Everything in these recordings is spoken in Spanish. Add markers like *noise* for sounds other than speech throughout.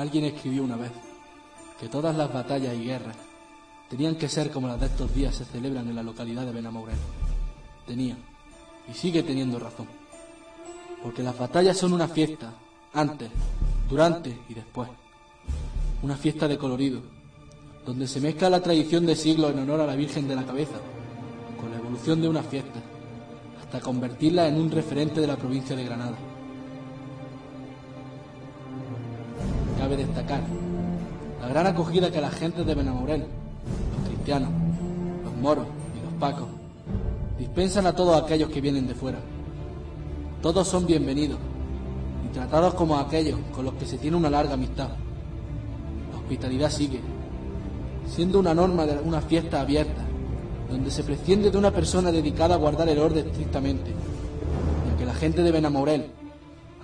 Alguien escribió una vez que todas las batallas y guerras tenían que ser como las de estos días se celebran en la localidad de Benamorel. Tenía, y sigue teniendo razón, porque las batallas son una fiesta, antes, durante y después. Una fiesta de colorido, donde se mezcla la tradición de siglos en honor a la Virgen de la Cabeza, con la evolución de una fiesta, hasta convertirla en un referente de la provincia de Granada. La gran acogida que la gente de Benamorel, los cristianos, los moros y los pacos, dispensan a todos aquellos que vienen de fuera. Todos son bienvenidos y tratados como aquellos con los que se tiene una larga amistad. La hospitalidad sigue, siendo una norma de una fiesta abierta, donde se presciende de una persona dedicada a guardar el orden estrictamente, ya que la gente de Benamorel,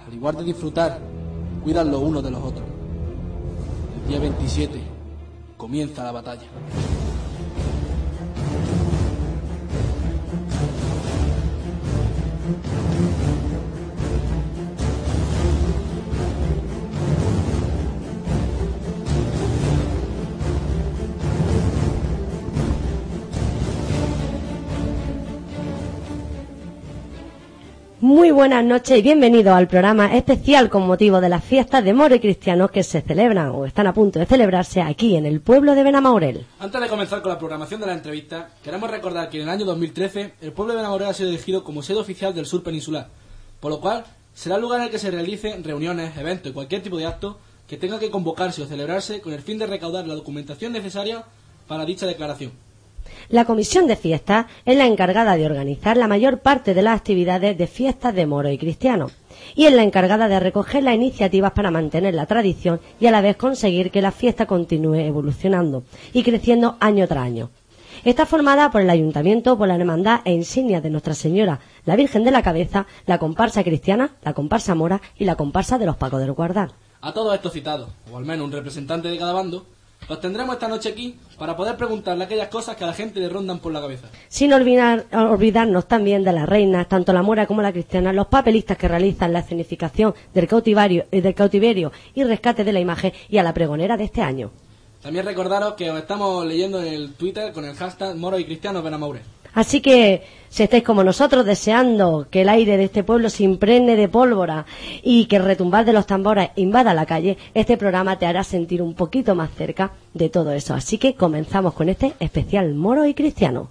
al igual de disfrutar, cuidan los unos de los otros. Día 27 comienza la batalla. Muy buenas noches y bienvenidos al programa especial con motivo de las fiestas de moro y cristianos que se celebran o están a punto de celebrarse aquí en el pueblo de Benamaurel. Antes de comenzar con la programación de la entrevista, queremos recordar que en el año 2013 el pueblo de Benamorel ha sido elegido como sede oficial del sur peninsular, por lo cual será el lugar en el que se realicen reuniones, eventos y cualquier tipo de acto que tenga que convocarse o celebrarse con el fin de recaudar la documentación necesaria para dicha declaración. La comisión de fiestas es la encargada de organizar la mayor parte de las actividades de fiestas de moro y cristiano y es la encargada de recoger las iniciativas para mantener la tradición y a la vez conseguir que la fiesta continúe evolucionando y creciendo año tras año. Está formada por el ayuntamiento, por la hermandad e insignia de Nuestra Señora, la Virgen de la Cabeza, la comparsa cristiana, la comparsa mora y la comparsa de los Pacos del Guardar. A todos estos citados, o al menos un representante de cada bando, los tendremos esta noche aquí para poder preguntarle aquellas cosas que a la gente le rondan por la cabeza. Sin olvidar- olvidarnos también de las reinas, tanto la mora como la cristiana, los papelistas que realizan la escenificación del cautiverio, eh, del cautiverio y rescate de la imagen y a la pregonera de este año. También recordaros que os estamos leyendo en el Twitter con el hashtag Moro y Cristianos Benamaure. Así que, si estáis como nosotros deseando que el aire de este pueblo se impregne de pólvora y que el retumbar de los tambores invada la calle, este programa te hará sentir un poquito más cerca de todo eso. Así que comenzamos con este especial moro y cristiano.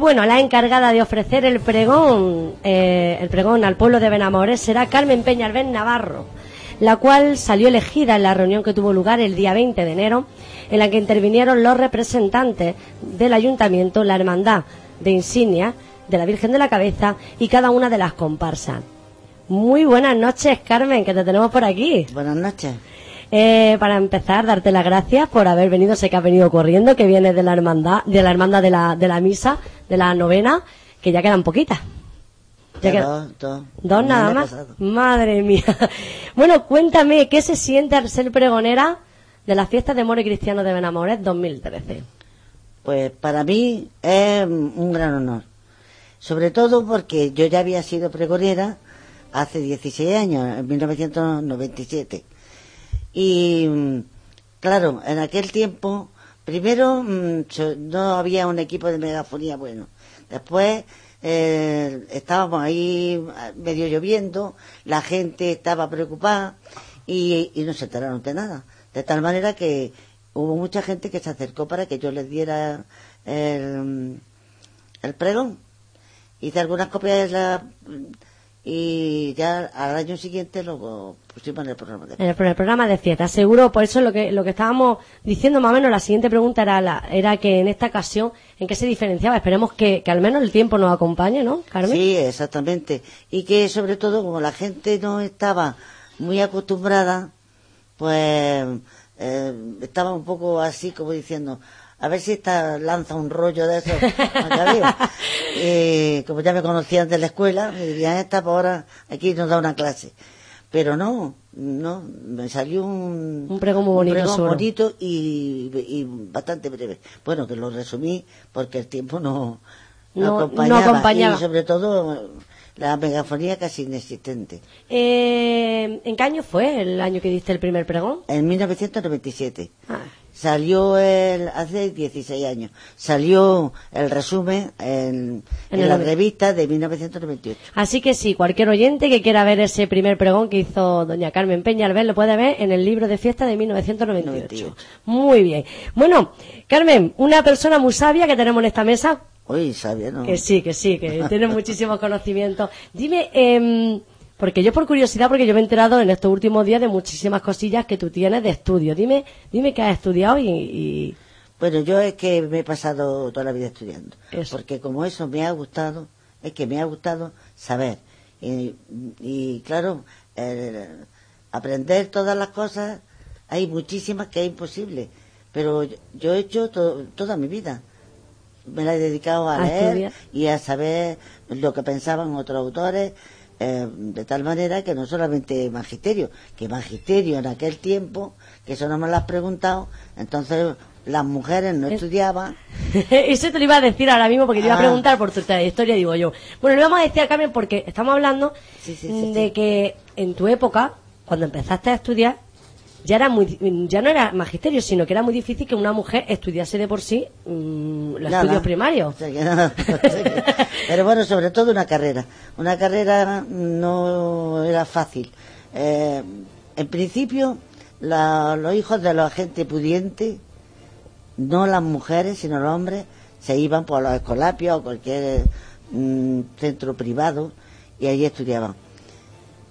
Bueno, la encargada de ofrecer el pregón, eh, el pregón al pueblo de Benamores será Carmen Peñalbén Navarro, la cual salió elegida en la reunión que tuvo lugar el día 20 de enero, en la que intervinieron los representantes del ayuntamiento, la hermandad de insignia de la Virgen de la Cabeza y cada una de las comparsas. Muy buenas noches, Carmen, que te tenemos por aquí. Buenas noches. Eh, para empezar, darte las gracias por haber venido, sé que has venido corriendo, que vienes de la hermandad, de la hermandad de la, de la misa, de la novena, que ya quedan poquitas. Ya dos, dos. Dos nada más. pasado. Madre mía. *laughs* Bueno, cuéntame, ¿qué se siente al ser pregonera de las fiestas de Moro y Cristiano de Benamores 2013? Pues para mí es un gran honor. Sobre todo porque yo ya había sido pregonera, hace 16 años, en 1997. Y mm, claro, en aquel tiempo, primero mm, no había un equipo de megafonía bueno. Después eh, estábamos ahí eh, medio lloviendo, la gente estaba preocupada y, y no se enteraron de nada. De tal manera que hubo mucha gente que se acercó para que yo les diera el, el pregón. Hice algunas copias de la, y ya al año siguiente lo pusimos en el programa de el, en el programa de fiesta, seguro, por eso lo que, lo que estábamos diciendo más o menos, la siguiente pregunta era, la, era que en esta ocasión, ¿en qué se diferenciaba? Esperemos que, que al menos el tiempo nos acompañe, ¿no, Carmen? Sí, exactamente. Y que sobre todo como la gente no estaba muy acostumbrada, pues eh, estaba un poco así como diciendo, a ver si esta lanza un rollo de eso. *laughs* Eh, como ya me conocían de la escuela, me dirían, esta por ahora aquí nos da una clase. Pero no, no, me salió un, Un pregón muy bonito, pregón seguro. bonito y, y bastante breve. Bueno, que lo resumí porque el tiempo no, No- no acompañaba. acompañaba. Y sobre todo la megafonía casi inexistente. Eh, ¿En qué año fue el año que diste el primer pregón? En 1997. Ah, Salió el, hace 16 años, salió el resumen en, En en la revista de 1998. Así que sí, cualquier oyente que quiera ver ese primer pregón que hizo doña Carmen Peñalver lo puede ver en el libro de fiesta de 1998. 98. Muy bien. Bueno, Carmen, una persona muy sabia que tenemos en esta mesa, Uy, sabía, ¿no? que sí, que sí, que tiene *laughs* muchísimos conocimientos. Dime, em, porque yo por curiosidad, porque yo me he enterado en estos últimos días de muchísimas cosillas que tú tienes de estudio. Dime, dime qué has estudiado y, y- Bueno, yo es que me he pasado toda la vida estudiando. Eso. Porque como eso me ha gustado, es que me ha gustado saber. Y, y, claro, el aprender todas las cosas, hay muchísimas que es imposible. Pero yo, yo he hecho to- toda mi vida. Me la he dedicado a, A leer estudiar. y a saber lo que pensaban otros autores, eh, de tal manera que no solamente magisterio, que magisterio en aquel tiempo, que eso no me lo has preguntado, entonces las mujeres no Es- estudiaban, *laughs* Eso te lo iba a decir ahora mismo porque te iba a Ah. preguntar por tu trayectoria, digo yo. Bueno, le vamos a decir a Carmen porque estamos hablando Sí, sí, sí, de que en tu época, cuando empezaste a estudiar, ya era muy, ya no era magisterio, sino que era muy difícil que una mujer estudiase de por sí mm, los Nada. estudios primarios. Pero bueno, sobre todo una carrera. Una carrera no era fácil. Eh, en principio, la- los hijos de la gente pudiente, no las mujeres, sino los hombres, se iban por los escolapios o cualquier mm, centro privado y allí estudiaban.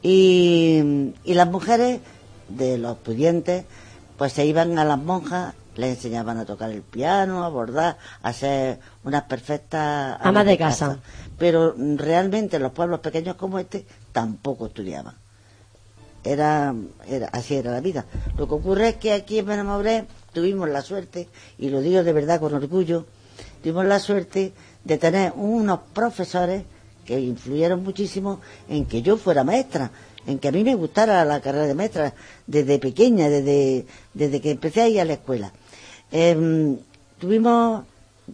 Y, y las mujeres de los pudientes, pues se iban a las monjas, les enseñaban a tocar el piano, a bordar, a ser unas perfectas Amas de casa. Pero mm, realmente en los pueblos pequeños como este tampoco estudiaban. Era, era así era la vida. Lo que ocurre es que aquí en Benamoré tuvimos la suerte, y lo digo de verdad con orgullo, tuvimos la suerte de tener unos profesores que influyeron muchísimo en que yo fuera maestra, en que a mí me gustara la carrera de maestra desde pequeña, desde, desde que empecé a ir a la escuela. Em, tuvimos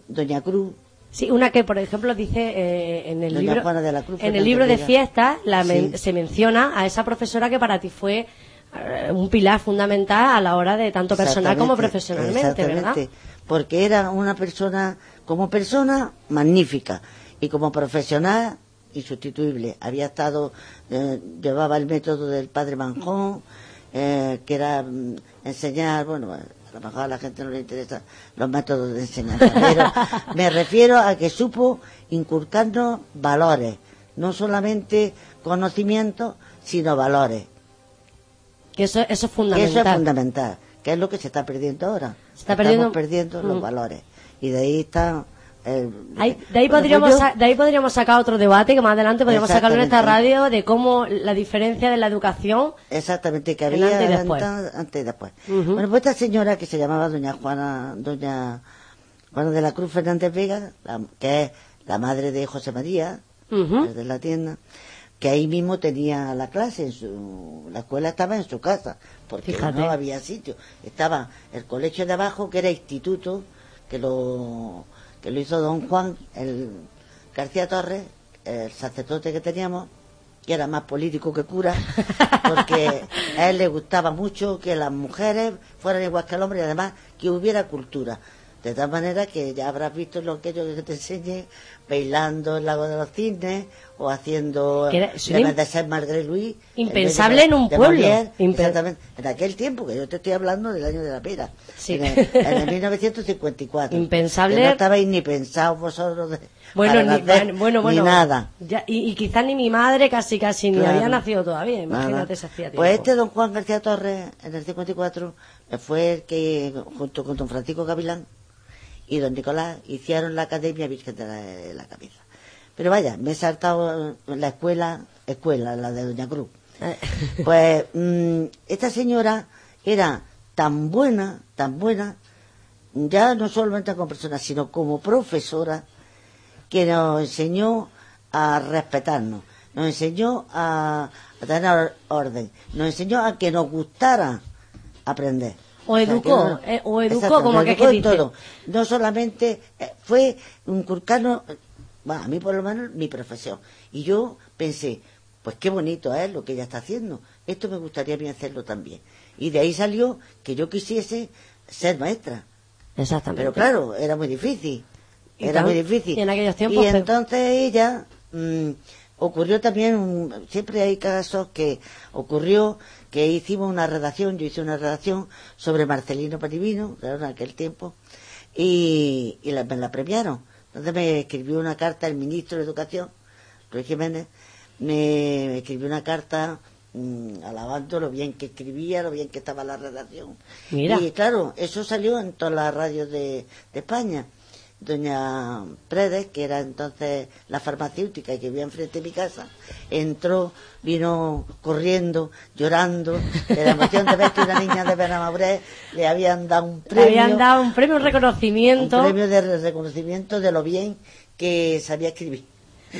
Doña Cruz, Sí, una que, por ejemplo, dice eh, en el Doña libro, Juana de la Cruz en el libro de fiestas la men- Sí. se menciona a esa profesora que para ti fue eh, un pilar fundamental a la hora de tanto personal como profesionalmente, ¿verdad? Porque era una persona, como persona, magnífica y como profesional, insustituible. Había estado, eh, llevaba el método del padre Manjón, eh, que era mm, enseñar, bueno, a lo mejor a la gente no le interesa los métodos de enseñanza, *laughs* pero me refiero a que supo inculcarnos valores, no solamente conocimientos, sino valores. Que eso, eso es Que fundamental. eso es fundamental, que es lo que se está perdiendo ahora. Se está Estamos perdiendo- perdiendo los Mm. valores. Y de ahí está... Ahí- de, ahí podríamos, pues sa- de ahí podríamos sacar otro debate que más adelante podríamos sacarlo en esta radio de cómo la diferencia de la educación Exactamente, que había antes y después. antes, antes y después. Ujú. Bueno, pues esta señora que se llamaba doña Juana, doña Juana de la Cruz Fernández Vega, la- que es la madre de José María, Ujú. el de la tienda, que ahí mismo tenía la clase, en su, la escuela estaba en su casa, porque Fíjate. no había sitio. Estaba el colegio de abajo, que era instituto, que lo, que lo hizo don Juan, el García Torres, el sacerdote que teníamos, que era más político que cura, porque *laughs* a él le gustaba mucho que las mujeres fueran igual que el hombre y además que hubiera cultura. De tal manera que ya habrás visto lo que yo que te enseñé, bailando el lago de los cisnes o haciendo era- de de Saint Marguerite Louis. Impensable el en un de pueblo. Molière, exactamente. En aquel tiempo, que yo te estoy hablando del año de la pera. Sí. En, el, en el *laughs* 1954. Impensable. Que no estabais ni pensados vosotros de, Bueno, ni, bueno, bueno. ni nada. Ya- y, y quizás ni mi madre casi casi ni Claro. había nacido todavía. Imagínate si hacía. Pues este don Juan García Torres, en el 54, eh, fue el que, junto con don Francisco Gavilán y don Nicolás, hicieron la Academia Virgen de la, de la Cabeza. Pero vaya, me he saltado eh, la escuela, escuela, la de Doña Cruz. Eh, *laughs* Pues mm, esta señora era tan buena, tan buena, ya no solamente como persona, sino como profesora, que nos enseñó a respetarnos, nos enseñó a, a tener or- orden, nos enseñó a que nos gustara aprender. O sea, educó, que eh, o educó, como que- educó que todo. No solamente eh, fue un curcano, eh, bueno, a mí por lo menos mi profesión. Y yo pensé, pues qué bonito es lo que ella está haciendo. Esto me gustaría mí hacerlo también. Y de ahí salió que yo quisiese ser maestra. Exactamente. Pero claro, era muy difícil. Y Era muy difícil. y en aquellos tiempos, Y pero- entonces ella mm, ocurrió también, un- siempre hay casos que ocurrió que hicimos una redacción, yo hice una redacción sobre Marcelino Panivino, claro, en aquel tiempo, y, y la- me la premiaron. Entonces me escribió una carta el ministro de Educación, Luis Jiménez, me, me escribió una carta mm, alabando lo bien que escribía, lo bien que estaba la redacción. Mira. Y claro, eso salió en todas las radios de, de España. Doña Predes, que era entonces la farmacéutica y que vivía enfrente de mi casa, entró, vino corriendo, llorando, de la emoción de ver que una niña de Benamauré le habían dado un Le premio, habían dado un premio, un reconocimiento. un premio de re- reconocimiento de lo bien que sabía escribir.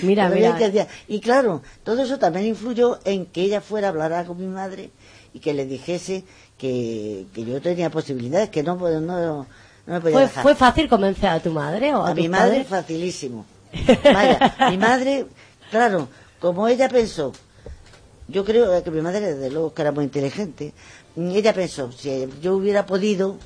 Mira, mira. que. Y claro, todo eso también influyó en que ella fuera a hablar con mi madre y que le dijese que, que yo tenía posibilidades, que no, no, no me podía ¿Fue, dejar. ¿Fue fácil convencer a tu madre o a, A mi madre facilísimo. *laughs* Vaya, mi madre, claro, como ella pensó, yo creo que mi madre desde luego que era muy inteligente, ella pensó, si yo hubiera podido,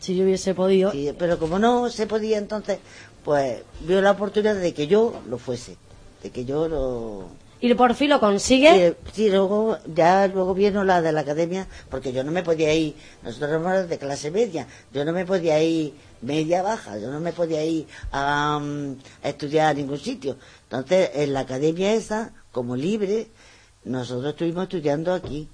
Si yo hubiese podido. si- pero como no se podía entonces, pues vio la oportunidad de que yo lo fuese, de que yo lo... Y por fin lo consigue. Sí, luego, ya luego vino la de la academia, porque yo no me podía ir, nosotros éramos de clase media, yo no me podía ir media baja, yo no me podía ir a, mm, estudiar a ningún sitio. Entonces, en la academia esa, como libre, nosotros estuvimos estudiando aquí.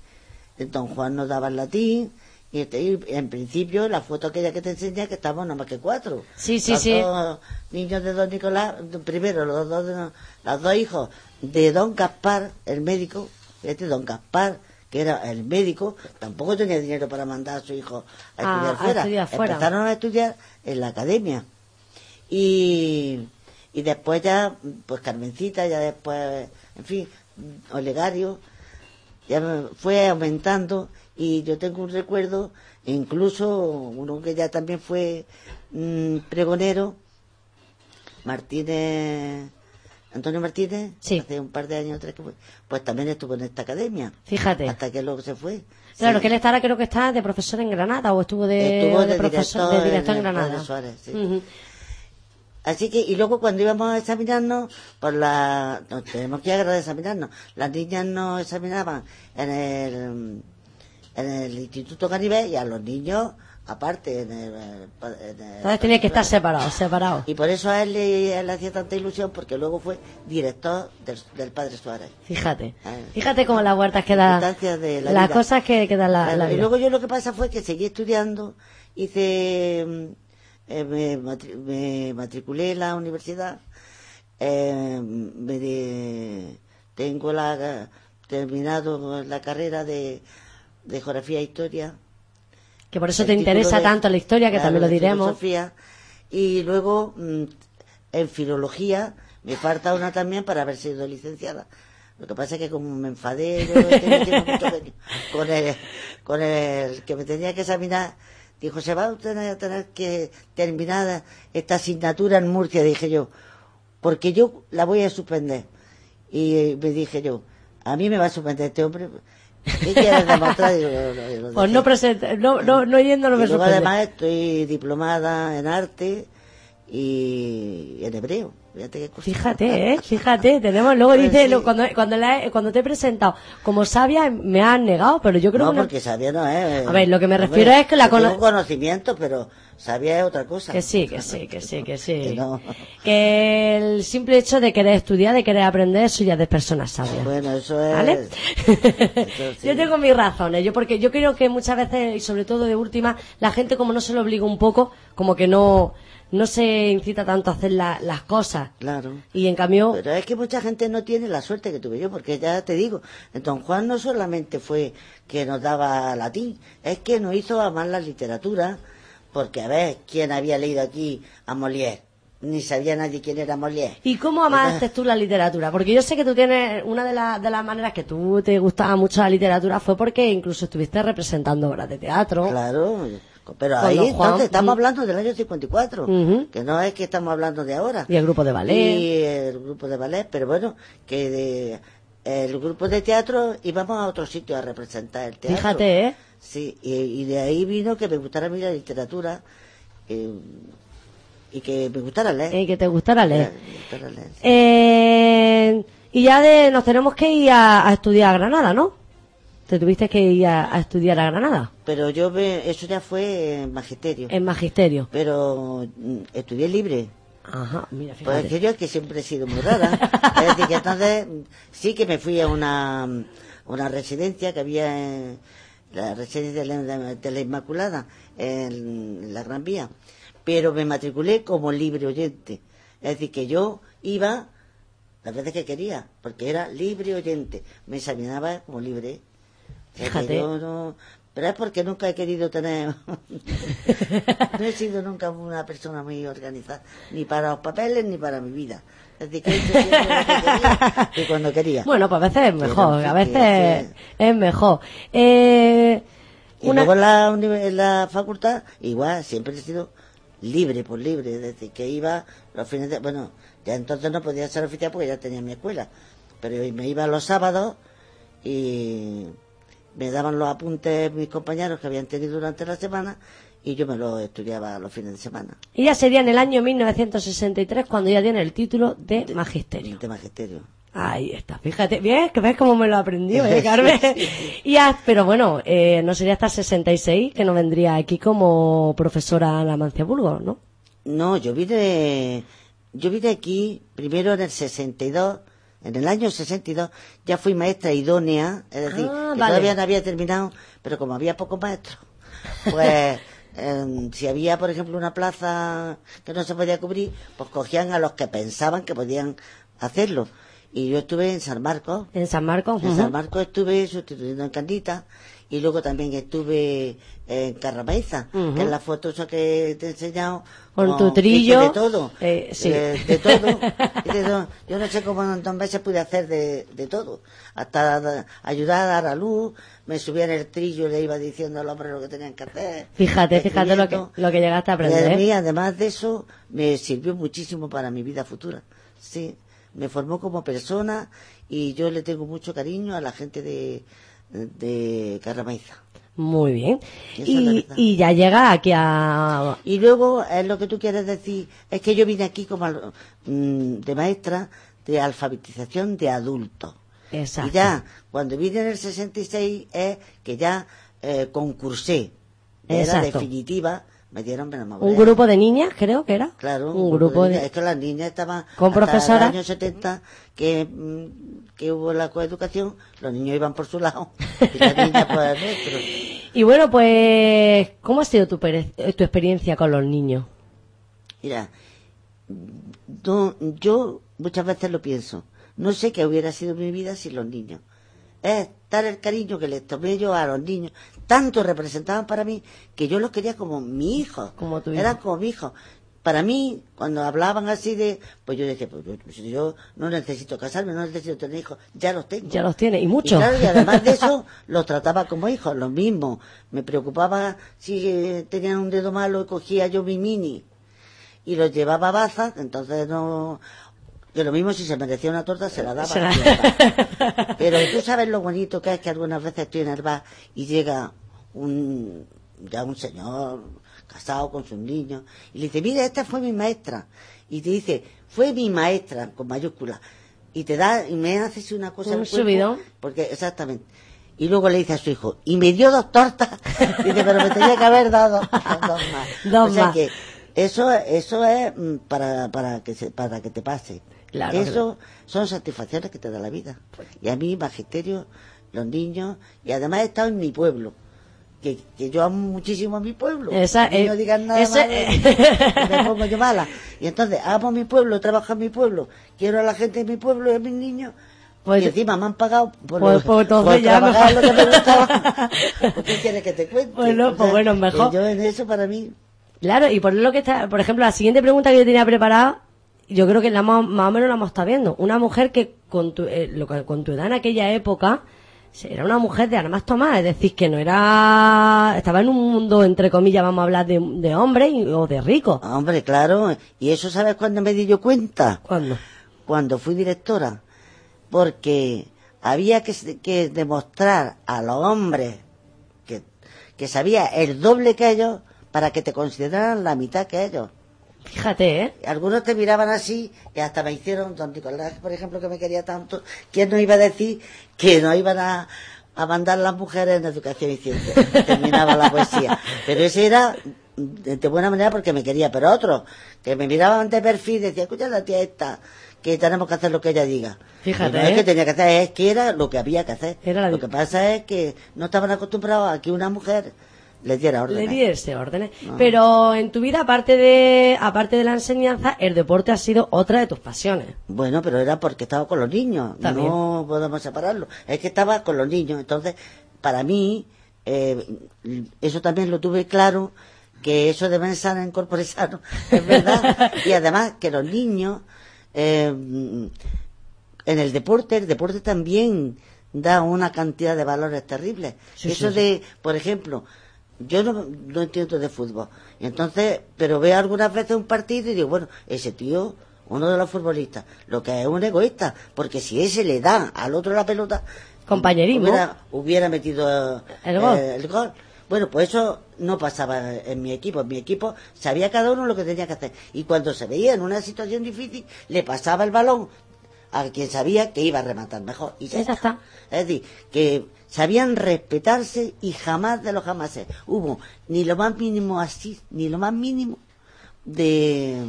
Don Juan nos daba el latín, y, y en principio la foto aquella que te enseña que estábamos nada más que cuatro. Sí, sí, Los sí. dos niños de don Nicolás, primero los dos, de- los dos hijos de don Gaspar, el médico, este don Gaspar, que era el médico, tampoco tenía dinero para mandar a su hijo a Ah, estudiar a fuera. estudiar fuera. Empezaron a estudiar en la academia. Y, y después ya, pues Carmencita, ya después, en fin, Olegario, ya fue aumentando y yo tengo un recuerdo, incluso uno que ya también fue mm, pregonero, Martínez, Antonio Martínez, Sí. hace un par de años atrás que fue, pues también estuvo en esta academia, Fíjate. hasta que luego se fue. Claro, Sí. que él estará, creo que está de profesor en Granada o estuvo de, Estuvo de profesor director de director en Granada. Suárez, sí. Así que, y luego cuando íbamos a examinarnos, por la, nos tenemos que ir a examinarnos. Las niñas nos examinaban en el, en el Instituto Caribe y a los niños, aparte, en el, en el- Entonces tenía que estar separado, separado. Y por eso a él le, le hacía tanta ilusión, porque luego fue director del, del Padre Suárez. Fíjate. Ah. Fíjate cómo las vueltas que da. Circunstancias de la Las vida. cosas que, que da la, Claro, la y vida. luego yo lo que pasa fue que seguí estudiando, hice, eh, me, matri- me matriculé en la universidad, eh, me de- tengo la, terminado la carrera de, de geografía e historia. Que por eso te interesa de- tanto la historia, que claro, también lo diremos. Y luego mm, en filología me falta una también para haber sido licenciada. Lo que pasa es que como me enfadé *laughs* con el, con el que me tenía que examinar, dijo, se va a tener, a tener que terminar esta asignatura en Murcia, dije yo, porque yo la voy a suspender. Y me dije yo, a mí me va a sorprender este hombre. ¿Qué quieres demostrar? Pues no presenta, no, no, no yendo no me sorprende. además estoy diplomada en arte y en hebreo. Fíjate qué cosa. Fíjate, ¿eh? Fíjate, tenemos, luego Pues dice, sí. cuando, cuando, la cuando te he presentado como sabia, me han negado, pero yo creo no, que no- porque sabia no es. A ver, lo que me refiero es que la yo cono- tengo conocimiento, pero sabia es otra cosa. Que sí, que sí, que sí, que sí. *laughs* Que no. Que el simple hecho de querer estudiar, de querer aprender, eso ya es de personas sabias. Bueno, eso es. ¿Vale? eso *laughs* sí. Yo tengo mis razones, yo porque yo creo que muchas veces, y sobre todo de última, la gente como no se lo obliga un poco, como que no, no se incita tanto a hacer la- las cosas. Claro. Y en cambio, Pero es que mucha gente no tiene la suerte que tuve yo, porque ya te digo, Don Juan no solamente fue que nos daba latín, es que nos hizo amar la literatura, porque a ver, ¿quién había leído aquí a Molière? Ni sabía nadie quién era Molière. ¿y cómo amaste *laughs* tú la literatura? Porque yo sé que tú tienes, una de, las de las maneras que tú te gustaba mucho la literatura fue porque incluso estuviste representando obras de teatro. Claro, pero ahí entonces estamos hablando del año 54, Ujú. que no es que estamos hablando de ahora. Y el grupo de ballet. Y el grupo de ballet, pero bueno, que de, el grupo de teatro íbamos a otro sitio a representar el teatro. Fíjate, ¿eh? Sí, y, y de ahí vino que me gustara a mí la literatura eh, y que me gustara leer. Y que te gustara leer. Me gustara leer, sí. Eh, y ya de, nos tenemos que ir a, a estudiar a Granada, ¿no? Te tuviste que ir a, a estudiar a Granada, Pero yo, me, eso ya fue en magisterio. en magisterio. Pero mm, estudié libre. Ajá, mira, Pues fíjate. es que yo es que siempre he sido muy rara. *laughs* es decir, que entonces mm, sí que me fui a una, mm, una residencia que había en la residencia de la, de la Inmaculada, en la Gran Vía. Pero me matriculé como libre oyente. Es decir, que yo iba las veces que quería, porque era libre oyente. Me examinaba como libre. Fíjate. yo no- pero es porque nunca he querido tener. *laughs* no he sido nunca una persona muy organizada, ni para los papeles ni para mi vida. Es decir, que he hecho siempre lo que quería y cuando quería. Bueno, pues a veces es mejor, a veces es mejor. Eh, Y una- luego en la, en la facultad, igual, siempre he sido libre por libre, es decir, que iba los fines de... Bueno, ya entonces no podía ser oficial porque ya tenía mi escuela, pero me iba los sábados y me daban los apuntes mis compañeros que habían tenido durante la semana y yo me los estudiaba los fines de semana, y ya sería en el año 1963 cuando ya tiene el título de magisterio. de magisterio. Ahí está, fíjate, bien, que ves cómo me lo aprendió, ¿eh, *laughs* Carmen? Y ya, pero bueno, eh, no sería hasta el 66 que no vendría aquí como profesora en la Mancia Burgos, ¿no? No, yo vine, yo vine aquí primero en el 62, en el año 62 ya fui maestra idónea, es decir, Ah, que vale. todavía no había terminado, pero como había pocos maestros, pues *laughs* em, si había, por ejemplo, una plaza que no se podía cubrir, pues cogían a los que pensaban que podían hacerlo. Y yo estuve en San Marcos, En San Marcos. en. San Marcos estuve sustituyendo en Candita y luego también estuve en Carramaiza, Ujú. que es la foto esa que te he enseñado. Con tu trillo. De todo. Eh, sí. De, de todo. *laughs* Hice de todo. Yo no sé cómo en dos meses pude hacer de, de todo. Hasta da- ayudar a dar a luz, me subía en el trillo y le iba diciendo al hombre lo que tenían que hacer. Fíjate, fíjate lo que, lo que llegaste a aprender. Y a ¿eh? mí, además de eso, me sirvió muchísimo para mi vida futura. Sí, me formó como persona y yo le tengo mucho cariño a la gente de, de Carramaiza. Muy bien. Y, y ya llega aquí a... Y luego, es lo que tú quieres decir, es que yo vine aquí como mm, de maestra de alfabetización de adultos. Exacto. Y ya, cuando vine en el 66, es que ya eh, concursé. Era definitiva, me dieron Un grupo de niñas, creo que era. Claro, Un grupo de de... niñas. Es que las niñas estaban. ¿Con hasta profesora? el año 70, que, mm, que hubo la coeducación, los niños iban por su lado *laughs* y las niñas por el nuestro. Y bueno, pues, ¿cómo ha sido tu, tu experiencia con los niños? Mira, no, yo muchas veces lo pienso. No sé qué hubiera sido mi vida sin los niños. Es tal el cariño que les tomé yo a los niños. Tanto representaban para mí que yo los quería como mi hijo. Como tu hijo. Eran como mi hijo. Para mí, cuando hablaban así de... Pues yo decía, pues yo, pues yo no necesito casarme, no necesito tener hijos. Ya los tengo. Ya los tiene, y muchos. Y, claro, y además de eso, *laughs* los trataba como hijos, lo mismo. Me preocupaba si eh, tenían un dedo malo y cogía yo mi mini y los llevaba a Baza, entonces no... que lo mismo si se merecía una torta se la daba. Se la-. *laughs* Pero tú sabes lo bonito que es que algunas veces estoy en el bar y llega un, ya un señor casado con sus niños y le dice, mira, esta fue mi maestra. Y te dice, fue mi maestra, con mayúscula. Y te da, y me hace así una cosa Un subidón. Porque, exactamente. Y luego le dice a su hijo, y me dio dos tortas. *laughs* Dice, pero me tenía que haber dado dos más. Dos *laughs* o sea más. que eso, eso es mm, para, para, que se, para que te pase. Claro, eso son satisfacciones que te da la vida. Y a mí, magisterio, los niños, y además he estado en mi pueblo. Que, que yo amo muchísimo a mi pueblo. Esa, no digan nada malo, me pongo yo mala. Y entonces, amo mi pueblo, trabajo en mi pueblo, quiero a la gente de mi pueblo y a mis niños. Pues- y encima me han pagado por, Pues- lo- pues por trabajar lo que me gustaba. *laughs* ¿Por qué quieres que te cuente? Bueno, pues bueno, mejor. Yo en eso para mí Claro, y por lo que está, por ejemplo, la siguiente pregunta que yo tenía preparada, yo creo que la más o menos la hemos estado viendo. Una mujer que con tu, eh, lo que- con tu edad en aquella época era una mujer de armas tomadas, es decir, que no era, estaba en un mundo, entre comillas, vamos a hablar de, de hombres o de ricos. Hombre, claro. Y eso, ¿sabes cuándo me di yo cuenta? ¿Cuándo? Cuando fui directora. Porque había que, que demostrar a los hombres que, que sabía el doble que ellos para que te consideraran la mitad que ellos. Fíjate, ¿eh? Algunos te miraban así y hasta me hicieron, don Nicolás, por ejemplo, que me quería tanto, ¿quién no iba a decir que no iban a, a mandar las mujeres en educación y ciencia? Terminaba la poesía. Pero ese era de, buena manera porque me quería, pero otros que me miraban de perfil y decían, escucha la tía esta, que tenemos que hacer lo que ella diga. Fíjate, Y no es ¿eh? que tenía que hacer, es que era lo que había que hacer. Era la Lo que pasa es que no estaban acostumbrados a que una mujer les diera órdenes. Le di ese orden. Pero en tu vida, aparte de, aparte de la enseñanza, el deporte ha sido otra de tus pasiones. Bueno, pero era porque estaba con los niños. También. No podemos separarlo. Es que estaba con los niños. Entonces, para mí, eh, eso también lo tuve claro, que eso de pensar en corpore sano, es verdad. *laughs* y además que los niños, eh, en el deporte, el deporte también da una cantidad de valores terribles. Sí, eso sí, de, por ejemplo, yo no, no entiendo de fútbol. Y entonces, pero veo algunas veces un partido y digo, bueno, ese tío, uno de los futbolistas, lo que es un egoísta, porque si ese le da al otro la pelota, Compañerismo. hubiera, hubiera metido El gol. eh, el gol. Bueno, pues eso no pasaba en mi equipo. En mi equipo sabía cada uno lo que tenía que hacer. Y cuando se veía en una situación difícil, le pasaba el balón a quien sabía que iba a rematar mejor. Y Ya está. Es decir, que sabían respetarse y jamás de los jamases hubo ni lo más mínimo así, ni lo más mínimo de,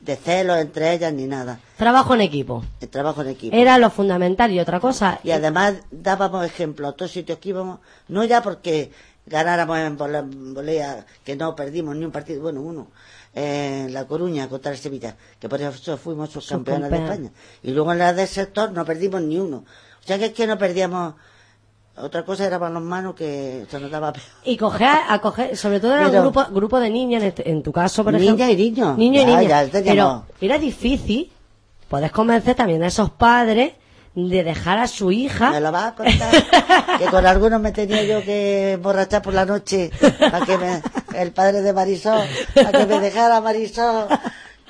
de celos entre ellas, ni nada. Trabajo en equipo. El trabajo en equipo. Era lo fundamental y otra cosa. Y además dábamos ejemplo a todos sitios que íbamos, no ya porque ganáramos en vole- en volea, que no perdimos ni un partido, bueno, uno, eh, en La Coruña contra el Sevilla, que por eso fuimos subcampeones de. España. Y luego en la del sector no perdimos ni uno. O sea que es que no perdíamos, otra cosa era balonmano que se nos daba peor. Y coger, a coger, sobre todo en un grupo, grupo de niñas, en, este- en tu caso, por Niña ejemplo. y niños. Niños y niñas. teníamos- Pero era difícil, puedes convencer también a esos padres de dejar a su hija. Me lo vas a contar. que con algunos me tenía yo que emborrachar por la noche para que me, el padre de Marisol, para que me dejara Marisol.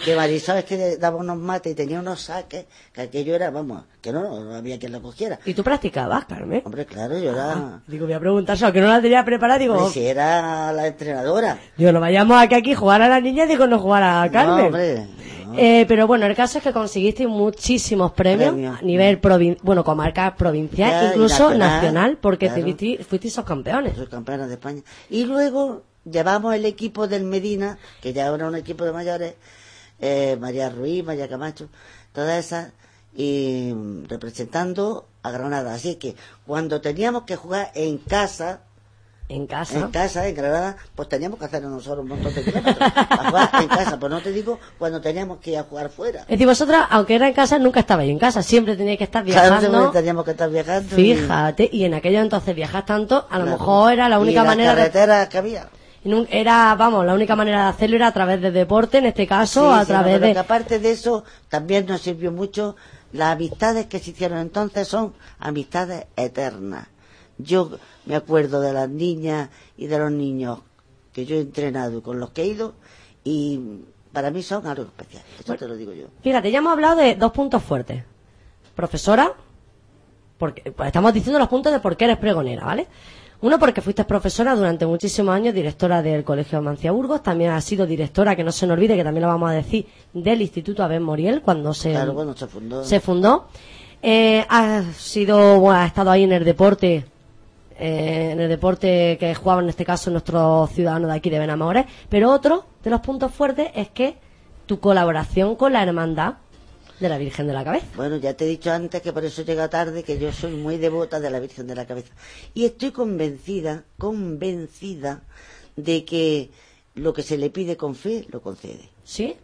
Que Marisol es que daba unos mates y tenía unos saques, que aquello era, vamos, que no, no había quien lo cogiera. Y tú practicabas, Carmen. Hombre, claro, yo era, Digo, voy a preguntar eso, que no la tenía preparada. Digo, hombre, si era la entrenadora. digo, no vayamos aquí, aquí jugar a la niña, digo, no jugar a Carmen. No, hombre, no. Eh, pero bueno, el caso es que conseguiste muchísimos premios, Premios. a nivel provin bueno, comarca provincial, Ya, incluso nacional, nacional, porque claro. te fuiste, fuiste esos campeones. Soy campeona de España. Y luego llevamos el equipo del Medina, que ya era un equipo de mayores, eh, María Ruiz, María Camacho, todas esas, y representando a Granada. Así que cuando teníamos que jugar en casa, En casa. en casa, en Granada, pues teníamos que hacer nosotros un montón de kilómetros jugar en casa. Pues no te digo cuando teníamos que ir a jugar fuera. Es decir, vosotras, aunque era en casa, nunca estabais en casa, siempre teníais que estar Claro, viajando. siempre teníamos que estar viajando. y- Fíjate, y en aquello entonces viajas tanto, a lo Claro. mejor era la Y única las manera de, carreteras que había. Era, vamos, la única manera de hacerlo era a través de deporte, en este caso, Sí, a través de... que aparte de eso, también nos sirvió mucho. Las amistades que se hicieron entonces son amistades eternas. Yo me acuerdo de las niñas y de los niños que yo he entrenado y con los que he ido y para mí son algo especial. Eso te lo digo yo. Fíjate, ya hemos hablado de dos puntos fuertes. Profesora, porque pues estamos diciendo los puntos de por qué eres pregonera, ¿vale? Uno, porque fuiste profesora durante muchísimos años, directora del Colegio de Mancia Burgos, también has sido directora, que no se nos olvide, que también lo vamos a decir, del Instituto Abel Moriel, cuando se, Claro, se fundó. se fundó. Eh, has sido, bueno, has estado ahí en el deporte, eh, en el deporte que jugaban en este caso nuestros ciudadanos de aquí de Benamores, pero otro de los puntos fuertes es que tu colaboración con la hermandad de la Virgen de la Cabeza. Bueno, ya te he dicho antes que por eso llega tarde, que yo soy muy devota de la Virgen de la Cabeza. Y estoy convencida, convencida, de que lo que se le pide con fe, lo concede. ¿Sí?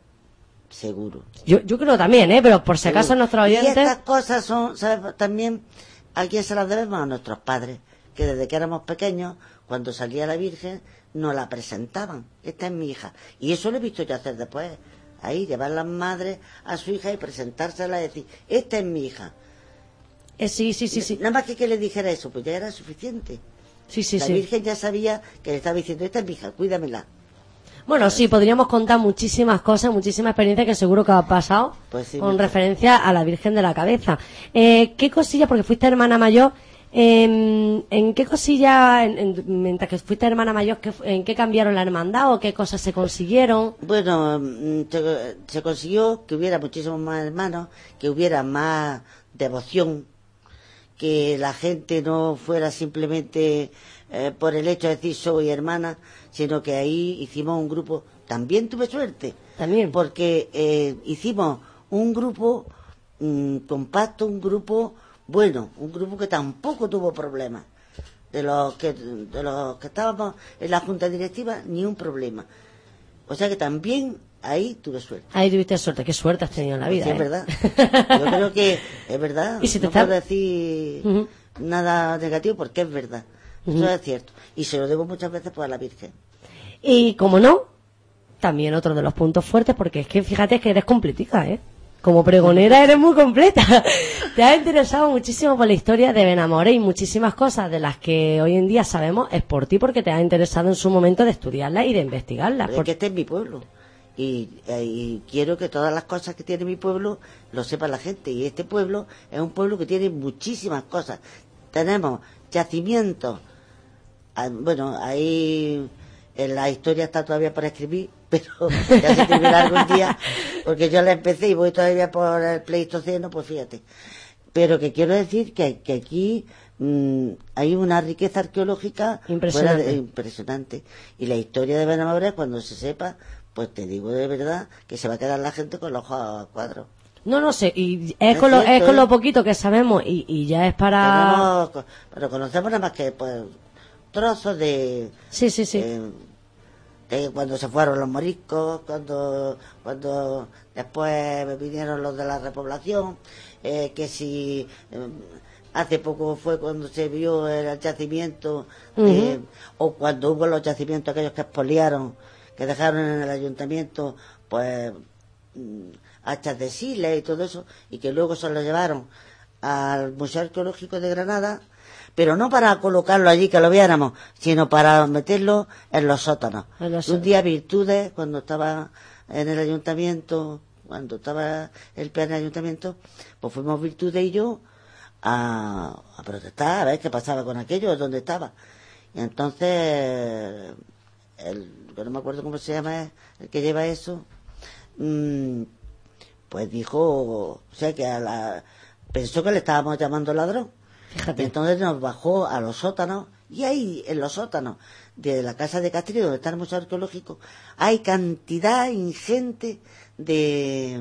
Seguro. Yo, yo creo también, ¿eh? Pero por si acaso Seguro. nuestros Y oyentes... estas cosas son, ¿sabes? También, ¿a quién se las debemos? A nuestros padres, que desde que éramos pequeños, cuando salía la Virgen, nos la presentaban. Esta es mi hija. Y eso lo he visto yo hacer después. Ahí, llevar las madres a su hija y presentársela y decir, esta es mi hija. Eh, sí, sí, sí, sí. Nada más que que le dijera eso, pues ya era suficiente. Sí, sí, la sí. Virgen ya sabía que le estaba diciendo, esta es mi hija, cuídamela. Bueno, sí, podríamos contar muchísimas cosas, muchísimas experiencias que seguro que ha pasado Pues sí, con referencia a la Virgen de la Cabeza. Eh, ¿Qué cosilla, porque fuiste hermana mayor, em, ¿en qué cosilla, en- en- mientras que fuiste hermana mayor, fu- en qué cambiaron la hermandad o qué cosas se consiguieron? Bueno, se, se consiguió que hubiera muchísimos más hermanos, que hubiera más devoción, que la gente no fuera simplemente eh, por el hecho de decir soy hermana, sino que ahí hicimos un grupo. También tuve suerte, También. porque eh, hicimos un grupo mm, compacto, un grupo bueno, un grupo que tampoco tuvo problemas. De los que de los que estábamos en la junta directiva ni un problema. O sea que también ahí tuve suerte. Ahí tuviste suerte, qué suerte has tenido en la vida. Sí, es ¿eh? verdad. *laughs* Yo creo que es verdad. Y si te no está- puedo decir nada negativo porque es verdad. Eso es cierto. Y se lo debo muchas veces pues, a la Virgen. Y como no, también otro de los puntos fuertes, porque es que fíjate que eres completica, ¿eh? Como pregonera *laughs* eres muy completa. Te has interesado muchísimo por la historia de Benamoré y muchísimas cosas de las que hoy en día sabemos es por ti porque te has interesado en su momento de estudiarlas y de investigarlas. Pero Por- es que este es mi pueblo. Y, eh, y quiero que todas las cosas que tiene mi pueblo lo sepa la gente. Y este pueblo es un pueblo que tiene muchísimas cosas. Tenemos yacimientos. Ah, Bueno, ahí en la historia está todavía por escribir, *laughs* pero ya se escribirá algún día, porque yo la empecé y voy todavía por el Pleistoceno, pues fíjate. Pero que quiero decir que, que aquí mm, hay una riqueza arqueológica Impresionante. de- impresionante. Y la historia de Benamabra, cuando se sepa, pues te digo de verdad que se va a quedar la gente con los ojos a cuadros. No, no sé, y es, con, lo, es con ¿eh? lo poquito que sabemos y, y ya es para... Pero conocemos nada más que pues trozos de, Sí, sí, sí. eh, de cuando se fueron los moriscos, cuando cuando después vinieron los de la repoblación, eh, que si eh, hace poco fue cuando se vio el yacimiento, eh, o cuando hubo los yacimientos aquellos que expoliaron, que dejaron en el ayuntamiento, pues mm, hachas de sile y todo eso, y que luego se lo llevaron al Museo Arqueológico de Granada, pero no para colocarlo allí que lo viéramos, sino para meterlo en los sótanos. En los Un día Virtudes, cuando estaba en el ayuntamiento, cuando estaba el plan del ayuntamiento, pues fuimos Virtudes y yo a, a protestar, a ver qué pasaba con aquello, dónde estaba. Y entonces, el, que no me acuerdo cómo se llama, el que lleva eso, mm, pues dijo, o sea, que a la, pensó que le estábamos llamando ladrón. Entonces nos bajó a los sótanos, y ahí, en los sótanos de la casa de Castrillo, donde está el Museo Arqueológico, hay cantidad ingente de,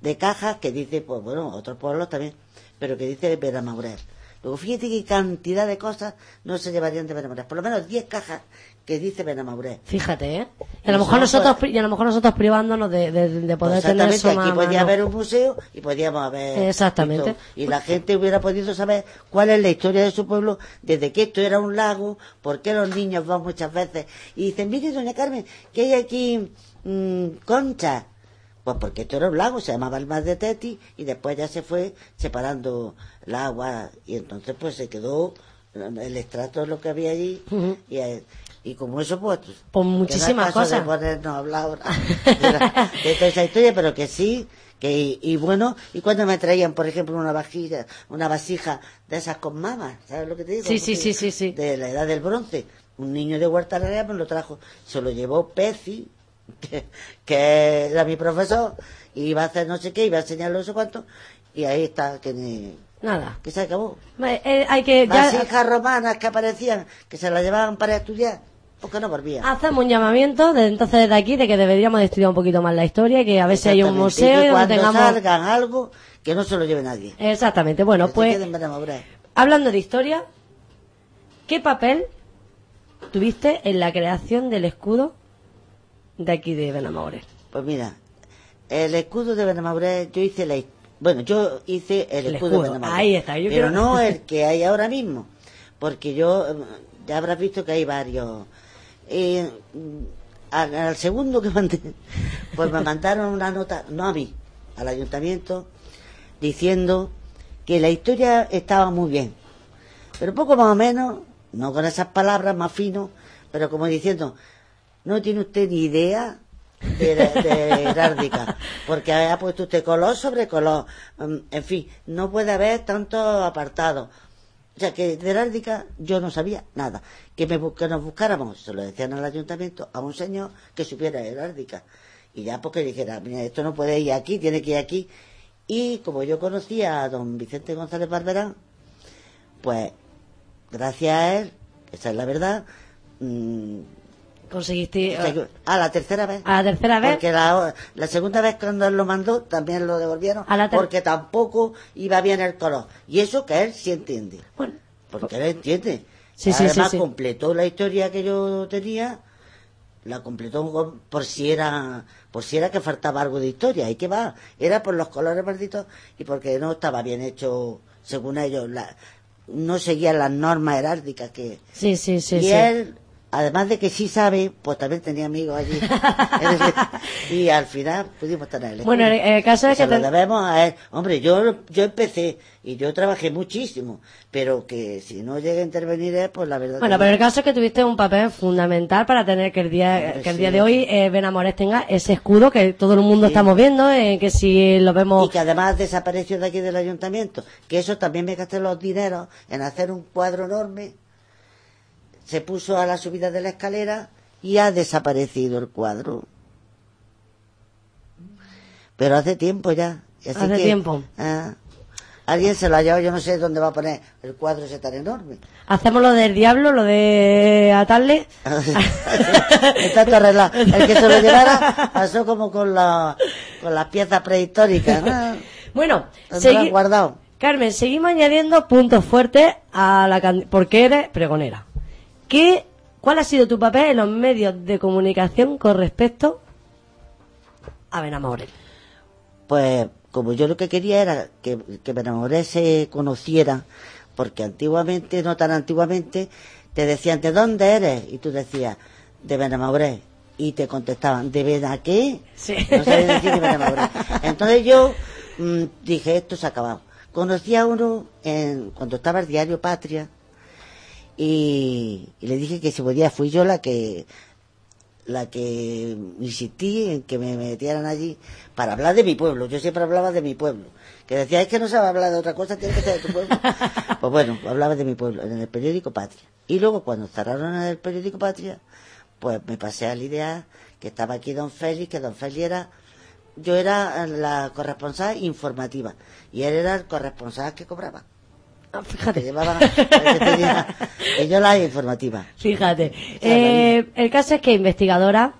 de cajas que dice, pues bueno, otros pueblos también, pero que dice Benamaurer. Luego fíjate qué cantidad de cosas no se llevarían de Benamaurer. Por lo menos 10 cajas que dice Benamaurer. Fíjate, ¿eh? Y a lo mejor nosotros, pues- y a lo mejor nosotros privándonos de, de, de poder tener Exactamente, eso aquí podía haber un museo y podíamos haber... Exactamente. visto- Y la gente hubiera podido saber cuál es la historia de su pueblo, desde que esto era un lago, por qué los niños van muchas veces. Y dicen, mire, doña Carmen, que hay aquí mm, conchas. Pues porque esto era un lago, se llamaba el Mar de Teti, y después ya se fue separando el agua, y entonces pues se quedó el extracto de lo que había allí, Ujú. y, eh, Y como eso, pues... Pues muchísimas cosas. de ponernos a hablar ahora *laughs* de, la- de toda esa historia, pero que sí, que y bueno, y cuando me traían, por ejemplo, una vajilla, una vasija de esas con mamas, ¿sabes lo que te digo? Sí, sí, sí, sí, sí. De la edad del bronce. Un niño de Huerta me lo trajo, se lo llevó Peci, *laughs* que, que era mi profesor, y iba a hacer no sé qué, iba a enseñarlo no sé cuánto, y ahí está, que, ni- Nada. que se acabó. Eh, hay que ya Vasijas romanas que aparecían, que se las llevaban para estudiar, porque no volvían. hacemos un llamamiento de entonces desde aquí de que deberíamos de estudiar un poquito más la historia que a ver si hay un museo y que cuando tengamos salgan algo, que no se lo lleve nadie. Exactamente. Bueno, Que pues hablando de historia, ¿qué papel tuviste en la creación del escudo de aquí de Benamores? Pues mira, el escudo de Benamauré, yo hice la his- bueno, yo hice el, El escudo, escudo, ahí está, yo pero no *laughs* el que hay ahora mismo, porque yo ya habrás visto que hay varios. Eh, al, al segundo que *laughs* mandé, pues me mandaron una nota, no a mí, al ayuntamiento, diciendo que la historia estaba muy bien, pero poco más o menos, no con esas palabras más fino, pero como diciendo, no tiene usted ni idea de, heráldica, porque ha puesto usted color sobre color, Mm, en fin, no puede haber tantos apartados. O sea, que de heráldica yo no sabía nada. Que, me, que nos buscáramos, se lo decían al ayuntamiento, a un señor que supiera heráldica. Y ya porque dijera, mira, esto no puede ir aquí, tiene que ir aquí. Y como yo conocía a don Vicente González Barberán, pues gracias a él, esa es la verdad, mm, Conseguiste que- a la tercera vez. a la tercera vez. Porque la, la segunda vez cuando él lo mandó también lo devolvieron A la porque tampoco iba bien el color. Y eso que él sí entiende. Bueno, Porque él entiende. Sí, Además sí, sí. completó la historia que yo tenía, la completó por si era por si era que faltaba algo de historia. ¿Y qué va? Era por los colores malditos y porque no estaba bien hecho, según ellos. La, no seguían las normas heráldicas que... sí, sí, sí, y sí. él, además de que sí sabe, pues también tenía amigos allí. *laughs* y al final pudimos tener el Bueno, el- caso se que lo debemos a él. Hombre, yo, yo empecé y yo trabajé muchísimo, pero que si no llega a intervenir él, pues la verdad Bueno, que pero no. el caso es que tuviste un papel fundamental para tener que el día, que el sí. día de hoy eh, Benamores tenga ese escudo que todo el mundo Sí. estamos viendo, eh, que si lo vemos... Y que además desapareció de aquí del ayuntamiento. Que eso también me gasté los dineros en hacer un cuadro enorme. Se puso a la subida de la escalera y ha desaparecido el cuadro. Pero hace tiempo ya. Así Hace que, tiempo. ah, alguien se lo ha llevado, yo no sé dónde va a poner el cuadro ese tan enorme. Hacemos lo del diablo, lo de atarle. *laughs* Está todo arreglado. El que se lo llevara pasó como con, la, con las piezas prehistóricas. ¿no? *laughs* Bueno, segui- guardado. Carmen, seguimos añadiendo puntos fuertes a la can- porque eres pregonera. ¿Qué, ¿Cuál ha sido tu papel en los medios de comunicación con respecto a Benamores? Pues como yo lo que quería era que, que se conociera, porque antiguamente, no tan antiguamente, te decían, ¿de dónde eres? Y tú decías, de Benamorés. Y te contestaban, ¿de Bena qué? Sí. No sabía decir de Benamorés. Entonces yo mm, dije, esto se ha acabado. Conocí a uno en, cuando estaba el diario Patria y, y le dije que si podía, fui yo la que la que insistí en que me metieran allí para hablar de mi pueblo. Yo siempre hablaba de mi pueblo. Que decía, es que no se va a hablar de otra cosa, tiene que ser de tu pueblo. *laughs* pues bueno, hablaba de mi pueblo en el periódico Patria. Y luego cuando cerraron el periódico Patria, pues me pasé a la idea que estaba aquí don Félix, que don Félix era, yo era la corresponsal informativa y él era el corresponsal que cobraba. Ah, Fíjate. y *laughs* yo la informativa. Fíjate. Eh, el caso es que investigadora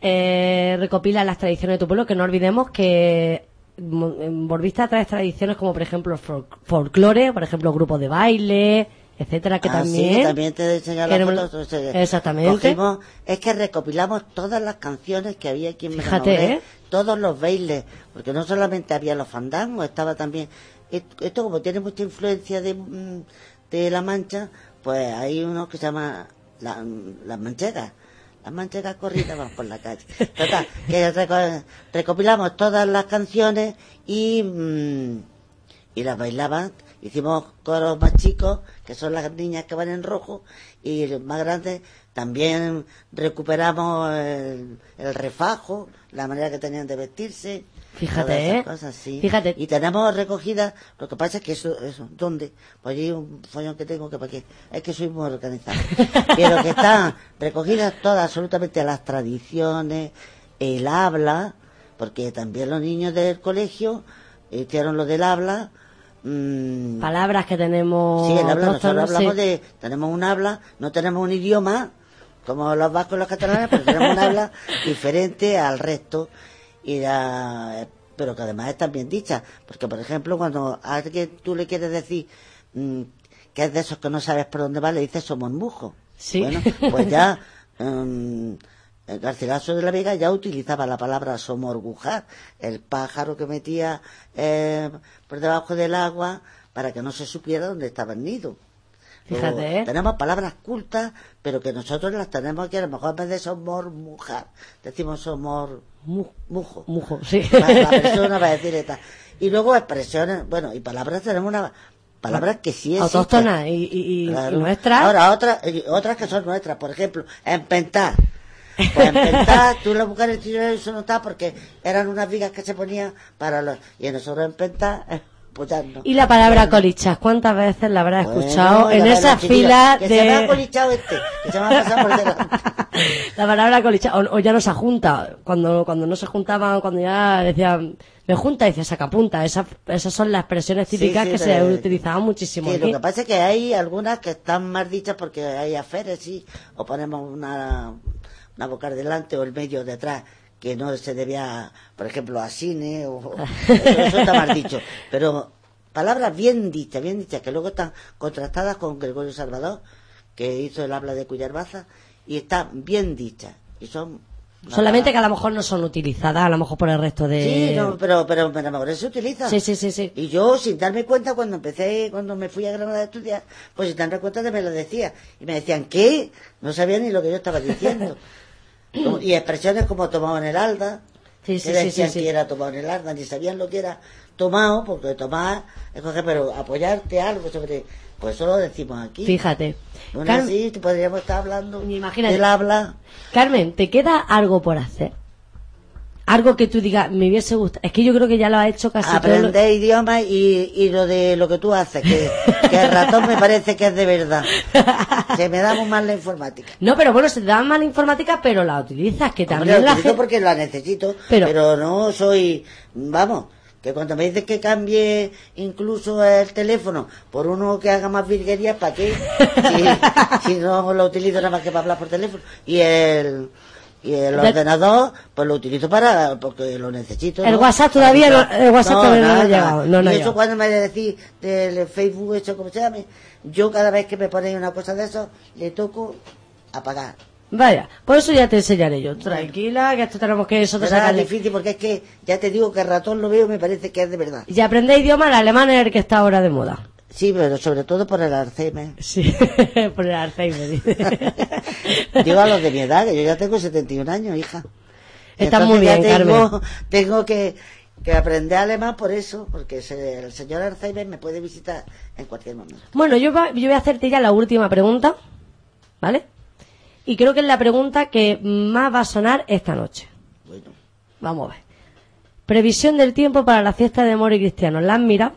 eh, recopila las tradiciones de tu pueblo, que no olvidemos que Borbista trae tradiciones como por ejemplo folclore, por ejemplo grupos de baile, etcétera, que Ah, también... sí, también te he fotos. o sea, Exactamente. cogimos- es que recopilamos todas las canciones que había aquí en Fíjate, ¿eh? todos los bailes, porque no solamente había los fandangos, estaba también... Esto, esto como tiene mucha influencia de, mm, de La Mancha, pues hay uno que se llama la- Las Manchegas. Las manchegas corridas por la calle. Total, que reco- recopilamos todas las canciones y... mm, y las bailaban. Hicimos coros más chicos, que son las niñas que van en rojo, y los más grandes también recuperamos el refajo, la manera que tenían de vestirse. Fíjate, ¿eh? cosas, sí. Fíjate. Y tenemos recogida, lo que pasa es que eso, eso ¿dónde? Pues allí un follón que tengo que para qué. Es que soy muy organizado. *laughs* Pero que están recogidas todas absolutamente las tradiciones, el habla, porque también los niños del colegio hicieron lo del habla. mm, Palabras que tenemos. Sí, el habla, nosotros hablamos sí. de, tenemos un habla, no tenemos un idioma, como los vascos y los catalanes, pero tenemos un habla *laughs* diferente al resto, y la- pero que además están bien dichas, porque por ejemplo, cuando a alguien tú le quieres decir mm, que es de esos que no sabes por dónde va, le dices somos. Sí. Bueno, pues ya, *laughs* mm, el Garcilaso de la Vega ya utilizaba la palabra somorgujar, el pájaro que metía eh, por debajo del agua para que no se supiera dónde estaba el nido. Fíjate, ¿eh? Tenemos palabras cultas, pero que nosotros las tenemos aquí, a lo mejor en vez de somorgujar, decimos somor Mu- mujo. Mujo, *laughs* sí. La, la persona va a decir esta. Y luego expresiones, bueno, y palabras tenemos una palabras que sí existen. Autóctonas y, y, Claro. y nuestras. Ahora, otras, otras que son nuestras, por ejemplo, empentar. Pues empentar, *laughs* tú la buscas en el diccionario y eso no está porque eran unas vigas que se ponían para los... Y nosotros empentar, eh. Y la palabra colichas, ¿cuántas veces la habrás Bueno, escuchado en esa fila Que se me ha de... colichado este, que se me ha pasado por delante. *laughs* la palabra colichas, o, o ya no se junta, cuando, cuando no se juntaban, cuando ya decían, me junta, dice sacapunta, esas, esas son las expresiones típicas sí, que se utilizaban muchísimo Sí, aquí. lo que pasa es que hay algunas que están más dichas porque hay aferes, sí, o ponemos una, una boca delante o el medio detrás que no se debía, por ejemplo, a cine, o, *laughs* eso está mal dicho. Pero palabras bien dichas, bien dichas, que luego están contrastadas con Gregorio Salvador, que hizo el habla de Cuyarbaza, y están bien dichas. Y son Solamente que a lo mejor no son utilizadas, a lo mejor por el resto de... Sí, no, pero, pero, pero a lo mejor se utiliza. Sí, sí, sí, sí. Y yo, sin darme cuenta, cuando empecé, cuando me fui a Granada a estudiar, pues sin darme cuenta de me lo decía. Y me decían, ¿qué? No sabía ni lo que yo estaba diciendo. *laughs* Y expresiones como tomado en el alda, Sí, sí, que decían sí. que era tomado en el alda, ni sabían lo que era tomado, porque tomar es coger, pero apoyarte algo sobre... Pues eso lo decimos aquí. Fíjate. Bueno, Car- así podríamos estar hablando Imagínate. del habla. Carmen, ¿te queda algo por hacer? Algo que tú digas, me hubiese gustado. Es que yo creo que ya lo has hecho casi todo. lo- aprender idiomas y, y lo de lo que tú haces, que, que el ratón me parece que es de verdad. Se me da muy mal la informática. No, pero bueno, se te da mal informática, pero la utilizas, que Hombre, también lo la utilizo porque la necesito, Pero- pero, no soy, vamos, que cuando me dices que cambie incluso el teléfono por uno que haga más virguerías, ¿para qué? Si, *laughs* si no lo utilizo nada más que para hablar por teléfono. Y el... Y el De- ordenador, pues lo utilizo para, porque lo necesito. El ¿no? WhatsApp todavía no- el WhatsApp todavía no ha llegado, no, y eso llegado. cuando me decís del Facebook, eso como se llame, yo cada vez que me ponéis una cosa de eso, le toco apagar. Vaya, por eso ya te enseñaré yo. Tranquila, que esto tenemos que eso te difícil porque es que ya te digo que el ratón lo veo y me parece que es de verdad. Y aprender idioma, el alemán es el que está ahora de moda. Sí, pero sobre todo por el Alzheimer. Sí, *laughs* por el Alzheimer. *laughs* Digo a los de mi edad, que yo ya tengo 71 años, hija. Está Entonces muy ya bien, tengo, Carmen. *laughs* Tengo que, que aprender alemán por eso, porque se- el señor Alzheimer me puede visitar en cualquier momento. Bueno, yo, va- yo voy a hacerte ya la última pregunta, ¿vale? Y creo que es la pregunta que más va a sonar esta noche. Bueno, Vamos a ver. Previsión del tiempo para la fiesta de Moro y Cristiano. ¿La has mirado?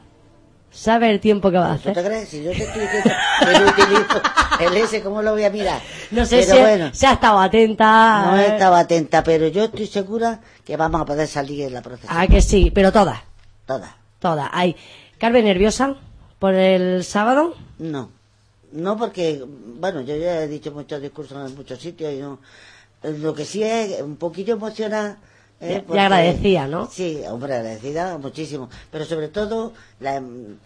¿Sabe el tiempo que va a ¿tú te hacer? crees? Si yo te estoy diciendo que no utilizo el S, ¿cómo lo voy a mirar? No sé pero si bueno, se ha estado atenta. no eh, estaba atenta, pero yo estoy segura que vamos a poder salir en la procesión. Ah, que sí, pero todas, Todas. todas. Hay. Carmen, ¿nerviosa por el sábado? No, no porque, bueno, yo ya he dicho muchos discursos en muchos sitios y no. Lo que sí es un poquillo emocionada. ¿Eh? Porque- agradecida, ¿no? Sí, hombre, agradecida muchísimo. Pero sobre todo la, em-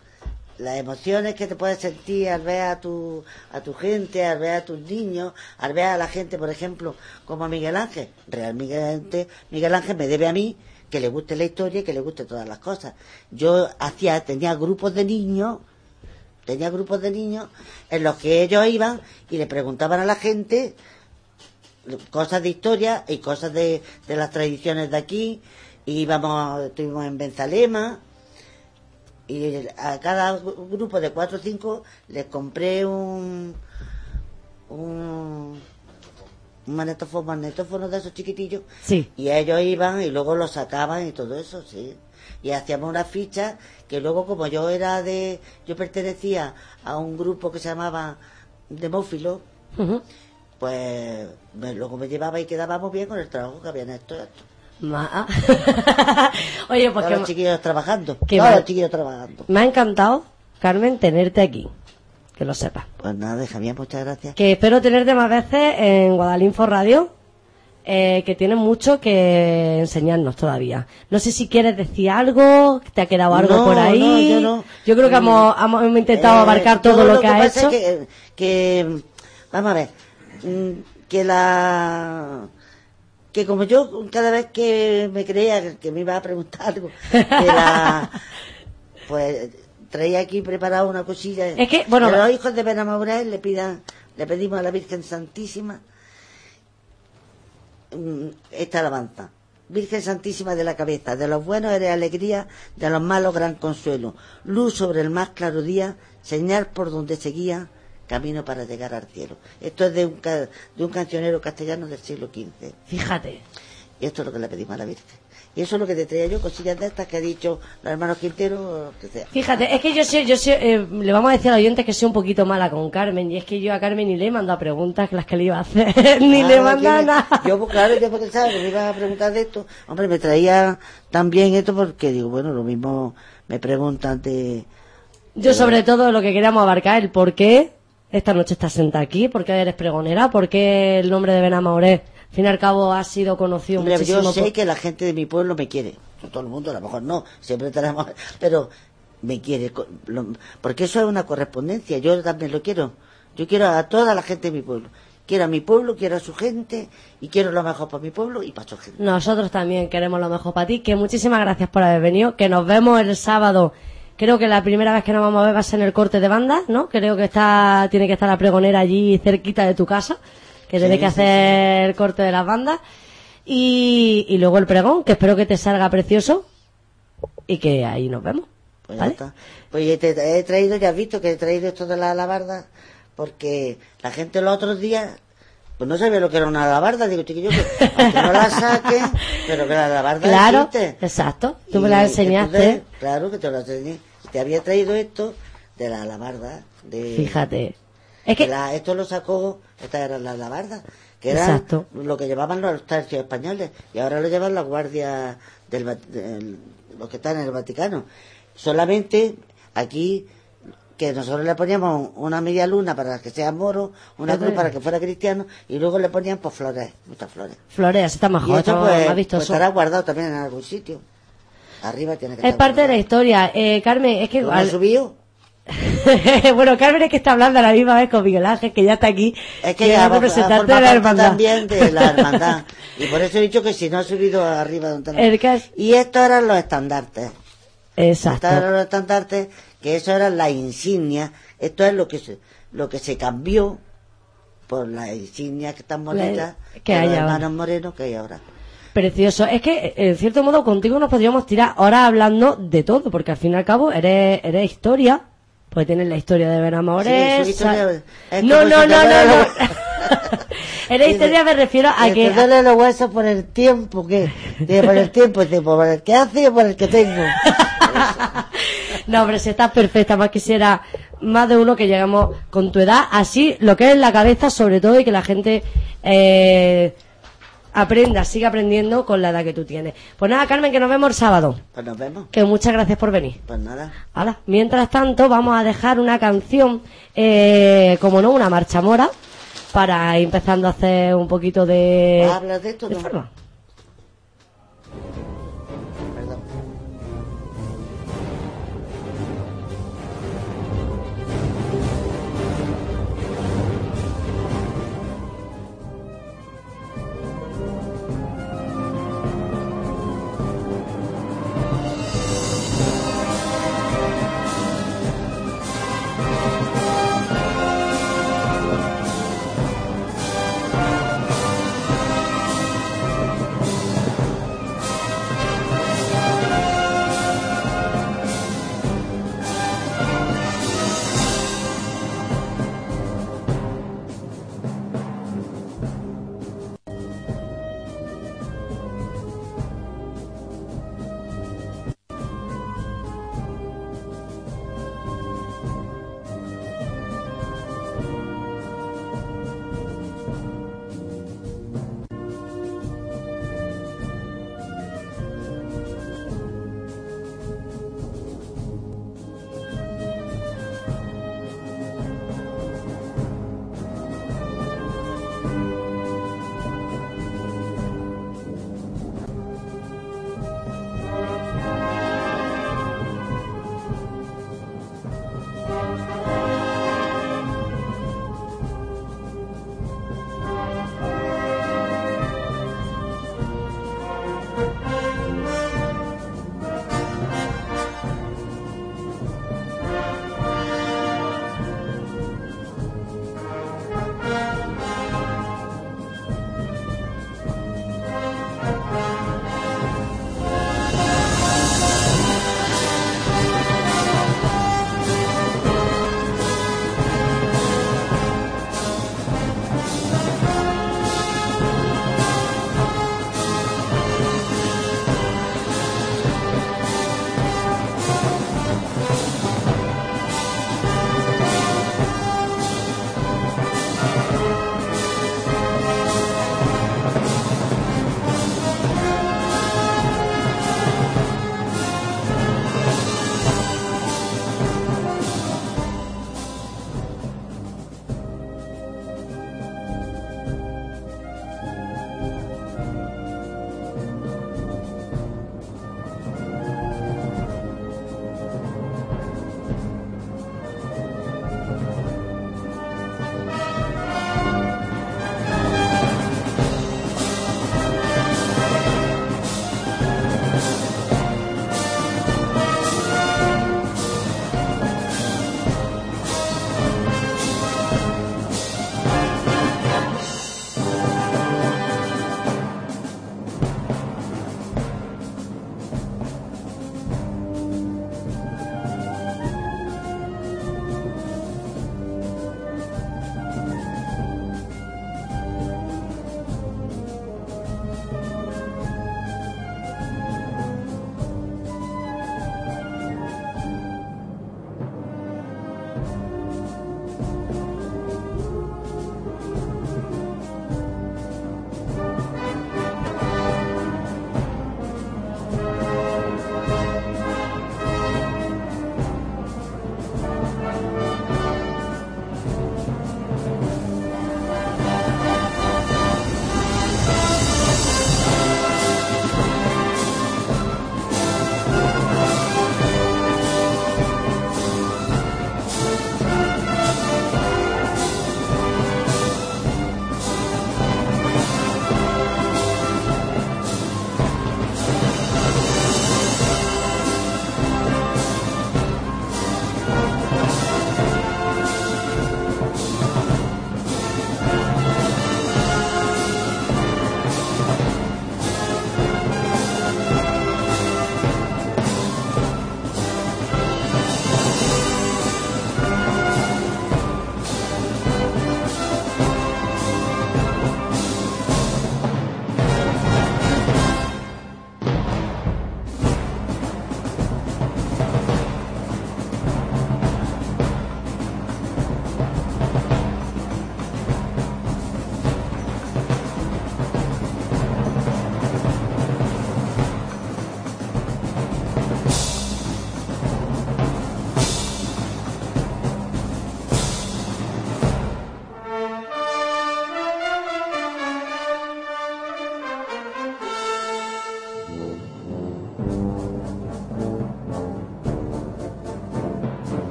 las emociones que te puedes sentir al ver a tu, a tu gente, al ver a tus niños, al ver a la gente, por ejemplo, como a Miguel Ángel. Realmente Miguel Ángel me debe a mí que le guste la historia y que le guste todas las cosas. Yo hacía, tenía grupos de niños tenía grupos de niños en los que ellos iban y le preguntaban a la gente cosas de historia y cosas de, de las tradiciones de aquí. Y íbamos, estuvimos en Benzalema y a cada gru- grupo de cuatro o cinco les compré un, un un magnetófono, magnetófono de esos chiquitillos. Sí. Y ellos iban y luego los sacaban y todo eso, sí. Y hacíamos una ficha que luego como yo era de, yo pertenecía a un grupo que se llamaba Demófilo. Pues me- luego me llevaba y quedábamos bien con el trabajo que habían hecho. esto. Ma- *laughs* Oye, pues Todos que los chiquillos trabajando. Todos mal. los chiquillos trabajando. me ha encantado, Carmen, tenerte aquí. Que lo sepas. Pues nada, Javier, muchas gracias. Que espero tenerte más veces en Guadalinfo Radio, eh, que tienes mucho que enseñarnos todavía. No sé si quieres decir algo, te ha quedado algo No, por ahí. no, yo no. Yo creo que hemos, hemos- intentado Eh, abarcar todo lo, que, ha hecho. es que, que, vamos a ver, que la que como yo cada vez que me creía que- que me iba a preguntar algo, que la, *laughs* pues traía aquí preparado una cosilla. Es que, bueno, los hijos de Benamaurel le pidan, le pedimos a la Virgen Santísima mm, esta alabanza. Virgen Santísima de la cabeza, de los buenos eres alegría, de los malos gran consuelo. Luz sobre el más claro día, señal por donde seguía, camino para llegar al cielo. Esto es de un, de un cancionero castellano del siglo XV. Fíjate. Y esto es lo que le pedimos a la Virgen. Y eso es lo que te traía yo, cosillas de estas que ha dicho los hermanos Quintero, que sea. Fíjate, es que yo sé, yo sé, eh, le vamos a decir al oyente que soy un poquito mala con Carmen, y es que yo a Carmen ni le he mandado preguntas las que le iba a hacer, *laughs* ni Ah, le he mandado nada. Yo, pues claro, yo porque sabes que me iba a preguntar de esto. Hombre, me traía también esto porque digo, bueno, lo mismo me preguntan de... Yo sobre todo lo que queríamos abarcar el por qué esta noche estás sentada aquí, por qué eres pregonera, por qué el nombre de Benamauré, al fin y al cabo ha sido conocido muchísimo. yo sé por- que la gente de mi pueblo me quiere. No todo el mundo, a lo mejor no, siempre tenemos... *laughs* Pero me quiere, porque eso es una correspondencia, yo también lo quiero. Yo quiero a toda la gente de mi pueblo. Quiero a mi pueblo, quiero a su gente, y quiero lo mejor para mi pueblo y para su gente. Nosotros también queremos lo mejor para ti, que muchísimas gracias por haber venido, que nos vemos el sábado. Creo que la primera vez que nos vamos a ver va a ser en el corte de banda, ¿no? Creo que está, tiene que estar la pregonera allí cerquita de tu casa, que tiene que sí, hacer el corte de las bandas. Y, y luego el pregón, que espero que te salga precioso y que ahí nos vemos. Pues ya está. Pues te he traído, ya has visto que he traído esto de la alabarda, porque la gente los otros días, pues no sabía lo que era una alabarda, digo, chiquillo, que aunque no la saque, pero que la alabarda Claro, existe. exacto. Tú Y me la enseñaste. claro que te lo enseñé. Te había traído esto de la alabarda. De, Fíjate. Es que la- esto lo sacó, esta era la alabarda, que era Exacto. lo que llevaban los tercios españoles, y ahora lo llevan la guardia del, del- los que están en el Vaticano. Solamente aquí, que nosotros le poníamos una media luna para que sea moro, una cruz para que fuera cristiano, y luego le ponían pues flores, muchas flores. Floreas, está y mejor, esto está pues, más pues vistoso. estará guardado también en algún sitio. Arriba tiene que es estar parte de la historia. Eh, Carmen, es que... ¿Lo han al- subido? *laughs* bueno, Carmen es que está hablando a la misma vez con Miguel Ángel, que ya está aquí. Es que es ya va- representante de la hermandad. también de la *laughs* hermandad. Y por eso he dicho que si no ha subido arriba donde. El es- Y estos eran los estandartes. Exacto. Estos eran los estandartes, que eso eran las insignias. Esto es lo que se, lo que se cambió por las insignias que están bonitas que hay los ahora. hermanos morenos que hay ahora. Precioso. Es que, en cierto modo, contigo nos podríamos tirar ahora hablando de todo, porque al fin y al cabo eres, eres historia. Pues tienes la historia de. Sí, soy historia- es no, no, no, no, no. *laughs* *laughs* los- eres historia, me refiero a Que que. te duele los huesos por el tiempo que, que por el tiempo, dice, por el que hace y por el que tengo. *laughs* No, hombre, si estás perfecta, más quisiera más de uno que llegamos con tu edad, así lo que es en la cabeza sobre todo y que la gente eh, aprenda, siga aprendiendo con la edad que tú tienes. Pues nada, Carmen, que nos vemos el sábado. Pues nos vemos. Que muchas gracias por venir. Pues nada. Mientras tanto, vamos a dejar una canción, eh, como no, una marcha mora, para ir empezando a hacer un poquito de... ¿Hablas de esto de no? forma.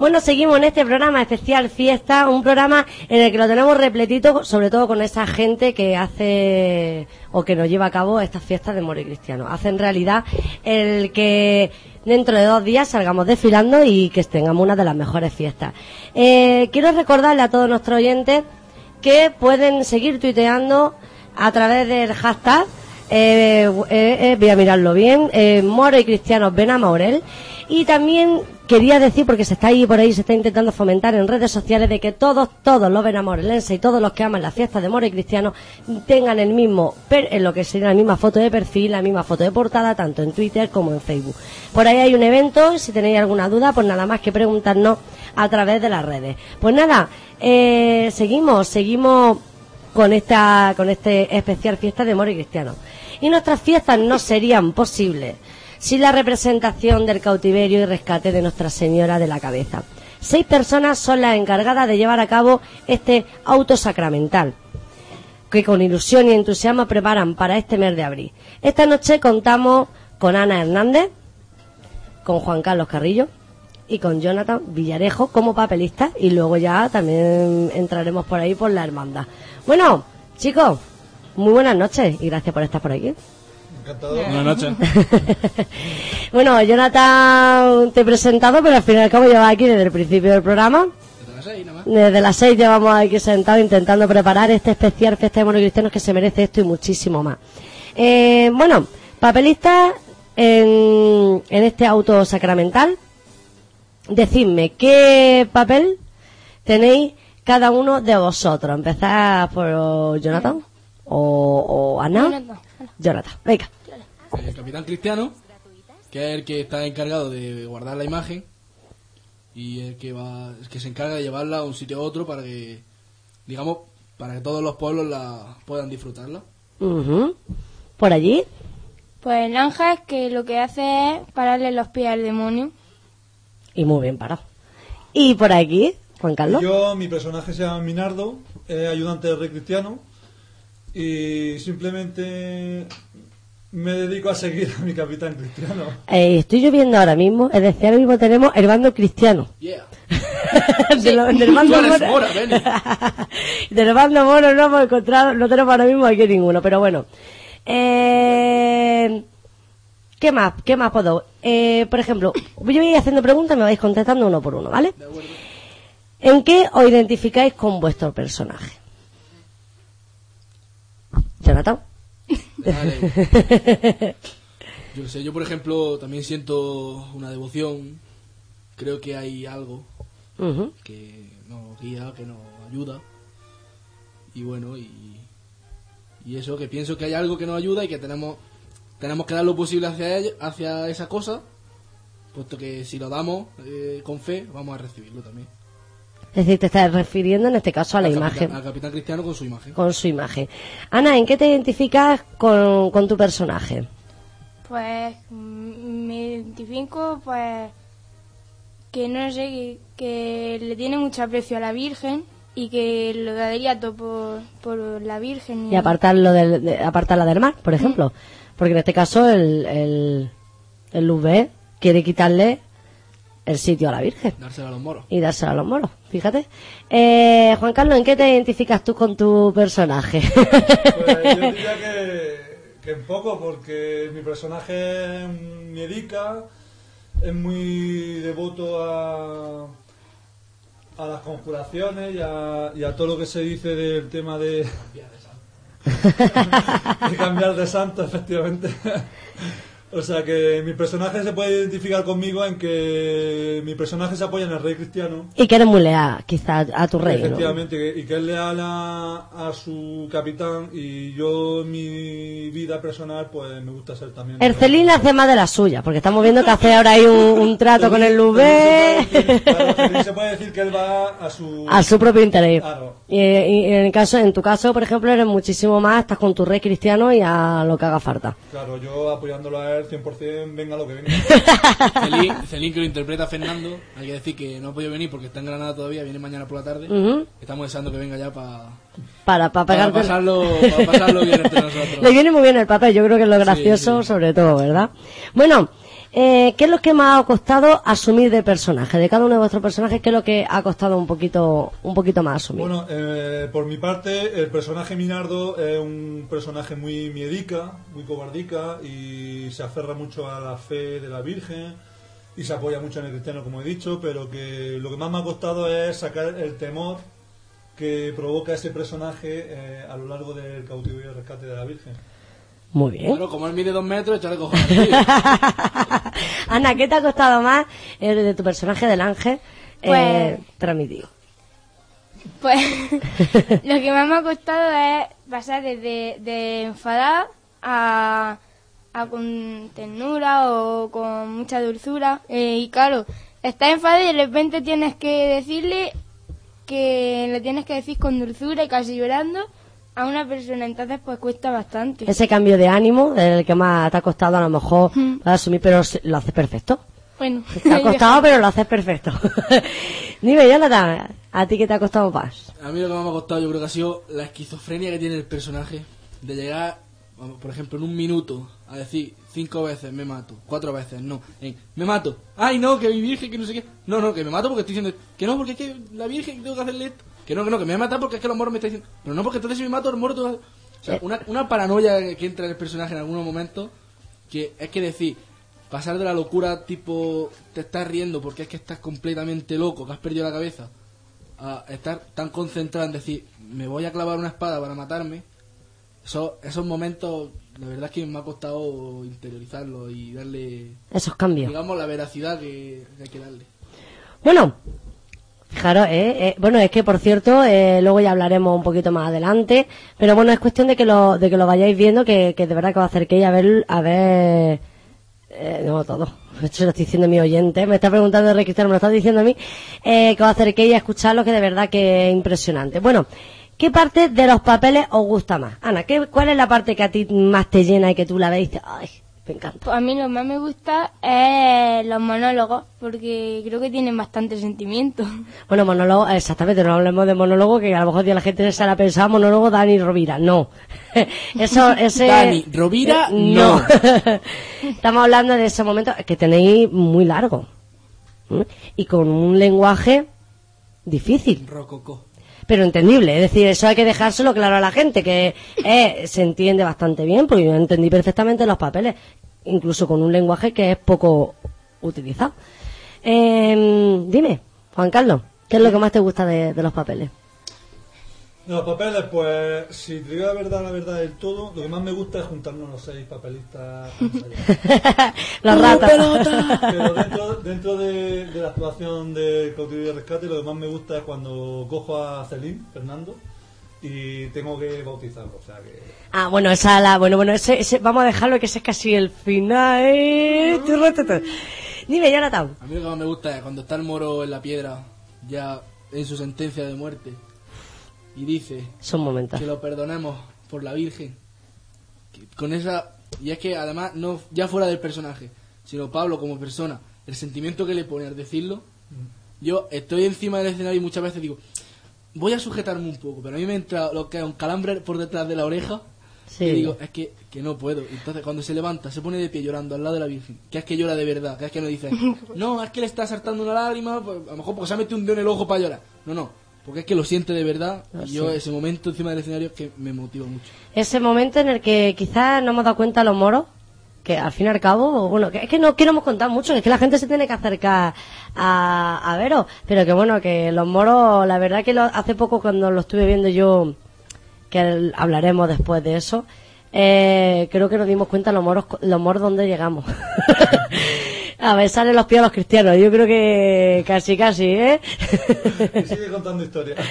Bueno, seguimos en este programa especial Fiesta, un programa en el que lo tenemos repletito, sobre todo con esa gente que hace o que nos lleva a cabo estas fiestas de Moro y Cristiano. Hacen realidad el que dentro de dos días salgamos desfilando y que tengamos una de las mejores fiestas. Eh, quiero recordarle a todos nuestros oyentes que pueden seguir tuiteando a través del hashtag eh, eh, eh, voy a mirarlo bien, Moro y Cristianos ven a Maurel. Y también quería decir, porque se está ahí por ahí, se está intentando fomentar en redes sociales, de que todos, todos los benamaurelenses y todos los que aman la fiesta de Moro y Cristianos tengan el mismo, en lo que sería la misma foto de perfil, la misma foto de portada, tanto en Twitter como en Facebook. Por ahí hay un evento, si tenéis alguna duda, pues nada más que preguntarnos a través de las redes. Pues nada, eh, seguimos, seguimos con esta con este especial fiesta de Moro y Cristiano. Y nuestras fiestas no serían posibles sin la representación del cautiverio y rescate de Nuestra Señora de la Cabeza. Seis personas son las encargadas de llevar a cabo este auto sacramental que con ilusión y entusiasmo preparan para este mes de abril. Esta noche contamos con Ana Hernández, con Juan Carlos Carrillo y con Jonathan Villarejo como papelistas y luego ya también entraremos por ahí por la hermandad. Bueno, chicos, muy buenas noches y gracias por estar por aquí. Encantado. Buenas noches. *laughs* bueno, Jonathan te he presentado, pero al fin y al cabo llevas aquí desde el principio del programa. Desde las seis, nada más. Desde las seis llevamos aquí sentados intentando preparar este especial Fiesta de Monocristianos que se merece esto y muchísimo más. Eh, bueno, papelistas en, en este auto sacramental, decidme qué papel tenéis cada uno de vosotros. Empezar por Jonathan o, o Ana. Jonathan. Jonathan, venga. El capitán cristiano, que es el que está encargado de guardar la imagen y el que va, el que se encarga de llevarla a un sitio a otro para que, digamos, para que todos los pueblos la puedan disfrutarla. Por allí. Pues el ángel que lo que hace es pararle los pies al demonio. Y muy bien parado. Y por aquí, Juan Carlos. Yo, mi personaje se llama Minardo, es ayudante del rey cristiano y simplemente me dedico a seguir a mi capitán cristiano. Eh, estoy lloviendo ahora mismo, es decir, ahora mismo tenemos el bando cristiano. Yeah. *laughs* De lo- del bando moro. Mora, Beni. *laughs* del bando moro no hemos encontrado, no tenemos ahora mismo aquí ninguno, pero bueno. Eh, ¿Qué más? ¿Qué más puedo? Eh, por ejemplo, yo voy a ir haciendo preguntas y me vais contestando uno por uno, ¿vale? ¿En qué os identificáis con vuestro personaje? Jonathan. Vale. *laughs* Yo sé, yo por ejemplo también siento una devoción. Creo que hay algo que nos guía, que nos ayuda. Y bueno, y, y eso, que pienso que hay algo que nos ayuda y que tenemos tenemos que dar lo posible hacia ella, hacia esa cosa, puesto que si lo damos eh, con fe, vamos a recibirlo también. Es decir, te estás refiriendo en este caso a la Al imagen. capitán- al capitán cristiano con su imagen. con su imagen. Ana, ¿en qué te identificas con, con tu personaje? Pues mm, me identifico, pues, que no sé, que, que le tiene mucho aprecio a la Virgen y que lo daría todo por, por la Virgen. Y apartarlo del, de- apartarla del mar, por ejemplo. Porque en este caso el, el, el UV quiere quitarle el sitio a la Virgen Dársela a los moros. y dárselo a los moros, fíjate. Eh, Juan Carlos, ¿en qué te identificas tú con tu personaje? Pues yo diría que, que en poco, porque mi personaje es miedica, es muy devoto a, a las conjuraciones y a, y a todo lo que se dice del tema de, *laughs* de cambiar de santo, efectivamente. O sea que mi personaje se puede identificar conmigo en que mi personaje se apoya en el rey cristiano. y que eres muy leal, quizá, a tu rey. Efectivamente, y que es leal a, a su capitán y yo en mi vida personal pues me gusta ser también... Ercelín hace más de la suya, porque estamos viendo que hace *laughs* ahora ahí un, un trato con el UV. Claro, Ercelín se puede decir que él va a su... a su propio interés. Claro. Y, y en el caso, en tu caso, por ejemplo, eres muchísimo más, estás con tu rey cristiano y a lo que haga falta. Claro, yo apoyándolo a él 100%, venga lo que venga. *laughs* Celín, Celín, que lo interpreta Fernando, hay que decir que no ha podido venir porque está en Granada todavía, viene mañana por la tarde. Estamos deseando que venga ya pa- Para, para, pasarlo, para pasarlo bien entre *laughs* nosotros. Le viene muy bien el papel, yo creo que es lo gracioso sí. sobre todo, ¿verdad? Bueno, eh, ¿qué es lo que más ha costado asumir de personaje? De cada uno de vuestros personajes, ¿qué es lo que ha costado un poquito, un poquito más asumir? Bueno, eh, por mi parte, el personaje Minardo es un personaje muy miedica, muy cobardica y se aferra mucho a la fe de la Virgen y se apoya mucho en el cristiano, como he dicho, pero que lo que más me ha costado es sacar el temor que provoca ese personaje eh, a lo largo del cautiverio y rescate de la Virgen. Muy bien. Bueno, como él mide dos metros, échale cojones. *laughs* Ana, ¿qué te ha costado más eh, de tu personaje del ángel eh, Pues- transmitir? Pues *laughs* lo que más me ha costado es pasar desde de enfadar a, a con ternura o con mucha dulzura. Eh, y claro, estás enfadado y de repente tienes que decirle que le tienes que decir con dulzura y casi llorando a una persona. Entonces pues cuesta bastante. Ese cambio de ánimo, el que más te ha costado a lo mejor Mm. para asumir, pero lo haces perfecto. Bueno, Te ha *laughs* costado, pero lo haces perfecto. *laughs* Dime, Jonathan, ¿a ti qué te ha costado más? A mí lo que más me ha costado yo creo que ha sido la esquizofrenia que tiene el personaje de llegar, vamos, por ejemplo, en un minuto a decir cinco veces me mato, cuatro veces no, en, me mato, ay no, que mi virgen, que no sé qué, no, no, que me mato porque estoy diciendo, que no, porque es que la virgen tengo que hacerle esto, que no, que no, que me voy a matar porque es que los moros me están diciendo, pero no, porque entonces si me mato, el moro a- O sea, una, una paranoia que entra en el personaje en algunos momentos, que es que decir, pasar de la locura tipo, te estás riendo porque es que estás completamente loco, que has perdido la cabeza, a estar tan concentrado en decir, me voy a clavar una espada para matarme, eso, esos momentos, la verdad es que me ha costado interiorizarlo y darle, Esos cambios. digamos, la veracidad que, que hay que darle. Bueno, fijaros, eh, eh, bueno, es que por cierto, eh, luego ya hablaremos un poquito más adelante, pero bueno, es cuestión de que lo, de que lo vayáis viendo, que, que de verdad que os acerquéis a ver, a ver, eh, no todo, *laughs* esto lo estoy diciendo a mi oyente, me está preguntando de Cristiano, me lo está diciendo a mí, eh, que os acerquéis a escucharlo, que de verdad que es impresionante. Bueno, ¿qué parte de los papeles os gusta más? Ana, ¿qué, ¿cuál es la parte que a ti más te llena y que tú la veis ay, me encanta? Pues a mí lo más me gusta es los monólogos, porque creo que tienen bastante sentimiento. *laughs* Bueno, monólogo, exactamente, no hablemos de monólogo, que a lo mejor la gente se la pensaba monólogo Dani Rovira, no. *laughs* Eso, *laughs* ese... Dani Rovira, Eh, no. Estamos hablando de ese momento que tenéis muy largo. ¿Mm? Y con un lenguaje difícil, Rococó. Pero entendible. Es decir, eso hay que dejárselo claro a la gente, que eh, se entiende bastante bien, porque yo entendí perfectamente los papeles, incluso con un lenguaje que es poco utilizado. Eh, dime, Juan Carlos, ¿qué es lo que más te gusta de, de los papeles? Los papeles, pues, si te digo la verdad, la verdad del todo, lo que más me gusta es juntarnos los seis papelistas. *laughs* los ratas. Pero dentro, dentro de, de la actuación de Cautiverio y Rescate, lo que más me gusta es cuando cojo a Celine, Fernando, y tengo que bautizarlo. O sea que. Ah, bueno, esa la, bueno, bueno, ese, ese, vamos a dejarlo que ese es casi el final. ¿eh? Dime, Jonathan. A mí lo que más me gusta es cuando está el moro en la piedra, ya en su sentencia de muerte, y dice Son momentos. que lo perdonemos por la Virgen. Que con esa. Y es que además, no ya fuera del personaje, sino Pablo como persona, el sentimiento que le pone al decirlo. Yo estoy encima del escenario y muchas veces digo, voy a sujetarme un poco, pero a mí me entra lo que es un calambre por detrás de la oreja. Sí. Y digo, es que, que no puedo. Y Entonces, cuando se levanta, se pone de pie llorando al lado de la Virgen, que es que llora de verdad, que es que no dice, *laughs* no, es que le está saltando una lágrima, pues, a lo mejor porque se ha metido un dedo en el ojo para llorar. No, no, porque es que lo siente de verdad. Ah, y yo, sí. ese momento encima del escenario, es que me motiva mucho. Ese momento en el que quizás no hemos dado cuenta los moros, que al fin y al cabo, bueno, que es que no queremos contar mucho, es que la gente se tiene que acercar a, a veros, pero que bueno, que los moros, la verdad que lo- hace poco cuando lo estuve viendo yo, que el- hablaremos después de eso, eh, creo que nos dimos cuenta los moros, los moros donde llegamos. *laughs* a ver, salen los pies a los cristianos, yo creo que casi casi, ¿eh? Y sigue contando historias. *laughs*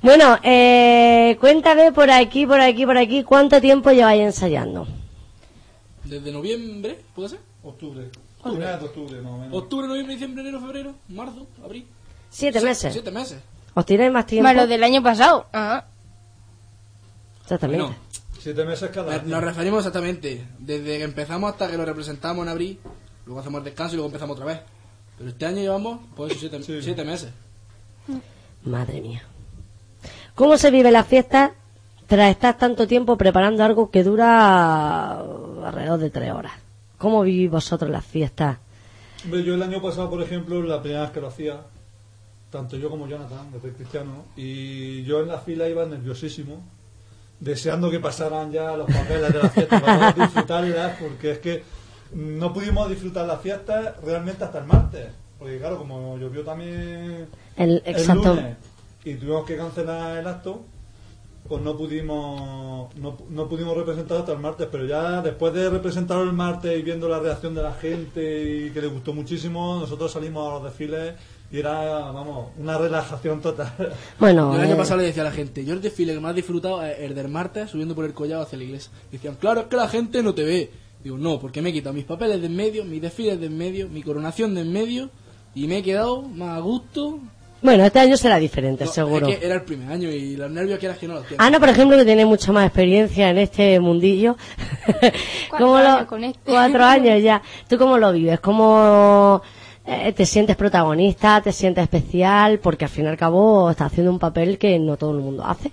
Bueno, eh, cuéntame por aquí, por aquí, por aquí, ¿cuánto tiempo lleváis ensayando? Desde noviembre, ¿puede ser? Octubre. Octubre, más o menos. Octubre, noviembre, diciembre, enero, febrero, marzo, abril. Siete meses. Siete meses. ¿Os tiráis más tiempo? Más lo del año pasado. Ah. Exactamente. Bueno, Siete meses cada año. nos referimos exactamente desde que empezamos hasta que lo representamos en abril, luego hacemos el descanso y luego empezamos otra vez. Pero este año llevamos, pues, siete, Sí. siete meses. Madre mía. ¿Cómo se vive la fiesta tras estar tanto tiempo preparando algo que dura alrededor de tres horas? ¿Cómo vivís vosotros las fiestas? Yo el año pasado, por ejemplo, la primera vez que lo hacía, tanto yo como Jonathan, que soy cristiano, y yo en la fila iba nerviosísimo, deseando que pasaran ya los papeles de la fiesta para poder disfrutarlas, porque es que no pudimos disfrutar la fiesta realmente hasta el martes. Porque claro, como llovió también El, lunes y tuvimos que cancelar el acto, pues no pudimos no, no pudimos representar hasta el martes, pero ya después de representarlo el martes y viendo la reacción de la gente y que le gustó muchísimo, nosotros salimos a los desfiles y era, vamos, una relajación total. Bueno, el año eh, pasado le decía a la gente, yo el desfile que más he disfrutado es el del martes subiendo por el collado hacia la iglesia. Decían, claro, es que la gente no te ve. Digo, no, porque me he quitado mis papeles de en medio, mis desfiles de en medio, mi coronación de en medio y me he quedado más a gusto. bueno, este año será diferente, No, seguro. es que era el primer año y los nervios que eras que no los tienes. Ana, por ejemplo, que tiene mucha más experiencia en este mundillo. *laughs* Cuatro ¿Cómo años con este. Cuatro años ya. ¿Tú cómo lo vives? ¿Cómo eh, te sientes protagonista? ¿Te sientes especial? Porque al fin y al cabo estás haciendo un papel que no todo el mundo hace.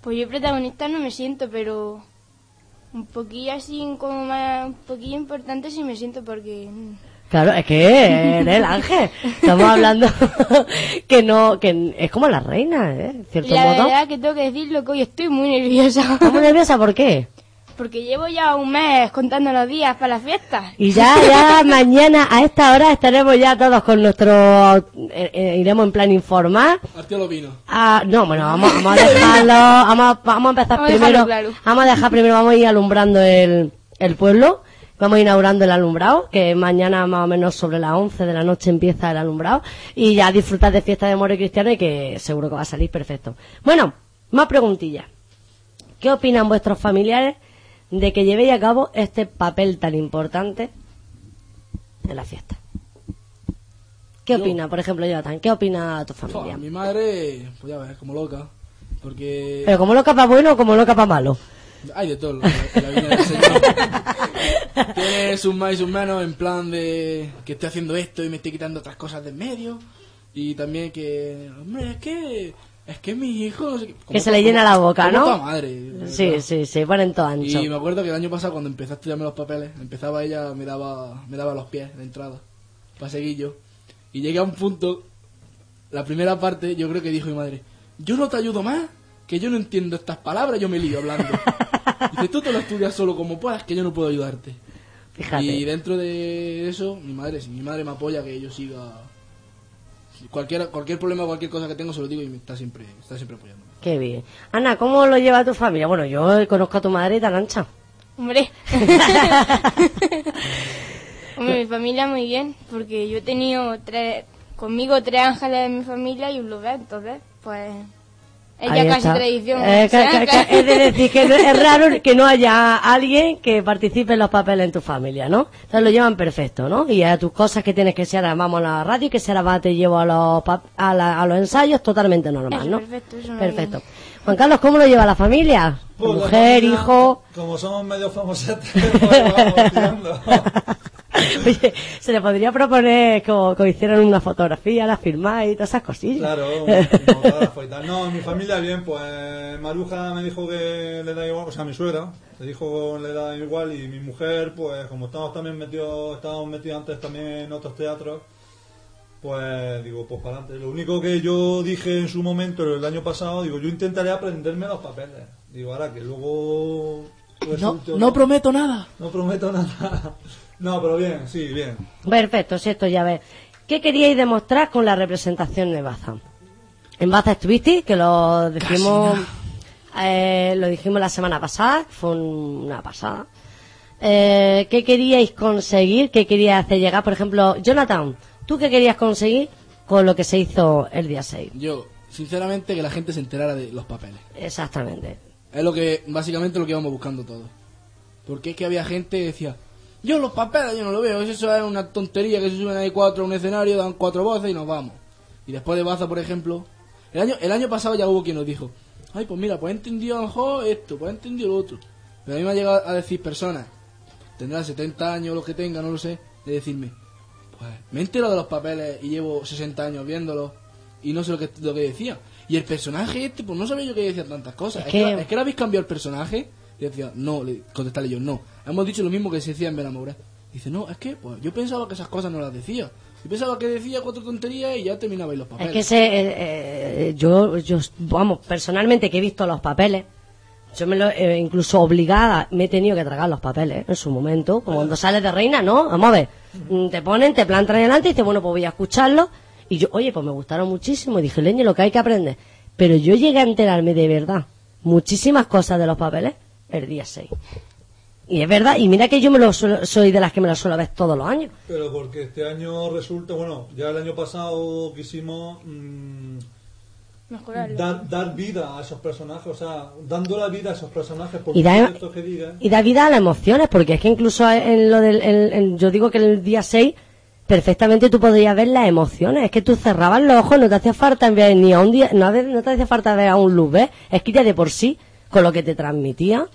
Pues yo protagonista no me siento, pero un poquillo así, como más, un poquillo importante sí me siento porque... mm, Claro, es que eres el ángel. Estamos *laughs* hablando *laughs* que no, que es como la reina, ¿eh? Cierto la modo. verdad que tengo que decirlo que hoy estoy muy nerviosa. ¿Estás muy nerviosa? ¿Por qué? Porque llevo ya un mes contando los días para la fiesta. Y ya, ya *laughs* mañana a esta hora estaremos ya todos con nuestro, eh, eh, iremos en plan informar. Artio lo vino. Ah, no, bueno, vamos, *laughs* vamos a dejarlo, vamos, a- vamos a empezar Vamos a primero, dejarlo claro. vamos a dejar primero, vamos a ir alumbrando el, el pueblo, vamos inaugurando el alumbrado, que mañana más o menos sobre las 11 de la noche empieza el alumbrado, y ya disfrutar de fiesta de Moro y Cristiano y que seguro que va a salir perfecto. Bueno, más preguntillas. ¿Qué opinan vuestros familiares de que llevéis a cabo este papel tan importante en la fiesta? ¿Qué Yo- opina, por ejemplo, Jonathan? ¿Qué opina tu familia? mi madre, pues ya ves, como loca. Porque Pero como loca para bueno o como loca para malo. hay de todo en la, en la vida del Señor. *laughs* Tiene sus más y sus menos en plan de que estoy haciendo esto y me estoy quitando otras cosas de en medio. Y también que, hombre, es que es que mi hijo... no sé qué. Como Que se le llena la boca, ¿no? madre. Sí, ¿verdad? sí, sí, ponen todo ancho. Y me acuerdo que el año pasado cuando empecé a estudiarme los papeles, empezaba ella, me daba, me daba los pies de entrada, para seguir yo. Y llegué a un punto, la primera parte, yo creo que dijo mi madre, yo no te ayudo más, que yo no entiendo estas palabras, yo me lío hablando. *laughs* Dice, tú te lo estudias solo como puedas, que yo no puedo ayudarte. Fíjate. Y dentro de eso, mi madre, sí, mi madre me apoya que yo siga... Cualquier, cualquier problema, cualquier cosa que tengo, se lo digo y me está siempre, está siempre apoyando. Qué bien. Ana, ¿cómo lo lleva tu familia? Bueno, yo conozco a tu madre tan ancha. Hombre. *laughs* Hombre, mi familia muy bien, porque yo he tenido tres, conmigo tres ángeles de mi familia y un lugar, entonces, pues, es Ahí ya casi está. tradición. Eh, ca- *laughs* es de decir, que no- es raro que no haya alguien que participe en los papeles en tu familia, ¿no? Entonces lo llevan perfecto, ¿no? Y a tus cosas que tienes que ser, ahora vamos a la radio, que se va, te llevo a los, a, la- a los ensayos, totalmente normal, ¿no? perfecto, eso no Perfecto. hay- Juan Carlos, ¿cómo lo lleva la familia? ¿Tu Pues la mujer, familia, hijo? Como somos medio famosetes, *laughs* pues vamos tirando. *laughs* *laughs* Oye, se le podría proponer como, como hicieron una fotografía, la firmáis y todas esas cosillas. Claro, un *laughs* fotógrafo y tal. No, en mi familia bien, pues Maruja me dijo que le da igual, o sea, mi suegra, le dijo que le da igual y mi mujer, pues como estamos también metidos, estábamos metidos antes también en otros teatros, pues digo, pues para adelante. Lo único que yo dije en su momento, el año pasado, digo, yo intentaré aprenderme los papeles. Digo, ahora que luego... No, no prometo nada. no prometo *laughs* nada. No, pero bien, sí, bien. Perfecto, si esto ya ves. ¿Qué queríais demostrar con la representación de Baza? En Baza estuvisteis, que lo dijimos, eh, lo dijimos la semana pasada, fue un- una pasada. Eh, ¿Qué queríais conseguir? ¿Qué queríais hacer llegar? Por ejemplo, Jonathan, ¿tú qué querías conseguir con lo que se hizo el día 6? Yo, sinceramente, que la gente se enterara de los papeles. Exactamente. Es lo que, básicamente, lo que íbamos buscando todos. Porque es que había gente que decía, yo los papeles yo no lo veo, eso es una tontería que se suben ahí cuatro a un escenario, dan cuatro voces y nos vamos. Y después de Baza, por ejemplo, el año, el año pasado ya hubo quien nos dijo, ay, pues mira, pues he entendido a lo mejor esto, pues he entendido lo otro. Pero a mí me ha llegado a decir personas, tendrán 70 años, lo que tenga, no lo sé, de decirme, pues me he enterado de los papeles y llevo 60 años viéndolos y no sé lo que, lo que decía. Y el personaje este, pues no sabía yo que decía tantas cosas. Es Es, que, que- es que le habéis cambiado el personaje. Y decía, no, le contestarle yo, no. Hemos dicho lo mismo que se decía en Benamora. Dice, no, es que pues, yo pensaba que esas cosas no las decía. Yo pensaba que decía cuatro tonterías y ya terminabais los Es papeles. que ese, eh, eh, yo, yo, vamos, personalmente que he visto los papeles, yo me lo, eh, incluso obligada, me he tenido que tragar los papeles en su momento, como cuando sales de reina, ¿no? Vamos a ver, mm, te ponen, te plantan delante y dices, bueno, pues voy a escucharlo. Y yo, oye, pues me gustaron muchísimo y dije, leño, lo que hay que aprender. Pero yo llegué a enterarme de verdad muchísimas cosas de los papeles el día 6. Y es verdad, y mira que yo me lo suelo- soy de las que me lo suelo ver todos los años. Pero porque este año resulta, bueno, ya el año pasado quisimos mm, dar, dar vida a esos personajes, o sea, dando la vida a esos personajes, por Y da, cierto que diga, y da vida a las emociones, porque es que incluso en lo del, en- en- yo digo que en el día 6, perfectamente tú podrías ver las emociones, es que tú cerrabas los ojos, no te hacía falta ver ni a un día, no te hacía falta ver a un luz, ¿ves? Es que ya de por sí, con lo que te transmitía,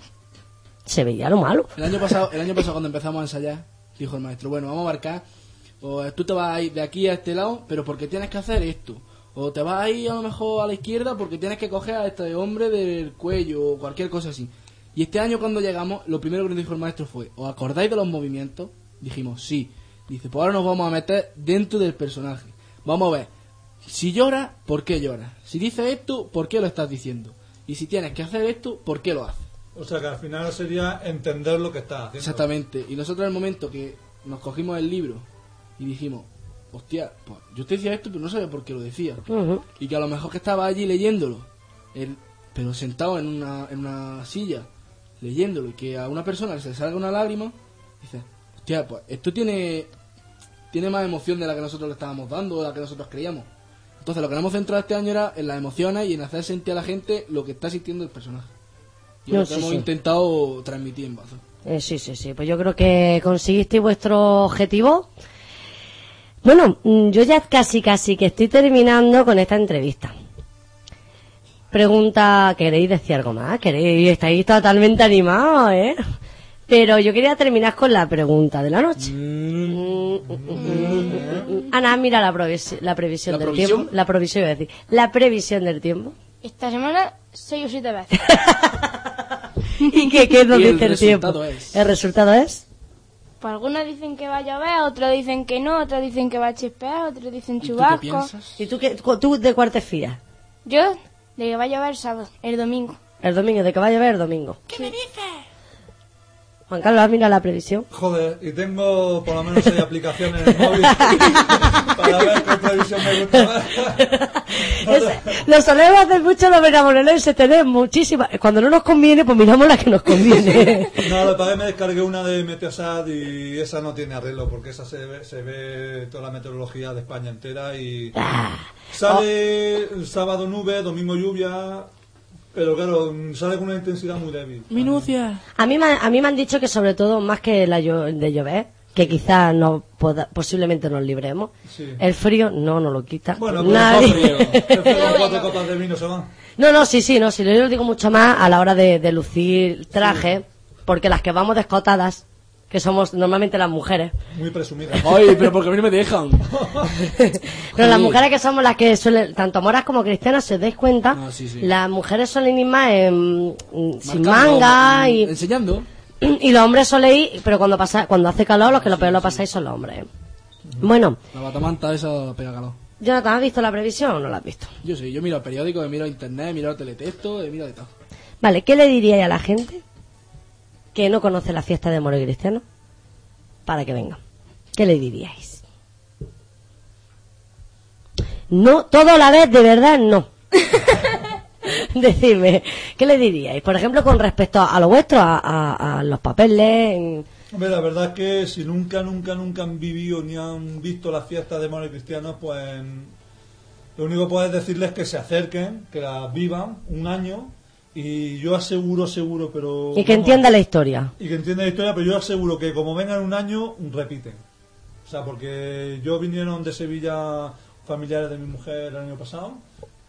se veía lo malo. El año pasado, el año pasado cuando empezamos a ensayar, dijo el maestro, bueno, vamos a marcar, o tú te vas a ir de aquí a este lado, pero porque tienes que hacer esto. O te vas a ir a lo mejor a la izquierda porque tienes que coger a este hombre del cuello o cualquier cosa así. Y este año cuando llegamos, lo primero que nos dijo el maestro fue, ¿os acordáis de los movimientos? Dijimos, sí. Dice, pues ahora nos vamos a meter dentro del personaje. Vamos a ver, si llora, ¿por qué llora? Si dice esto, ¿por qué lo estás diciendo? Y si tienes que hacer esto, ¿por qué lo haces? O sea que al final sería entender lo que está haciendo. Exactamente. Y nosotros en el momento que nos cogimos el libro y dijimos, hostia, pues yo te decía esto, pero no sabía por qué lo decía. Y que a lo mejor que estaba allí leyéndolo, él- pero sentado en una, en una silla, leyéndolo, y que a una persona se le salga una lágrima, dice, hostia, pues esto tiene, tiene más emoción de la que nosotros le estábamos dando, o de la que nosotros creíamos. Entonces lo que nos hemos centrado este año era en las emociones y en hacer sentir a la gente lo que está sintiendo el personaje. Y es No, lo que sí, hemos sí. intentado transmitir en Bazo. Eh, sí, sí, sí. Pues yo creo que conseguisteis vuestro objetivo. Bueno, mm, yo ya casi, casi que estoy terminando con esta entrevista. Pregunta, ¿queréis decir algo más? ¿Queréis? Estáis totalmente animados, ¿eh? Pero yo quería terminar con la pregunta de la noche. Mm. Ana, mira la, previsión ¿La del provisión? tiempo. La provisión, iba a decir. La previsión del tiempo. Esta semana, seis o siete veces. *laughs* ¿Y qué, qué nos Y el dice el tiempo? resultado es- El resultado es... Pues algunos dicen que va a llover, otros dicen que no, otros dicen que va a chispear, otros dicen ¿Y tú qué chubasco. piensas? ¿Y tú, qué, tú de cuál te fías? Yo, de que va a llover el sábado, el domingo. El domingo, de que va a llover el domingo. ¿Qué me dices? Juan Carlos, ¿has mirado la previsión? Joder, y tengo por lo menos seis aplicaciones en el móvil *laughs* para ver qué previsión me gusta. *laughs* Es- lo solemos hacer mucho los venamorelenses, tenemos muchísimas. Cuando no nos conviene, pues miramos la que nos conviene. *laughs* No, lo que me descargué una de Meteosat y esa no tiene arreglo porque esa se ve, se ve toda la meteorología de España entera y Ah. sale el sábado nube, domingo lluvia, pero claro, sale con una intensidad muy débil. Minucia. a, mí, me han- a mí me han dicho que sobre todo, más que la de llover, que quizás no poda- posiblemente nos libremos, Sí. el frío no nos lo quita Bueno, pues nadie. frío. *laughs* Después de cuatro copas de vino se van. No, no, sí, sí, no, sí, yo lo digo mucho más a la hora de, de lucir traje, porque las que vamos descotadas, que somos normalmente las mujeres, Muy presumida. Ay, pero porque a mí no me dejan. *laughs* pero las mujeres que somos las que suelen, tanto moras como cristianas, si os dais cuenta, Ah, sí, sí. las mujeres suelen ir más en- mm, sin manga y, Enseñando. *clears throat* y los hombres soléis, pero cuando pasa, cuando hace calor, los que lo peor lo pasáis son los hombres. Bueno, La batamanta esa pega calor. Jonathan, ¿has visto la previsión o no la has visto? Yo sí, yo miro el periódico, miro internet, miro el teletexto, miro de todo. Vale, ¿qué le diríais a la gente que no conoce la fiesta de Moro y Cristiano para que venga? ¿Qué le diríais? No, todo a la vez, de verdad, no. *laughs* Decidme, ¿qué le diríais? Por ejemplo, con respecto a, lo vuestro, a, a- los papeles. Hombre, la verdad es que si nunca, nunca, nunca han vivido ni han visto las fiestas de moros y cristianos, pues lo único que puedo decirles es que se acerquen, que las vivan un año y yo aseguro, seguro, pero... Y que entienda la historia. Y que entienda la historia, pero yo aseguro que como vengan un año, repiten. O sea, porque yo vinieron de Sevilla familiares de mi mujer el año pasado,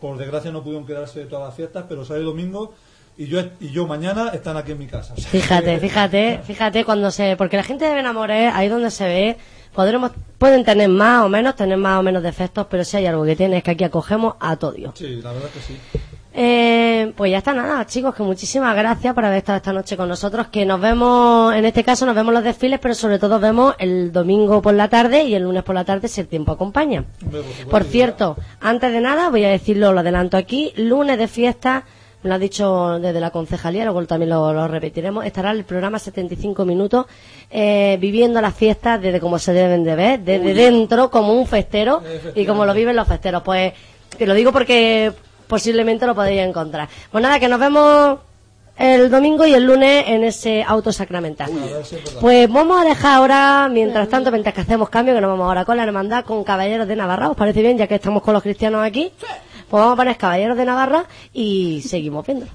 por desgracia no pudieron quedarse todas las fiestas, pero sale domingo y yo, y yo mañana están aquí en mi casa. O sea, Fíjate, que- fíjate, fíjate cuando se, porque la gente de Benamoré, ahí donde se ve, podremos, pueden tener más o menos, tener más o menos defectos, pero si hay algo que tiene es que aquí acogemos a todo Dios. Sí, la verdad que sí. Eh, Pues, ya está nada, chicos, que muchísimas gracias por haber estado esta noche con nosotros, que nos vemos, en este caso nos vemos los desfiles, pero sobre todo vemos el domingo por la tarde y el lunes por la tarde si el tiempo acompaña. Por cierto, antes de nada, voy a decirlo, lo adelanto aquí, lunes de fiesta, me lo ha dicho desde la concejalía, luego también lo, lo repetiremos, estará el programa 75 minutos eh, viviendo las fiestas desde como se deben de ver, desde dentro como un festero y como lo viven los festeros. Pues te lo digo porque posiblemente lo podéis encontrar. Pues nada, que nos vemos el domingo y el lunes en ese auto sacramental. Pues vamos a dejar ahora, mientras tanto, mientras que hacemos cambio, que nos vamos ahora con la hermandad, con Caballeros de Navarra. ¿Os parece bien? Ya que estamos con los cristianos aquí. Pues vamos a poner Caballeros de Navarra y seguimos viendo.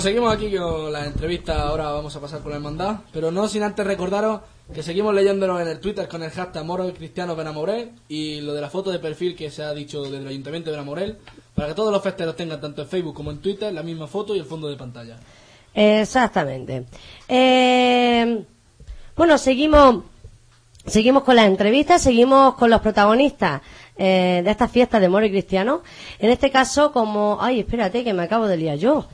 Seguimos aquí con la entrevista. Ahora vamos a pasar con la hermandad. Pero no sin antes recordaros que seguimos leyéndonos en el Twitter con el hashtag Moro Cristiano Benamorel y lo de la foto de perfil que se ha dicho desde el Ayuntamiento de Benamorel para que todos los festeros tengan tanto en Facebook como en Twitter la misma foto y el fondo de pantalla. Exactamente. Eh, bueno, seguimos, seguimos con las entrevistas, seguimos con los protagonistas eh, de esta fiesta de Moro y Cristiano. En este caso, como, ay, espérate, que me acabo de liar yo.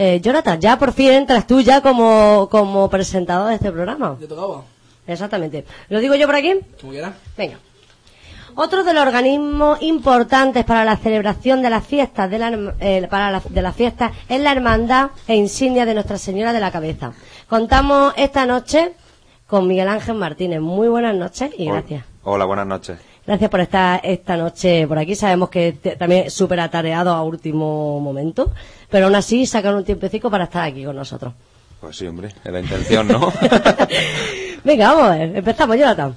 Eh, Jonathan, ya por fin entras tú ya como, como presentador de este programa. ¿Ya tocaba? Exactamente. ¿Lo digo yo por aquí? Como quieras. Venga. Otro de los organismos importantes para la celebración de las fiestas de la, eh, para la- de las fiestas es la hermandad e insignia de Nuestra Señora de la Cabeza. Contamos esta noche con Miguel Ángel Martínez. Muy buenas noches y Hola. gracias. Hola, buenas noches. Gracias por estar esta noche por aquí. Sabemos que te- también súper atareado a último momento, pero aún así sacan un tiempecito para estar aquí con nosotros. Pues sí, hombre, es la intención, ¿no? *laughs* Venga, vamos a ver. Empezamos, Jonathan.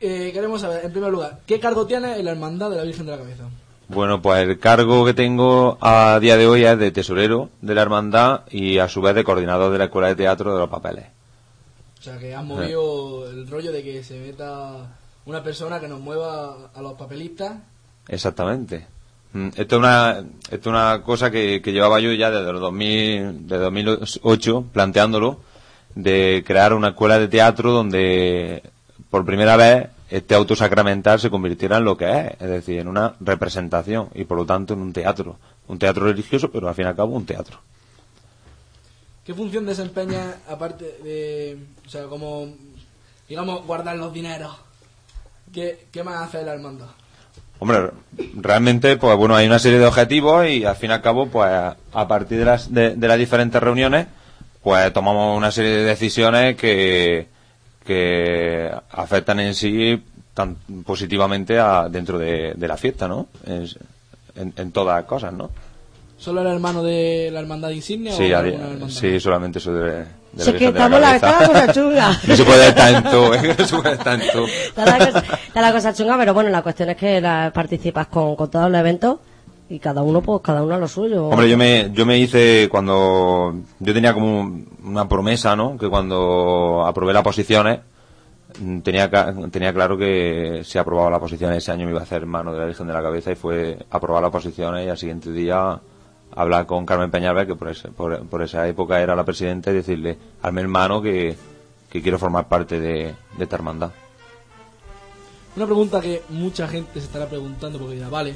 Eh, queremos saber, en primer lugar, ¿qué cargo tiene en la Hermandad de la Virgen de la Cabeza? bueno, pues el cargo que tengo a día de hoy es de tesorero de la hermandad y a su vez de coordinador de la Escuela de Teatro de los Papeles. O sea, que has movido el rollo de que se meta una persona que nos mueva a los papelistas. Exactamente. Mm, Esto es una, esto es una cosa que, que llevaba yo ya desde el 2000, de 2008 planteándolo, de crear una escuela de teatro donde por primera vez este auto sacramental se convirtiera en lo que es, es decir, en una representación y por lo tanto en un teatro. Un teatro religioso, pero al fin y al cabo un teatro. ¿Qué función desempeña, aparte de, o sea, como, digamos, guardar los dineros? ¿Qué, qué más hace la hermandad? Hombre, realmente, pues bueno, hay una serie de objetivos y al fin y al cabo, pues a partir de las, de, de las diferentes reuniones, pues tomamos una serie de decisiones que, que afectan en sí tan positivamente a, dentro de, de la fiesta, ¿no? En, en todas las cosas, ¿no? ¿Solo era hermano de la hermandad insignia Sí, o a hermandad? sí, solamente soy de, de es que estamos la Cabeza. cada cosa *laughs* chunga. No se puede todo, *laughs* ¿eh? No se puede todo. Está la, cosa, está la cosa chunga, pero bueno, la cuestión es que la- participas con, con todos los eventos y cada uno, pues cada uno a lo suyo. Hombre, yo me, yo me hice cuando yo tenía como una promesa, ¿no? Que cuando aprobé las posiciones mm, tenía tenía claro que si aprobaba las posiciones ese año me iba a hacer hermano de la Virgen de la Cabeza y fue aprobar las posiciones y al siguiente día hablar con Carmen Peñalver que por, ese- por, por esa época era la presidenta y decirle a mi hermano que, que quiero formar parte de, de esta hermandad. Una pregunta que mucha gente se estará preguntando porque dirá, vale,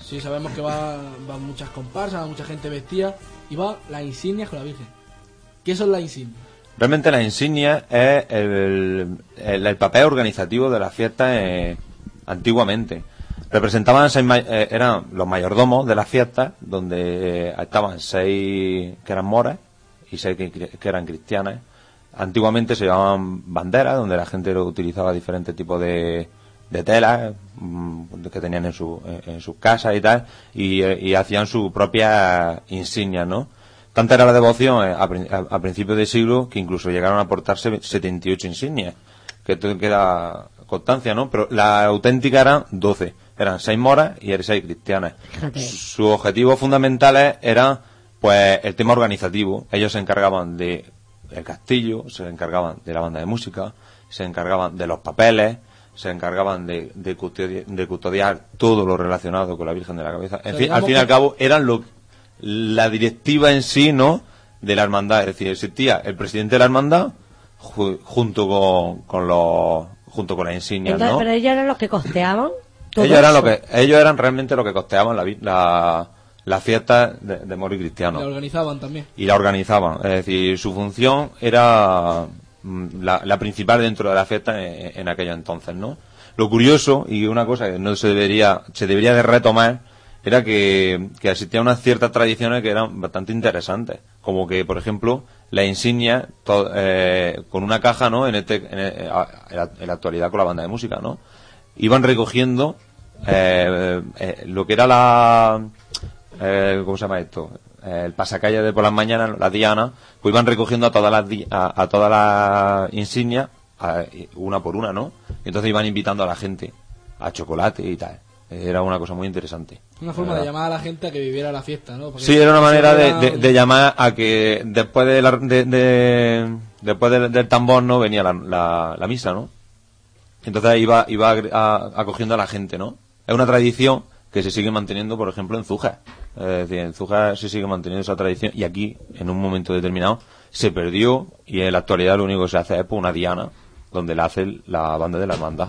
si sabemos que va, *laughs* van muchas comparsas, va mucha gente vestida y va las insignias con la Virgen. ¿Qué son las insignias? Realmente la insignia es el, el- el papel organizativo de la fiesta eh, antiguamente. Representaban seis, eh, eran los mayordomos de las fiestas, donde eh, estaban seis que eran moras y seis que, que eran cristianas. Antiguamente se llamaban banderas, donde la gente utilizaba diferentes tipos de, de telas mm, que tenían en, su, en, sus casas y tal, y, eh, y hacían su propia insignia, ¿no? Tanta era la devoción eh, a, a- principios de siglo que incluso llegaron a aportarse 78 insignias. Que esto queda constancia, ¿no? Pero la auténtica eran 12. Eran 6 moras y 6 cristianas. Fíjate. Sus objetivos fundamentales eran, pues, el tema organizativo. Ellos se encargaban de el castillo, se encargaban de la banda de música, se encargaban de los papeles, se encargaban de, de, custodi- de custodiar todo lo relacionado con la Virgen de la Cabeza. En fin, al fin y al cabo, eran lo, la directiva en sí, ¿no? De la hermandad. Es decir, existía el presidente de la hermandad ju- junto con, con los, junto con las insignias, Entonces, ¿no? pero ellos eran los que costeaban. todo Ellos eran eso. lo que, ellos eran realmente lo que costeaban la, la, la fiesta de, de moro y cristiano La organizaban también. y la organizaban. Es decir, su función era mm, la, la principal dentro de la fiesta en, en aquello entonces, ¿no? Lo curioso y una cosa que no se debería se debería de retomar era que, que existían unas ciertas tradiciones que eran bastante interesantes, como que, por ejemplo, la insignia eh, con una caja, ¿no? En este eh, en la, actualidad con la banda de música, ¿no? Iban recogiendo eh, eh, lo que era la ¿cómo se llama esto? El pasacalle de por las mañanas, la diana, pues iban recogiendo a todas las a, a todas las insignias, una por una, ¿no? Y entonces iban invitando a la gente a chocolate y tal. Era una cosa muy interesante. Una forma de llamar a la gente a que viviera la fiesta, ¿no? Porque Sí, era una manera de, llamar a que después de la- de- de- después del, del tambor no venía la, la- la misa, ¿no? Entonces iba iba agre- a- acogiendo a la gente, ¿no? Es una tradición que se sigue manteniendo, por ejemplo, en. Es decir, en Zuja se sigue manteniendo esa tradición y aquí, en un momento determinado, se perdió y en la actualidad lo único que se hace es pues, una diana donde la hace la banda de la hermandad.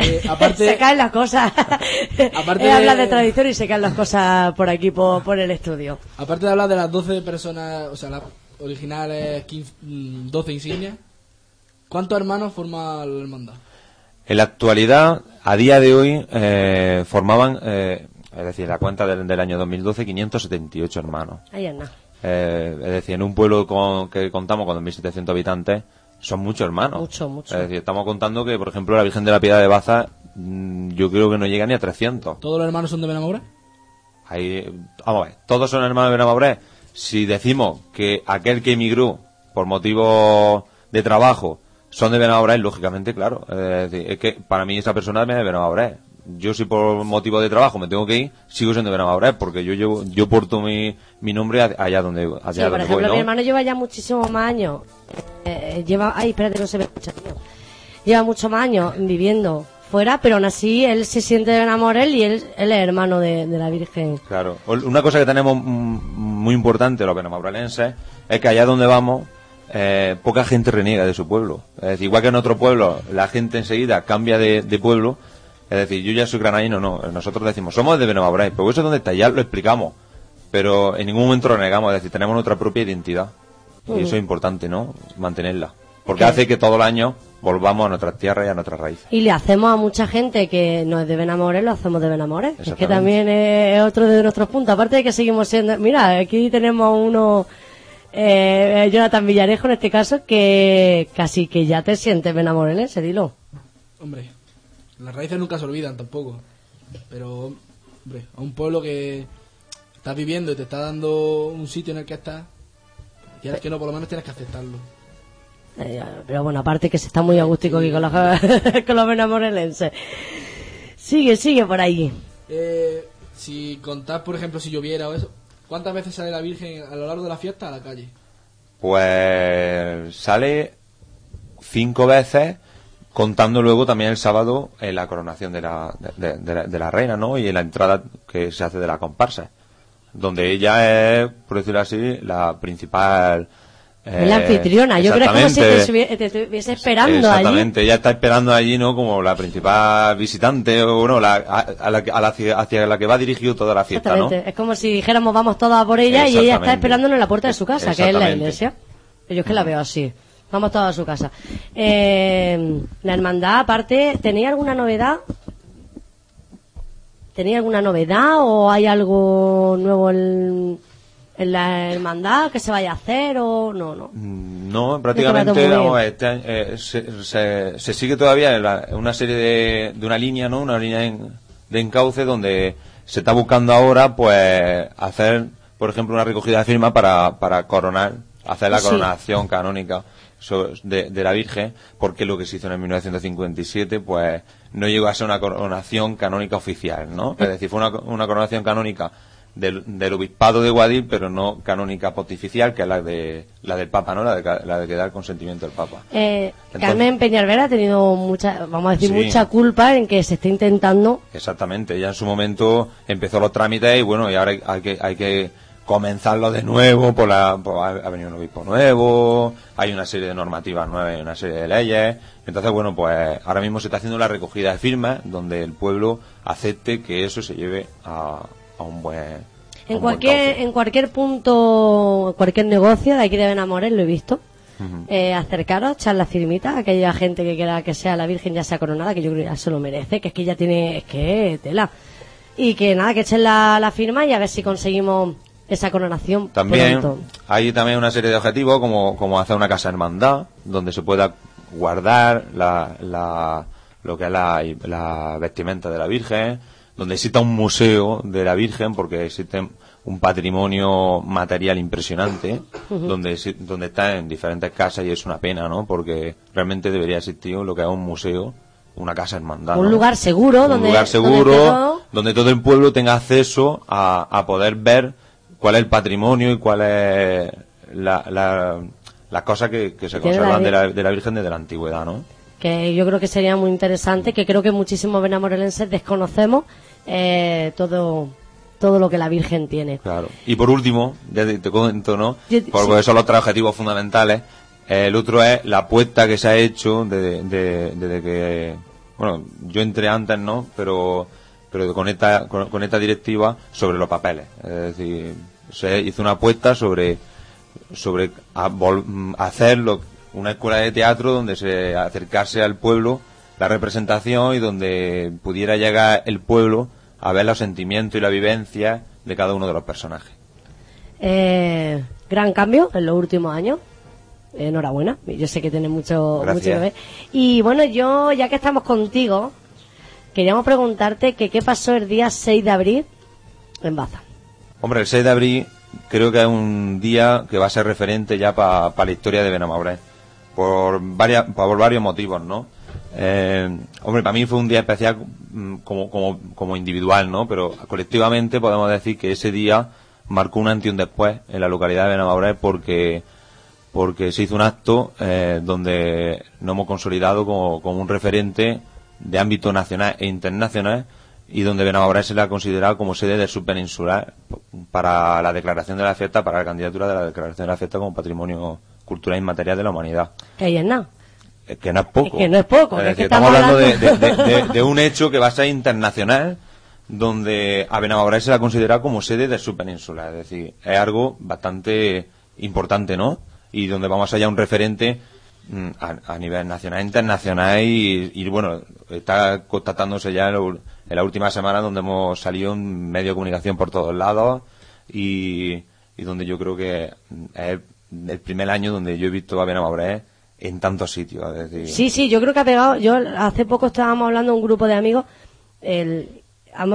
Eh, *laughs* aparte, se caen las cosas. *laughs* Aparte de- hablado de tradición y se caen las cosas por aquí, por, por el estudio. aparte de hablar de las 12 personas, o sea, las originales 15, mm, 12 insignias, ¿cuántos hermanos forma la hermandad? En la actualidad, a día de hoy, eh, formaban, eh, es decir, la cuenta del, del año 2012, 578 hermanos. Ahí anda. Eh, es decir, en un pueblo con- que contamos con 2.700 habitantes, son muchos hermanos. Mucho, mucho. Es decir, estamos contando que, por ejemplo, la Virgen de la Piedad de Baza, mm, yo creo que no llega ni a 300. ¿Todos los hermanos son de Benamora? Ahí, vamos a ver, todos son hermanos de Benamoré. Si decimos que aquel que emigró por motivos de trabajo son de Benamoré, lógicamente, claro. Es, decir, es que para mí esa persona es de Benamoré. Yo si por motivo de trabajo me tengo que ir, sigo siendo de Benamoré, porque yo llevo, yo porto mi, mi nombre allá donde, allá Sí, por donde ejemplo, voy, ¿no? mi hermano lleva ya muchísimos más años. eh, lleva, ay, espérate, no se me escucha, tío. Lleva muchos más años viviendo fuera, pero aún así él se siente de y él, él es hermano de, de la Virgen. Claro. Una cosa que tenemos muy importante los benamaurelenses es que allá donde vamos eh, poca gente reniega de su pueblo. Es igual que en otro pueblo la gente enseguida cambia de, de pueblo. Es decir, yo ya soy granadino, no. Nosotros decimos, somos de Benamauray, pero eso es donde está, ya lo explicamos. Pero en ningún momento renegamos, es decir, tenemos nuestra propia identidad. Y eso es importante, ¿no? Mantenerla. Porque hace que todo el año volvamos a nuestras tierras y a nuestras raíces. Y le hacemos a mucha gente que no es de Benamorel, lo hacemos de Benamorel. Es que también es otro de nuestros puntos. Aparte de que seguimos siendo... Mira, aquí tenemos a uno... Eh, Jonathan Villarejo en este caso que casi que ya te sientes benamorelense, dilo. Hombre, las raíces nunca se olvidan tampoco. Pero, hombre, a un pueblo que estás viviendo y te está dando un sitio en el que estás, quieras que no, por lo menos tienes que aceptarlo. Eh, pero bueno, aparte que se está muy agústico aquí con los, *laughs* con los. Sigue, sigue por ahí. Eh, si contás, por ejemplo, si lloviera o eso, ¿cuántas veces sale la Virgen a lo largo de la fiesta a la calle? Pues sale cinco veces, contando luego también el sábado en la coronación de la, de, de la, de la reina, ¿no? Y en la entrada que se hace de la comparsa, donde ella es, por decirlo así, la principal... Es la anfitriona. Yo creo que es como si te, te estuviese esperando allí. Exactamente, ella está esperando allí, ¿no? Como la principal visitante, o bueno, la, a, a la, a la- hacia la que va dirigido toda la fiesta, ¿no? Exactamente. Es como si dijéramos vamos todas por ella y ella está esperándonos en la puerta de su casa, que es la iglesia. Yo es que la veo así. Vamos todas a su casa. Eh, la hermandad, aparte, ¿tenía alguna novedad? ¿Tenía alguna novedad o hay algo nuevo en, en la hermandad que se vaya a hacer o no? no? Mm, No, prácticamente bien. este año, eh, se, se- se sigue todavía en la- una serie de, de una línea, ¿no? Una línea en- de encauce donde se está buscando ahora, pues, hacer, por ejemplo, una recogida de firmas para, para coronar, hacer la Sí. coronación canónica de, de la Virgen, porque lo que se hizo en el 1957, pues, no llegó a ser una coronación canónica oficial, ¿no? Es decir, fue una, una coronación canónica del, del obispado de Guadil, pero no canónica pontificial, que es la de la del Papa, ¿no? La de, la de que da el consentimiento del Papa. Eh, Entonces- Carmen Peñalver ha tenido mucha, vamos a decir, Sí. mucha culpa en que se esté intentando Exactamente, ya en su momento empezó los trámites y bueno, y ahora hay, hay que hay que comenzarlo de nuevo, por la, por- ha, venido un obispo nuevo, hay una serie de normativas nuevas y una serie de leyes. Entonces, bueno, pues ahora mismo se está haciendo la recogida de firmas donde el pueblo acepte que eso se lleve a, a un buen... un En buen cualquier, cauce. en cualquier punto, en cualquier negocio de aquí de Benamores, lo he visto. Eh, acercaros, echar la firmita a aquella gente que quiera que sea la Virgen ya sea coronada, que yo creo que ya se lo merece, que es que ya tiene, es que tela. Y que nada, que echen la, la firma y a ver si conseguimos esa coronación También pronto. hay también una serie de objetivos como, como hacer una casa hermandad donde se pueda guardar la, la- lo que es la, la vestimenta de la Virgen, donde exista un museo de la Virgen porque existe un patrimonio material impresionante donde donde está en diferentes casas y es una pena, ¿no? Porque realmente debería existir lo que es un museo, una casa hermandad. Un ¿no? lugar seguro un donde- lugar seguro todo. donde todo el pueblo tenga acceso a, a poder ver cuál es el patrimonio y cuál es la, la- las cosas que, que se conservan de la, de la Virgen desde la antigüedad, ¿no? que yo creo que sería muy interesante, que creo que muchísimos benamorelenses desconocemos eh, todo todo lo que la Virgen tiene. Claro. Y por último, ya te, te comento, ¿no? Yo- Porque sí. son los tres objetivos fundamentales. El otro es la apuesta que se ha hecho desde, de- desde que, bueno, yo entré antes, ¿no? Pero, pero con esta, con, con esta directiva sobre los papeles. Es decir, se hizo una apuesta sobre, sobre a- vol- mm, hacer lo- una escuela de teatro donde se acercase al pueblo la representación y donde pudiera llegar el pueblo a ver los sentimientos y la vivencia de cada uno de los personajes. Eh, gran cambio en los últimos años. Enhorabuena, yo sé que tiene mucho, Gracias. mucho que ver. Y bueno, yo, ya que estamos contigo, queríamos preguntarte que qué pasó el día 6 de abril en Baza. Hombre, el 6 de abril creo que es un día que va a ser referente ya para la historia de Benamoré. Por, varias, por varios motivos, ¿no? Eh, hombre, para mí fue un día especial mm, como, como, como individual, ¿no? Pero colectivamente podemos decir que ese día marcó un antes y un después en la localidad de Benamoré porque porque se hizo un acto eh, donde nos hemos consolidado como, como un referente de ámbito nacional e internacional y donde Benamoré se le ha considerado como sede del subpeninsular para la declaración de la fiesta, para la candidatura de la declaración de la fiesta como patrimonio cultural inmaterial de la humanidad. Que ahí es nada. Es que no es poco. Es que no es poco, Es es que decir, estamos estamos hablando de, hablando- de- de- *laughs* de un hecho que va a ser internacional, donde a se la ha considerado como sede del subpenínsula. Es decir, es algo bastante importante, ¿no? Y donde vamos allá un referente a, a nivel nacional e internacional y, y, bueno, está constatándose ya en, la última semana donde hemos salido en medio de comunicación por todos lados y, y donde yo creo que mm, es el primer año donde yo he visto a Benamoré en tantos sitios. Sí, sí, yo creo que ha pegado. Yo hace poco estábamos hablando un grupo de amigos. El,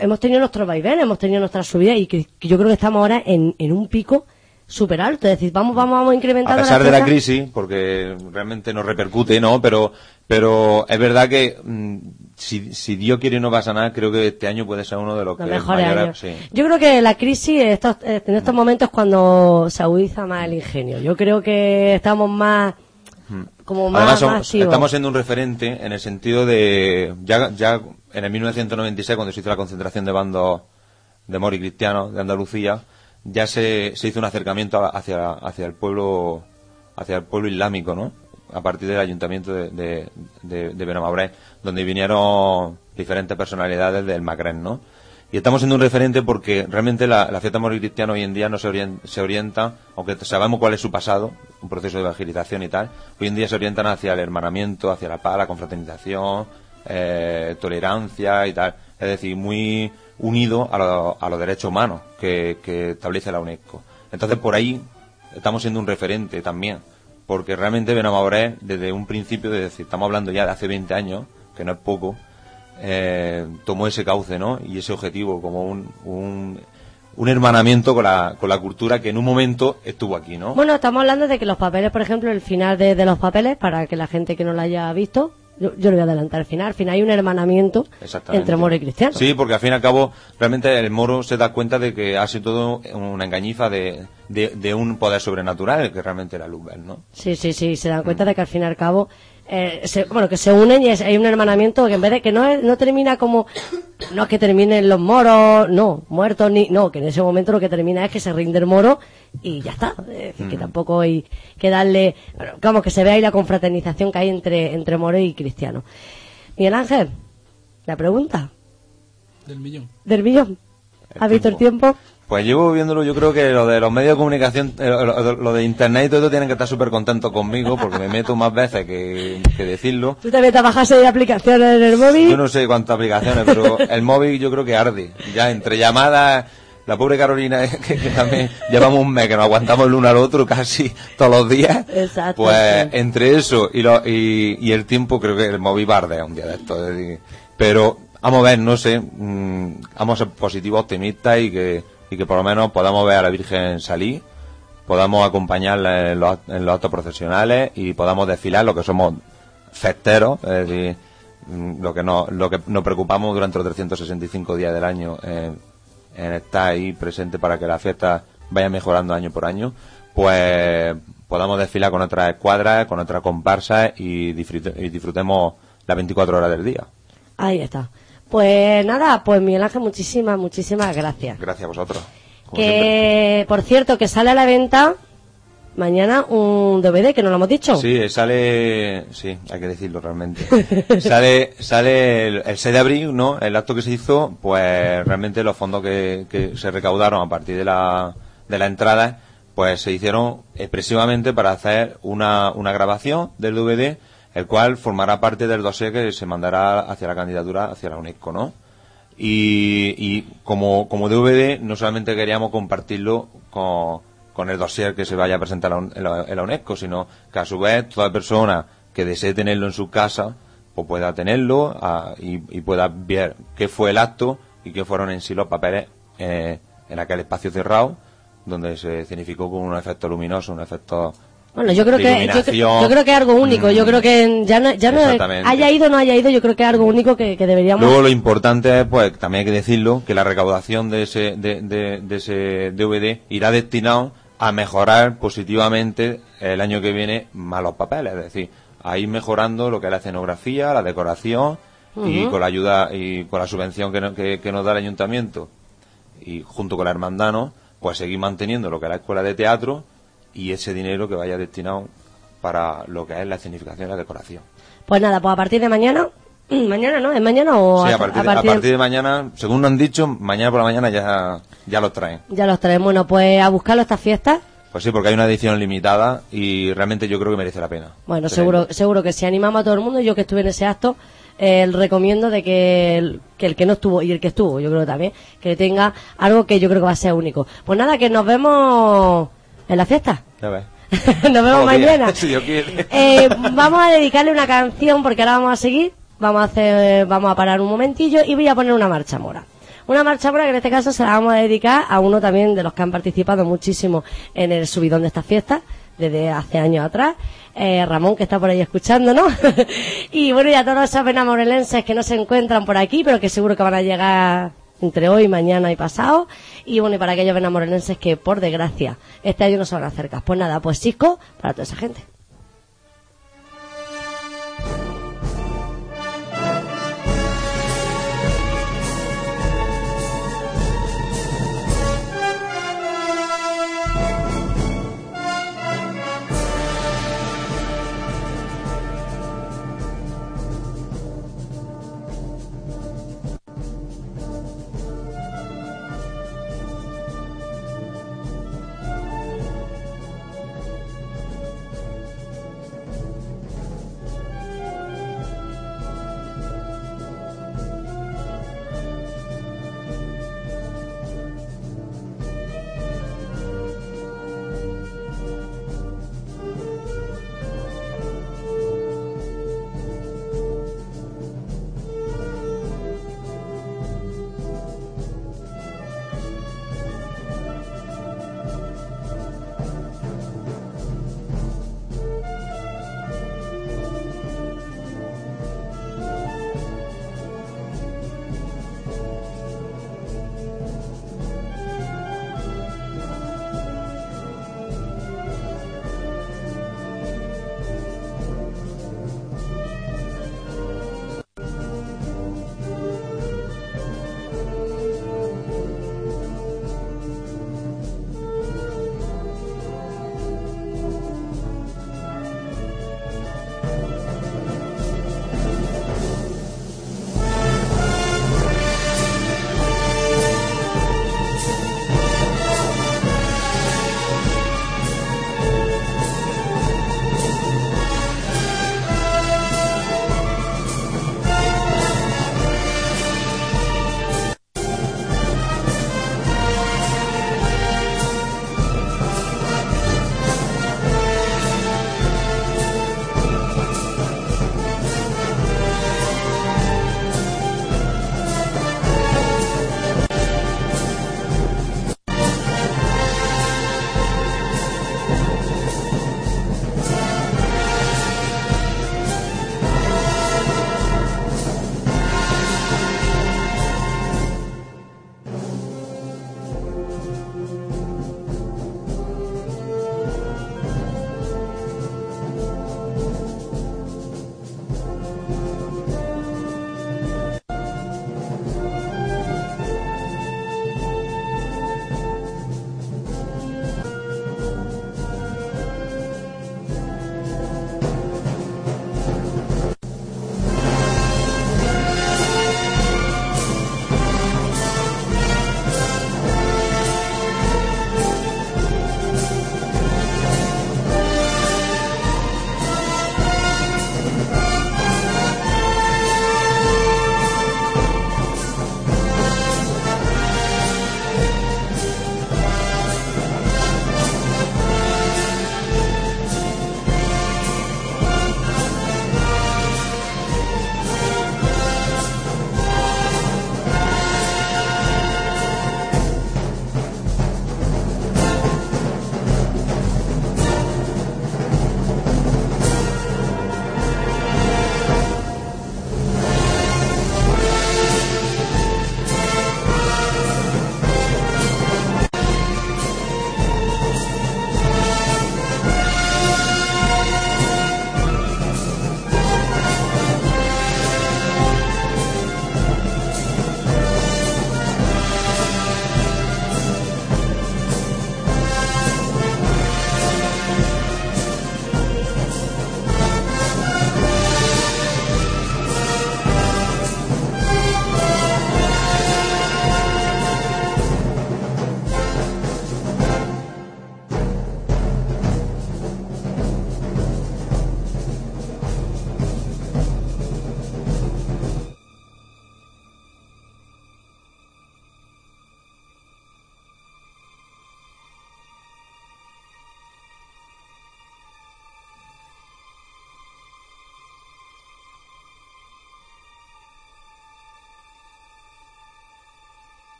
hemos tenido nuestros vaivenes, hemos tenido nuestras subidas y que yo creo que estamos ahora en, en un pico súper alto. Es decir, vamos, vamos, vamos a incrementando. pesar de la crisis, porque realmente nos repercute, ¿no? Pero, pero es verdad que mm, si, si Dios quiere y no pasa nada, creo que este año puede ser uno de los, Los que mejores años. sí. Yo creo que la crisis estos- eh, en estos momentos es cuando se agudiza más el ingenio. Yo creo que estamos más, como más, Hmm. Además, más estamos siendo un referente en el sentido de, ya, ya en el 1996, cuando se hizo la concentración de bandos de mori cristianos de Andalucía, ya se, se hizo un acercamiento hacia, hacia el pueblo, hacia el pueblo islámico, ¿no? A partir del ayuntamiento de, de, de, donde vinieron diferentes personalidades del Magreb, ¿no? Y estamos siendo un referente porque realmente la, la fiesta cristiana hoy en día no se orienta, se orienta, aunque sabemos cuál es su pasado, un proceso de evangelización y tal, hoy en día se orientan hacia el hermanamiento, hacia la paz, la confraternización, eh, tolerancia y tal. Es decir, muy unido a, lo- a los derechos humanos que, establece la UNESCO. Entonces por ahí estamos siendo un referente también, porque realmente Benamabré desde un principio, es decir, estamos hablando ya de hace 20 años, que no es poco, eh, tomó ese cauce, ¿no? Y ese objetivo como un, un, un hermanamiento con la, con la cultura que en un momento estuvo aquí, ¿no? Bueno, estamos hablando de que los papeles, por ejemplo, el final de, de los papeles, para que la gente que no lo haya visto, yo, yo lo voy a adelantar al final. Al final hay un hermanamiento entre moro y cristiano. Sí, porque al fin y al cabo, realmente el moro se da cuenta de que ha sido todo una engañifa de, de, de un poder sobrenatural, que realmente era Luzbel, ¿no? Sí, sí, sí, se dan cuenta de que al fin y al cabo, eh, se- bueno, que se unen y es- hay un hermanamiento que en vez de que no, es- no termina como, no es que terminen los moros, no, muertos ni, no, que en ese momento lo que termina es que se rinde el moro y ya está. Es decir, que tampoco hay que darle, bueno, vamos, que se vea ahí la confraternización que hay entre, entre moro y cristiano. Miguel Ángel, la pregunta Del millón. del millón. ¿Has visto el tiempo? Pues llevo viéndolo, yo creo que lo de los medios de comunicación, eh, lo, de internet y todo eso tienen que estar súper contentos conmigo porque me meto más veces que, que decirlo. ¿Tú también te bajas ahí aplicaciones en el móvil? Yo no sé cuántas aplicaciones, pero el móvil yo creo que arde. Ya entre llamadas, la pobre Carolina, *laughs* que, que también llevamos un mes que nos aguantamos el uno al otro casi todos los días. Exacto, Pues entre eso y, lo, y, y el tiempo, creo que el móvil va a arder un día de esto. Pero vamos a ver, no sé, mm, vamos a ser positivos, optimistas y que, y que por lo menos podamos ver a la Virgen salir, podamos acompañarla en los, los actos procesionales y podamos desfilar lo que somos festeros, es decir, mm, lo que nos, lo que nos preocupamos durante los 365 días del año en, en estar ahí presente para que la fiesta vaya mejorando año por año, pues podamos desfilar con otras escuadras, con otras comparsas y disfrutemos las 24 horas del día. Ahí está. Pues nada, pues Miguel Ángel, muchísimas, muchísimas gracias. Gracias a vosotros. siempre. Que, por cierto, que sale a la venta mañana un DVD, que no lo hemos dicho. Sí, sale, sí, hay que decirlo realmente. *laughs* sale, sale el, el 6 de abril, ¿no? El acto que se hizo, pues realmente los fondos que, que se recaudaron a partir de la, de la entrada, pues se hicieron expresivamente para hacer una, una grabación del DVD, el cual formará parte del dossier que se mandará hacia la candidatura hacia la UNESCO, ¿no? Y, y como, como DVD no solamente queríamos compartirlo con, con el dossier que se vaya a presentar en la, UNESCO, sino que a su vez toda persona que desee tenerlo en su casa, pues pueda tenerlo y, y pueda ver qué fue el acto y qué fueron en sí los papeles eh, en aquel espacio cerrado donde se significó con un efecto luminoso, un efecto Bueno, yo creo que yo, creo que es algo único. Yo creo que ya no, ya no Exactamente. haya ido o no haya ido, yo creo que es algo único que, que deberíamos. Luego lo importante es, pues, también hay que decirlo, que la recaudación de ese, de, de- de ese DVD irá destinado a mejorar positivamente el año que viene más los papeles, es decir, a ir mejorando lo que es la escenografía, la decoración y con la ayuda y con la subvención que, no- que, que nos da el ayuntamiento y junto con la hermandano, pues seguir manteniendo lo que es la escuela de teatro y ese dinero que vaya destinado para lo que es la escenificación y la decoración. Pues nada, pues a partir de mañana, *clears throat* mañana no, es mañana o Sí, a partir, de, a partir de mañana, según nos han dicho, mañana por la mañana ya, ya los traen. ya los traemos. Bueno, pues a buscarlo estas fiestas. Pues sí, porque hay una edición limitada y realmente yo creo que merece la pena. Bueno, seguro, seguro que si animamos a todo el mundo, yo que estuve en ese acto, eh, recomiendo de que el, que el que no estuvo y el que estuvo, yo creo también, que tenga algo que yo creo que va a ser único. Pues nada, que nos vemos en la fiesta. Ya ves. *laughs* nos vemos mañana. *laughs* si Dios quiere. Eh, vamos a dedicarle una canción porque ahora vamos a seguir. Vamos a hacer, vamos a parar un momentillo y voy a poner una marcha mora. Una marcha mora que en este caso se la vamos a dedicar a uno también de los que han participado muchísimo en el subidón de estas fiestas desde hace años atrás, eh, Ramón que está por ahí escuchándonos *laughs* y bueno y a todos esos benamorelenses que no se encuentran por aquí pero que seguro que van a llegar entre hoy, mañana y pasado. Y bueno y para aquellos benamorelenses que por desgracia este año no se van a acercar pues nada pues Cisco para toda esa gente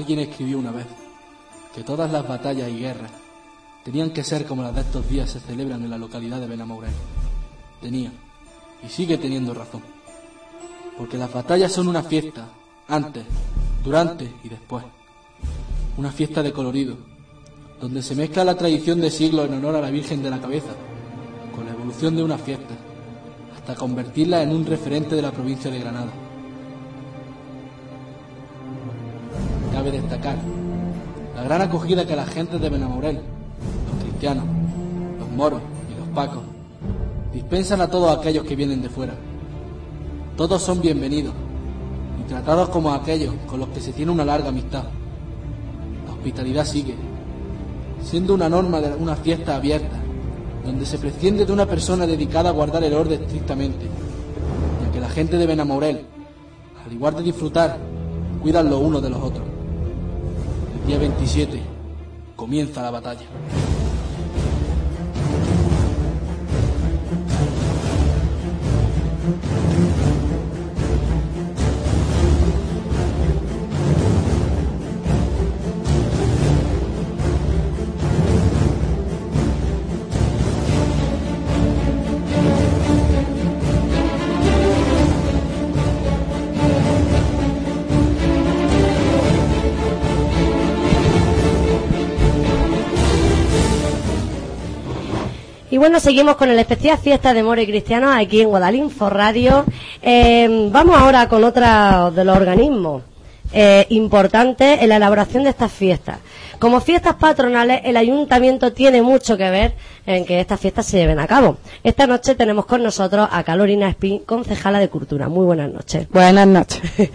Alguien escribió una vez que todas las batallas y guerras tenían que ser como las de estos días se celebran en la localidad de Benamourel. Tenía, y sigue teniendo razón, porque las batallas son una fiesta, antes, durante y después. Una fiesta de colorido, donde se mezcla la tradición de siglos en honor a la Virgen de la Cabeza, con la evolución de una fiesta, hasta convertirla en un referente de la provincia de Granada. Destacar la gran acogida que la gente de Benamourel, los cristianos, los moros y los pacos, dispensan a todos aquellos que vienen de fuera. Todos son bienvenidos y tratados como aquellos con los que se tiene una larga amistad. La hospitalidad sigue, siendo una norma de una fiesta abierta, donde se presciende de una persona dedicada a guardar el orden estrictamente, ya que la gente de Benamourel, al igual de disfrutar, cuidan los unos de los otros. Día 27 comienza la batalla. Bueno, seguimos con el especial Fiesta de Moro y Cristianos aquí en Guadalinfo Radio. Eh, vamos ahora con otro de los organismos eh, importantes en la elaboración de estas fiestas. Como fiestas patronales, el ayuntamiento tiene mucho que ver en que estas fiestas se lleven a cabo. Esta noche tenemos con nosotros a Carolina Espín, concejala de Cultura. Muy buenas noches. Buenas noches. *laughs*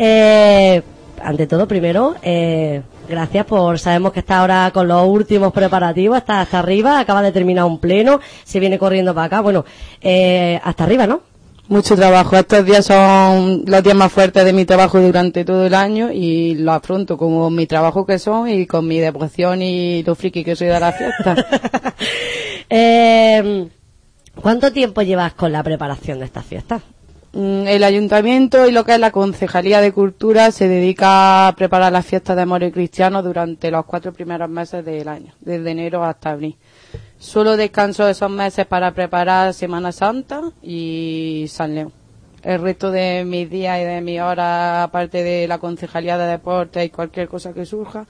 Eh, ante todo, primero, eh, gracias por, sabemos que está ahora con los últimos preparativos, está hasta arriba, acaba de terminar un pleno, se viene corriendo para acá, bueno, eh, hasta arriba, ¿no? Mucho trabajo. Estos días son los días más fuertes de mi trabajo durante todo el año y lo afronto como mi trabajo que son y con mi devoción y lo friki que soy de la fiesta. *laughs* Eh, ¿Cuánto tiempo llevas con la preparación de estas fiestas? Mm, El ayuntamiento y lo que es la Concejalía de Cultura se dedica a preparar las fiestas de amor y cristianos durante los cuatro primeros meses del año, desde enero hasta abril. Solo descanso esos meses para preparar Semana Santa y San León. El resto de mis días y de mis horas, aparte de la Concejalía de Deportes y cualquier cosa que surja,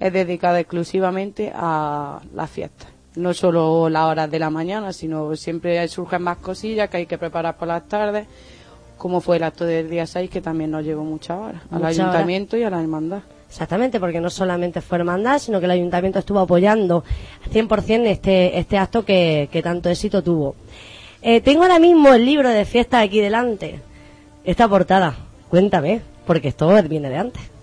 es dedicada exclusivamente a las fiestas. No solo las horas de la mañana, sino siempre surgen más cosillas que hay que preparar por las tardes, como fue el acto del día 6, que también nos llevó muchas horas, al ayuntamiento y a la hermandad. Exactamente, porque no solamente fue hermandad, sino que el ayuntamiento estuvo apoyando al 100% este, este acto que, que tanto éxito tuvo. Eh, tengo ahora mismo el libro de fiesta aquí delante. Esta portada, cuéntame, porque esto viene de antes.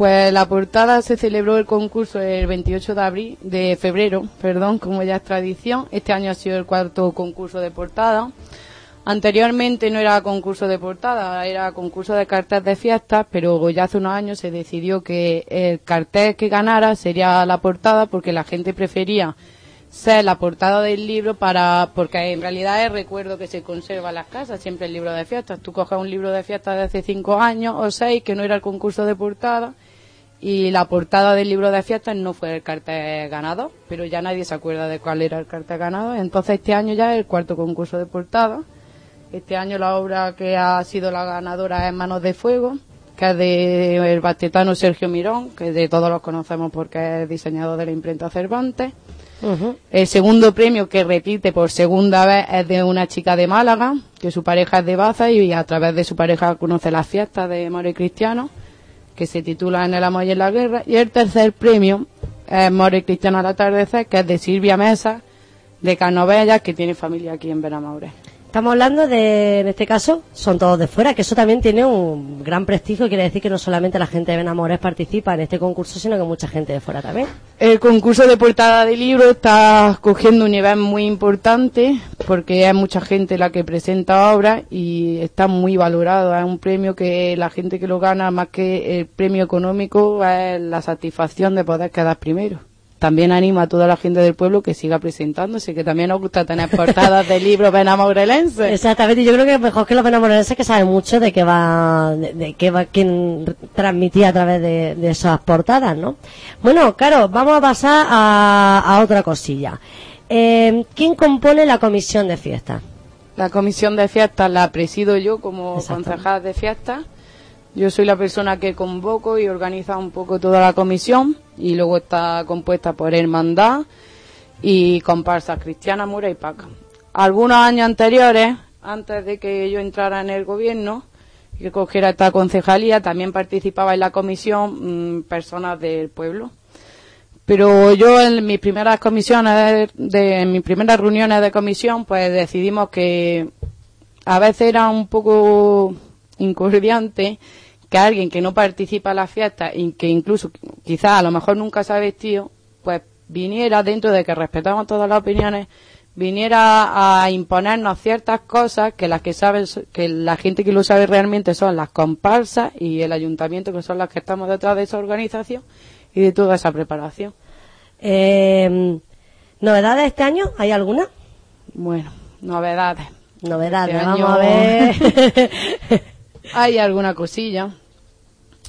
Pues la portada se celebró el concurso el 28 de abril, de febrero, perdón, como ya es tradición. Este año ha sido el cuarto concurso de portada. Anteriormente no era concurso de portada, era concurso de cartel de fiestas, pero ya hace unos años se decidió que el cartel que ganara sería la portada porque la gente prefería ser la portada del libro para porque en realidad es recuerdo que se conserva en las casas siempre el libro de fiestas tú coges un libro de fiestas de hace cinco años o seis que no era el concurso de portada y la portada del libro de fiestas no fue el cartel ganador pero ya nadie se acuerda de cuál era el cartel ganador entonces este año ya es el cuarto concurso de portada. Este año la obra que ha sido la ganadora es Manos de Fuego que es de el bastetano Sergio Mirón que de todos los conocemos porque es diseñador de la imprenta Cervantes. El segundo premio que repite por segunda vez es de una chica de Málaga, que su pareja es de Baza y a través de su pareja conoce las fiestas de More Cristiano, que se titula En el amor y en la guerra. Y el tercer premio es More Cristiano al atardecer, que es de Silvia Mesa, de Canovella, que tiene familia aquí en Benamaure. Estamos hablando de, en este caso, son todos de fuera, que eso también tiene un gran prestigio, quiere decir que no solamente la gente de Benamores participa en este concurso, sino que mucha gente de fuera también. El concurso de portada de libro está cogiendo un nivel muy importante porque hay mucha gente la que presenta obras y está muy valorado. Es un premio que la gente que lo gana, más que el premio económico, es la satisfacción de poder quedar primero. También animo a toda la gente del pueblo que siga presentándose, que también nos gusta tener portadas de libros benamourelenses. *laughs* Exactamente, yo creo que mejor que los benamorenses que saben mucho de qué va, de, de qué va, quién transmitía a través de, de esas portadas, ¿no? Bueno, claro, vamos a pasar a, a otra cosilla. Eh, ¿Quién compone la comisión de fiestas? La comisión de fiestas la presido yo como concejal de fiestas. Yo soy la persona que convoco y organiza un poco toda la comisión y luego está compuesta por hermandad y comparsas cristiana, mura y paca. Algunos años anteriores, antes de que yo entrara en el gobierno y cogiera esta concejalía, también participaba en la comisión mm, personas del pueblo. Pero yo en mis primeras comisiones, de, mis primeras reuniones de comisión, pues decidimos que a veces era un poco incordiante que alguien que no participa en las fiestas y que incluso quizás a lo mejor nunca se ha vestido, pues viniera dentro de que respetamos todas las opiniones, viniera a imponernos ciertas cosas que las que saben, que la gente que lo sabe realmente son las comparsas y el ayuntamiento que son las que estamos detrás de esa organización y de toda esa preparación. Eh, ¿Novedades este año? ¿Hay alguna? Bueno, novedades. Novedades, Este vamos año- a ver. *laughs* Hay alguna cosilla.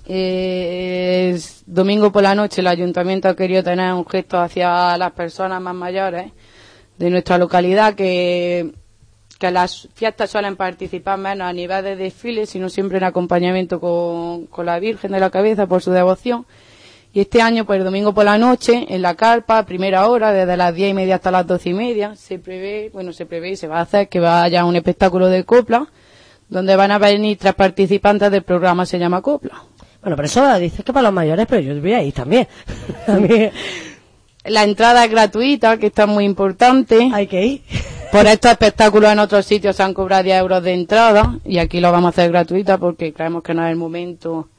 Eh, domingo por la noche el ayuntamiento ha querido tener un gesto hacia las personas más mayores de nuestra localidad que, que las fiestas suelen participar menos a nivel de desfiles, sino siempre en acompañamiento con, con la Virgen de la Cabeza por su devoción. Y este año, pues el domingo por la noche, en la carpa, a primera hora, desde las diez y media hasta las doce y media, se prevé, bueno, se prevé y se va a hacer que vaya un espectáculo de copla, donde van a venir tres participantes del programa Se llama Copla. Bueno, pero eso dices que para los mayores, pero yo voy a ir también. *laughs* La entrada es gratuita, que está muy importante. hay que ir. Por *laughs* estos espectáculos en otros sitios se han cobrado 10 euros de entrada y aquí lo vamos a hacer gratuita porque creemos que no es el momento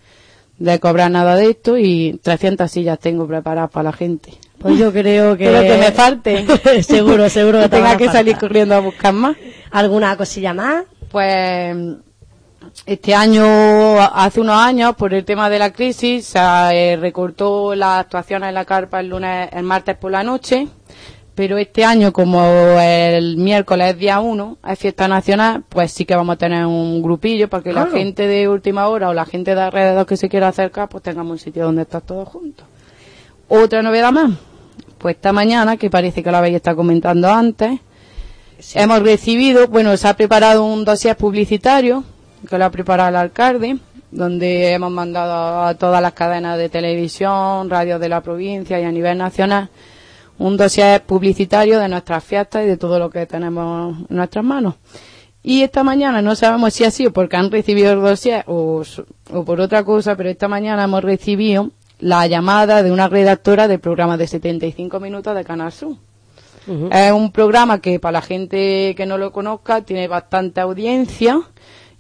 de cobrar nada de esto y 300 sillas tengo preparadas para la gente. Pues yo creo *laughs* que... Pero que me falte. seguro, seguro que que tenga que salir corriendo a buscar más. ¿Alguna cosilla más? Pues este año, hace unos años, por el tema de la crisis, se eh, recortó las actuaciones en la carpa el lunes, el martes por la noche. Pero este año, como el miércoles es día 1, es fiesta nacional, pues sí que vamos a tener un grupillo para que la gente de última hora o la gente de alrededor que se quiera acercar, pues tengamos un sitio donde estar todos juntos. Otra novedad más, pues esta mañana, que parece que lo habéis estado comentando antes, hemos recibido, bueno, se ha preparado un dossier publicitario que lo ha preparado el alcalde, donde hemos mandado a todas las cadenas de televisión, radios de la provincia y a nivel nacional un dossier publicitario de nuestras fiestas y de todo lo que tenemos en nuestras manos. Y esta mañana, no sabemos si ha sido porque han recibido el dossier o, o por otra cosa, pero esta mañana hemos recibido la llamada de una redactora del programa de 75 minutos de Canal Sur. Es un programa que para la gente que no lo conozca tiene bastante audiencia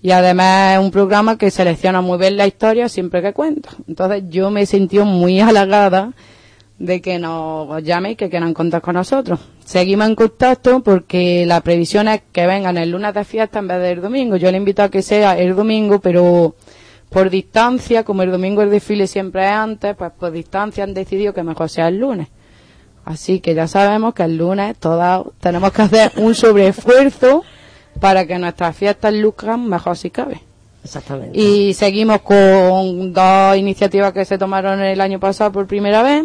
y además es un programa que selecciona muy bien la historia siempre que cuenta. Entonces yo me he sentido muy halagada de que nos llamen y que quieran contar con nosotros. Seguimos en contacto porque la previsión es que vengan el lunes de fiesta en vez del domingo. Yo le invito a que sea el domingo, pero por distancia, como el domingo el desfile siempre es antes, pues por distancia han decidido que mejor sea el lunes. Así que ya sabemos que el lunes todas tenemos que hacer un sobreesfuerzo para que nuestras fiestas luzcan mejor si cabe. Exactamente. Y seguimos con dos iniciativas que se tomaron el año pasado por primera vez,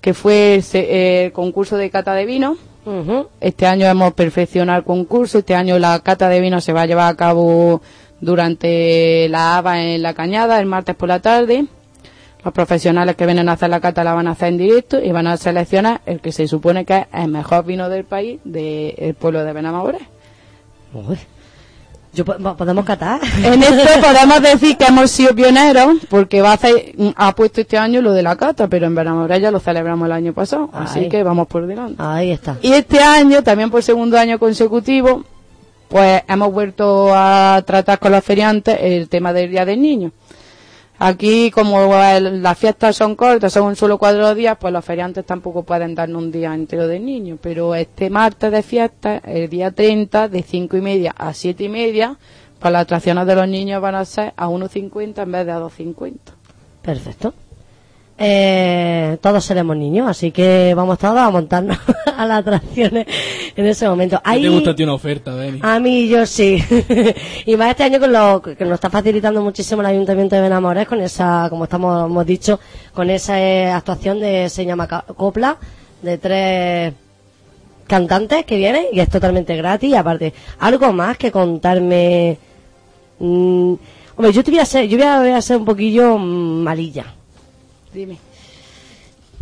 que fue el, se- el concurso de cata de vino. Este año hemos perfeccionado el concurso, este año la cata de vino se va a llevar a cabo durante la ABA en la Cañada, el martes por la tarde. Los profesionales que vienen a hacer la cata la van a hacer en directo y van a seleccionar el que se supone que es el mejor vino del país, del pueblo de Benamahores. Uy. Yo, po- ¿Podemos catar? *laughs* En esto podemos decir que hemos sido pioneros porque va a hacer, ha puesto este año lo de la cata, pero en Benamoré ya lo celebramos el año pasado, así que vamos por delante. Ahí está. Y este año, también por segundo año consecutivo, pues hemos vuelto a tratar con los feriantes el tema del Día del Niño. Aquí, como las fiestas son cortas, son solo cuatro días, pues los feriantes tampoco pueden darnos un día entero del niño. Pero este martes de fiesta, el día 30, de cinco y media a siete y media, pues las atracciones de los niños van a ser a 1,50 en vez de a 2,50. Perfecto. Eh, todos seremos niños, así que vamos todos a montarnos *laughs* a las atracciones en ese momento. ¿Qué Ahí, te gusta a ti una oferta, Beni? a mí yo sí. *laughs* y más este año con lo que nos está facilitando muchísimo el Ayuntamiento de Benamorés con esa, como estamos hemos dicho, con esa eh, actuación de se llama Copla de tres cantantes que vienen y es totalmente gratis y aparte algo más que contarme mm, hombre yo te voy a ser yo voy a, voy a ser un poquillo mm, malilla Dime.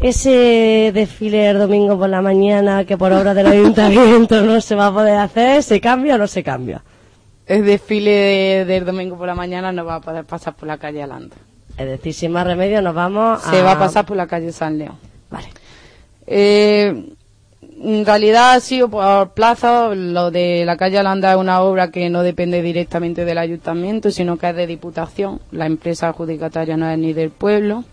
ese desfile el domingo por la mañana que por obra del ayuntamiento no se va a poder hacer se cambia o no se cambia El desfile de- del domingo por la mañana no va a poder pasar por la calle Alanda. es decir sin más remedio nos vamos Se va a pasar por la calle San León. vale Eh, en realidad ha sido por plazo. Lo de la calle Alanda es una obra que no depende directamente del ayuntamiento, sino que es de Diputación. La empresa adjudicataria no es ni del pueblo.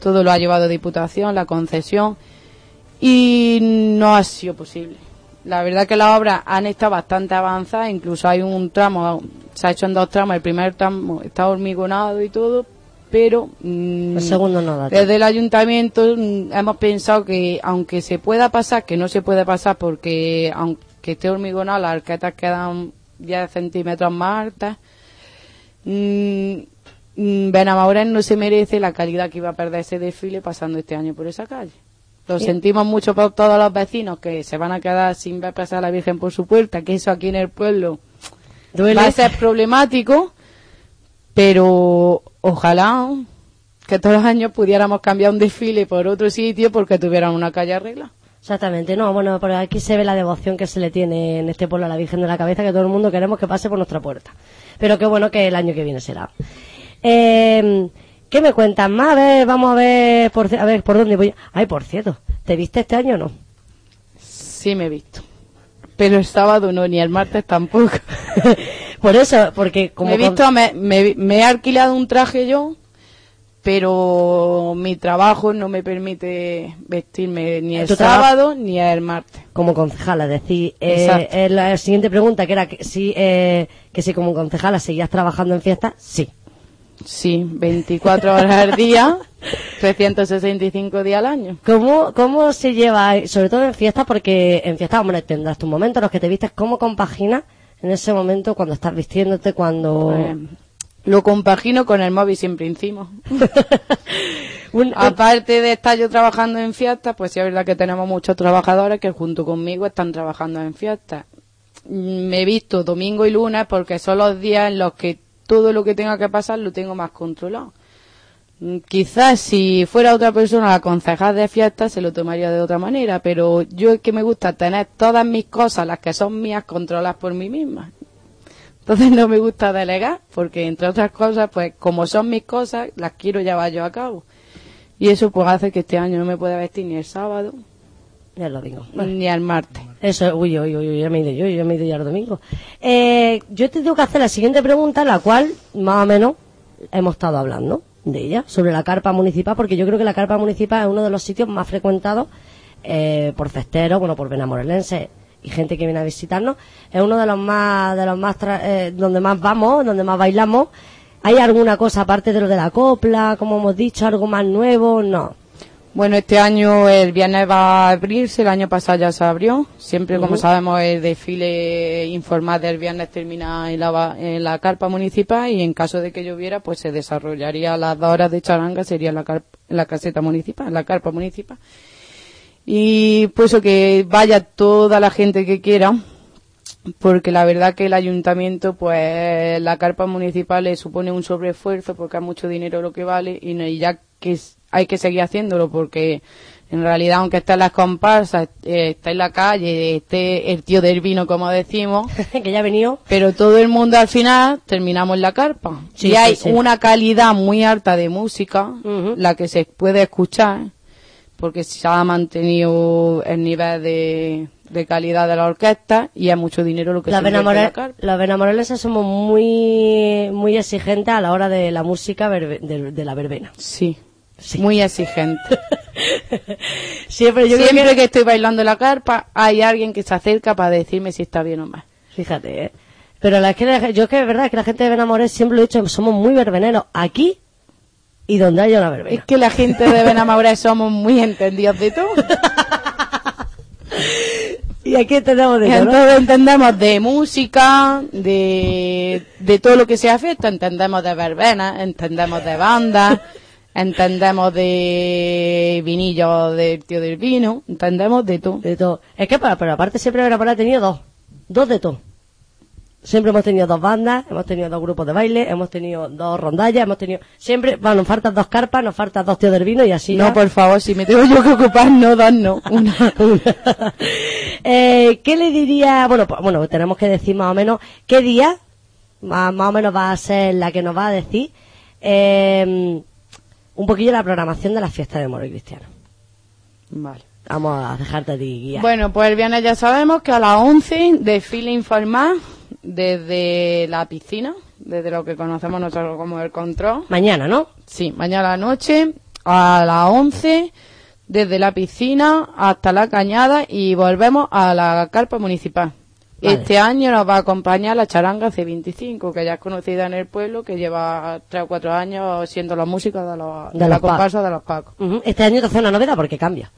Todo lo ha llevado Diputación, la concesión. Y no ha sido posible. La verdad que las obras han estado bastante avanzadas. Incluso hay un tramo, se ha hecho en dos tramos. El primer tramo está hormigonado y todo. Pero mm, el segundo no da desde el ayuntamiento mm, hemos pensado que aunque se pueda pasar, que no se puede pasar porque aunque esté hormigonado las arquetas quedan 10 centímetros más altas, mm, mm, Benamorés no se merece la calidad que iba a perder ese desfile pasando este año por esa calle. Lo Sí. sentimos mucho por todos los vecinos que se van a quedar sin ver pasar a la Virgen por su puerta, que eso aquí en el pueblo Duele. va a ser problemático, pero ojalá que todos los años pudiéramos cambiar un desfile por otro sitio porque tuvieran una calle arreglada. Exactamente, no, bueno, pero aquí se ve la devoción que se le tiene en este pueblo a la Virgen de la Cabeza, que todo el mundo queremos que pase por nuestra puerta. Pero qué bueno que el año que viene será. Eh, ¿Qué me cuentas más? A ver, vamos a ver, por, a ver, ¿por dónde voy? Ay, por cierto, ¿te viste este año o no? Sí me he visto. Pero el sábado no, ni el martes tampoco. *laughs* por eso, porque como... me he visto, me, me- me he alquilado un traje yo, pero mi trabajo no me permite vestirme ni el sábado ni el martes. como concejala, es decir, eh, eh, la siguiente pregunta que era que si, eh, que si como concejala seguías trabajando en fiesta, sí. Sí, 24 horas al día, 365 días al año. ¿Cómo, ¿Cómo se lleva, sobre todo en fiestas? Porque en fiestas, hombre, tendrás tus momentos en los que te vistes. ¿Cómo compaginas en ese momento cuando estás vistiéndote, cuando... Pues, lo compagino con el móvil siempre encima. *laughs* Un- Aparte de estar yo trabajando en fiestas, pues sí es verdad que tenemos muchos trabajadores que junto conmigo están trabajando en fiestas. Mm, Me he visto domingo y lunes porque son los días en los que todo lo que tenga que pasar lo tengo más controlado. Mm, Quizás si fuera otra persona la concejal de fiestas se lo tomaría de otra manera, pero yo es que me gusta tener todas mis cosas, las que son mías, controladas por mí misma. Entonces no me gusta delegar, porque entre otras cosas, pues como son mis cosas, las quiero llevar yo a cabo. Y eso pues hace que este año no me pueda vestir ni el sábado Ya lo digo. ni el martes. Eso, uy, uy, uy, uy, ya me he ido yo, ya me he ido ya el domingo. Eh, yo te tengo que hacer la siguiente pregunta, la cual, más o menos, hemos estado hablando de ella, sobre la carpa municipal, porque yo creo que la carpa municipal es uno de los sitios más frecuentados eh, por festeros, bueno, por benamorelenses y gente que viene a visitarnos. Es uno de los más, de los más, tra- eh, donde más vamos, donde más bailamos. ¿Hay alguna cosa aparte de lo de la copla, como hemos dicho, algo más nuevo? No. Bueno, este año el viernes va a abrirse, el año pasado ya se abrió. Siempre, como sabemos, el desfile informal del viernes termina en la, en la carpa municipal y en caso de que lloviera, pues se desarrollaría las dos horas de charanga, sería en la, carp- en la caseta municipal, en la carpa municipal. Y pues eso, que vaya toda la gente que quiera, porque la verdad que el ayuntamiento, pues la carpa municipal le supone un sobreesfuerzo porque es mucho dinero lo que vale y, no- y ya que es- hay que seguir haciéndolo porque en realidad aunque esté en las comparsas, eh, está en la calle, esté el tío del vino como decimos, *laughs* que ya ha venido. pero todo el mundo al final terminamos en la carpa. Sí, y hay sí. una calidad muy alta de música, la que se puede escuchar, porque se ha mantenido el nivel de, de calidad de la orquesta y hay mucho dinero lo que se invierte en la los benamorelenses somos muy muy exigentes a la hora de la música verbe- de, de la verbena. Sí, Sí. muy exigente. *laughs* Siempre yo creo que... que estoy bailando la carpa, hay alguien que se acerca para decirme si está bien o mal. Fíjate, ¿eh? Pero la, es que la- yo es que es verdad que la gente de Benamorés siempre lo he dicho, somos muy verbeneros. Aquí Y donde haya una verbena. Es que la gente de Benamaure *laughs* somos muy entendidos de todo. *laughs* Y aquí entendemos de todo, ¿no? entonces entendemos de música, de, de todo lo que sea fiesta, entendemos de verbenas, entendemos de bandas, entendemos de vinillos del tío del vino, entendemos de todo. De todo. Es que, para, pero aparte siempre Benamoré ha tenido dos. Dos de todo. Siempre hemos tenido dos bandas, hemos tenido dos grupos de baile, hemos tenido dos rondallas, hemos tenido... Siempre, bueno, nos faltan dos carpas, nos faltan dos tíos del vino y así No, ya. por favor, si me tengo yo que ocupar, no, dos no, *laughs* una. eh, ¿Qué le diría? Bueno, pues, bueno, tenemos que decir más o menos qué día, más, más o menos va a ser la que nos va a decir, eh, un poquillo la programación de la fiesta de Moro y Cristiano. Vale. Vamos a dejarte a ti guiar. Bueno, pues el viernes ya sabemos que a las 11 desfile informal desde la piscina, desde lo que conocemos nosotros como el control. Mañana, ¿no? Sí, mañana a la noche a las 11 desde la piscina hasta la cañada y volvemos a la carpa municipal. Vale. Este año nos va a acompañar la charanga C25, que ya es conocida en el pueblo, que lleva tres o cuatro años siendo la música de, los, de, los Pacos. comparsa de los Pacos. Este año te hace una novedad porque cambia.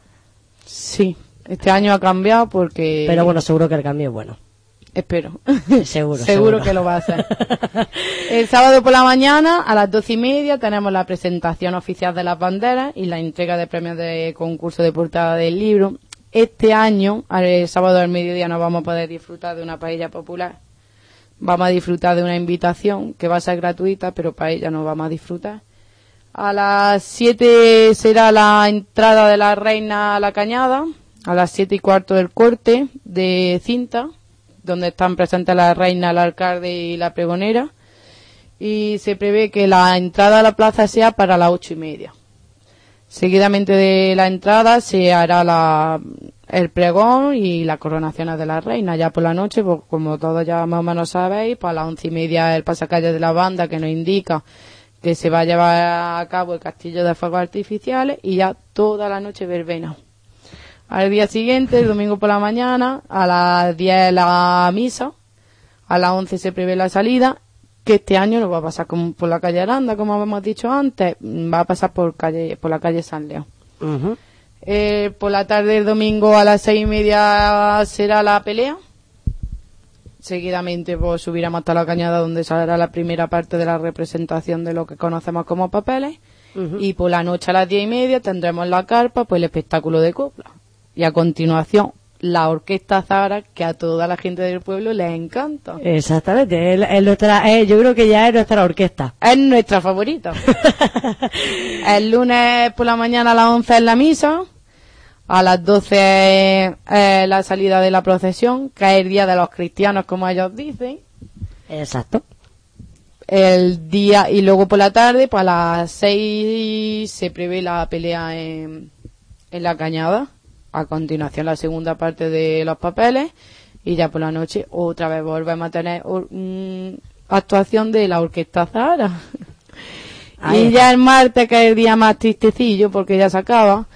Sí, este año ha cambiado porque... Pero bueno, seguro que el cambio es bueno. Espero. *laughs* *laughs* Seguro, seguro. que lo va a hacer. *laughs* El sábado por la mañana, a las doce y media, tenemos la presentación oficial de las banderas y la entrega de premios de concurso de portada del libro. Este año, el sábado al mediodía, no vamos a poder disfrutar de una paella popular. Vamos a disfrutar de una invitación que va a ser gratuita, pero paella no vamos a disfrutar. A las 7 será la entrada de la reina a la cañada. A las siete y cuarto del corte de cinta, donde están presentes la reina, el alcalde y la pregonera. Y se prevé que la entrada a la plaza sea para las ocho y media. Seguidamente de la entrada se hará la, el pregón y la coronación de la reina. Ya por la noche, pues, como todos ya más o menos sabéis, pues a las once y media el pasacalle de la banda que nos indica que se va a llevar a cabo el castillo de fuegos artificiales y ya toda la noche verbena. Al día siguiente, el domingo por la mañana, a las 10 la misa, a las 11 se prevé la salida, que este año no va a pasar como por la calle Aranda, como hemos dicho antes, va a pasar por calle, por la calle San León. Eh, por la tarde del domingo a las seis y media será la pelea. Seguidamente pues, subiremos hasta la cañada donde saldrá la primera parte de la representación de lo que conocemos como papeles. Y por la noche a las diez y media tendremos en la carpa pues el espectáculo de copla. Y a continuación la orquesta Zara que a toda la gente del pueblo les encanta. Exactamente, es, es nuestra, es- yo creo que ya es nuestra orquesta. Es nuestra favorita. *laughs* el lunes por la mañana a las 11 es la misa. A las 12 es eh, la salida de la procesión, que es el día de los cristianos, como ellos dicen. Exacto. El día, y luego por la tarde, pues a las 6 se prevé la pelea en, en la cañada. A continuación la segunda parte de los papeles. Y ya por la noche otra vez volvemos a tener mm, actuación de la orquesta Zahara. Ahí y está. ya el martes, que es el día más tristecillo porque ya se acaba,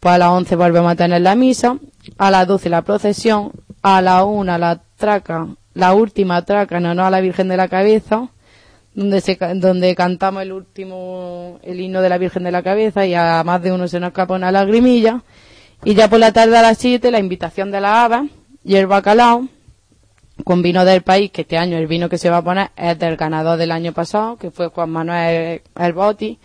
pues a las 11 volvemos a tener la misa, a las 12 la procesión, a la 1 la traca, la última traca en honor a la Virgen de la Cabeza, donde se donde cantamos el último el himno de la Virgen de la Cabeza y a más de uno se nos escapa una lagrimilla y ya por la tarde a las 7 la invitación de la haba y el bacalao con vino del país, que este año el vino que se va a poner es del ganador del año pasado, que fue Juan Manuel El Boti.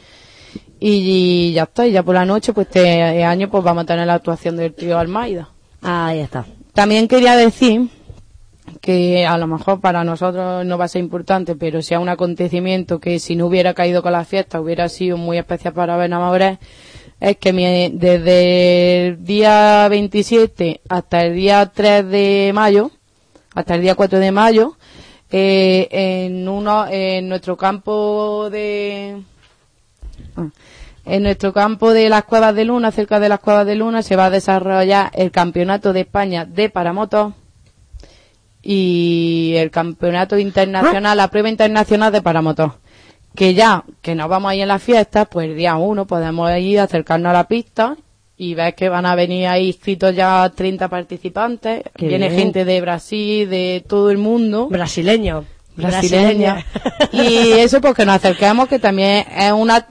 Y, ya está, y ya por la noche, pues este año pues vamos a tener la actuación del trío Almaida. Ahí está. También quería decir que a lo mejor para nosotros no va a ser importante, pero sea un acontecimiento que si no hubiera caído con la fiesta hubiera sido muy especial para Benamorés, es que mi- desde el día 27 hasta el día 3 de mayo, hasta el día 4 de mayo, eh, en uno, en nuestro campo de, Ah. En nuestro campo de las Cuevas de Luna, cerca de las Cuevas de Luna, se va a desarrollar el Campeonato de España de Paramotos y el Campeonato Internacional, la prueba internacional de Paramotos. Que ya, que nos vamos ahí en las fiestas, pues el día uno podemos ir a acercarnos a la pista y ver que van a venir ahí inscritos ya 30 participantes. Qué Viene bien. gente de Brasil, de todo el mundo Brasileño. brasileña. y eso porque nos acerquemos que también es una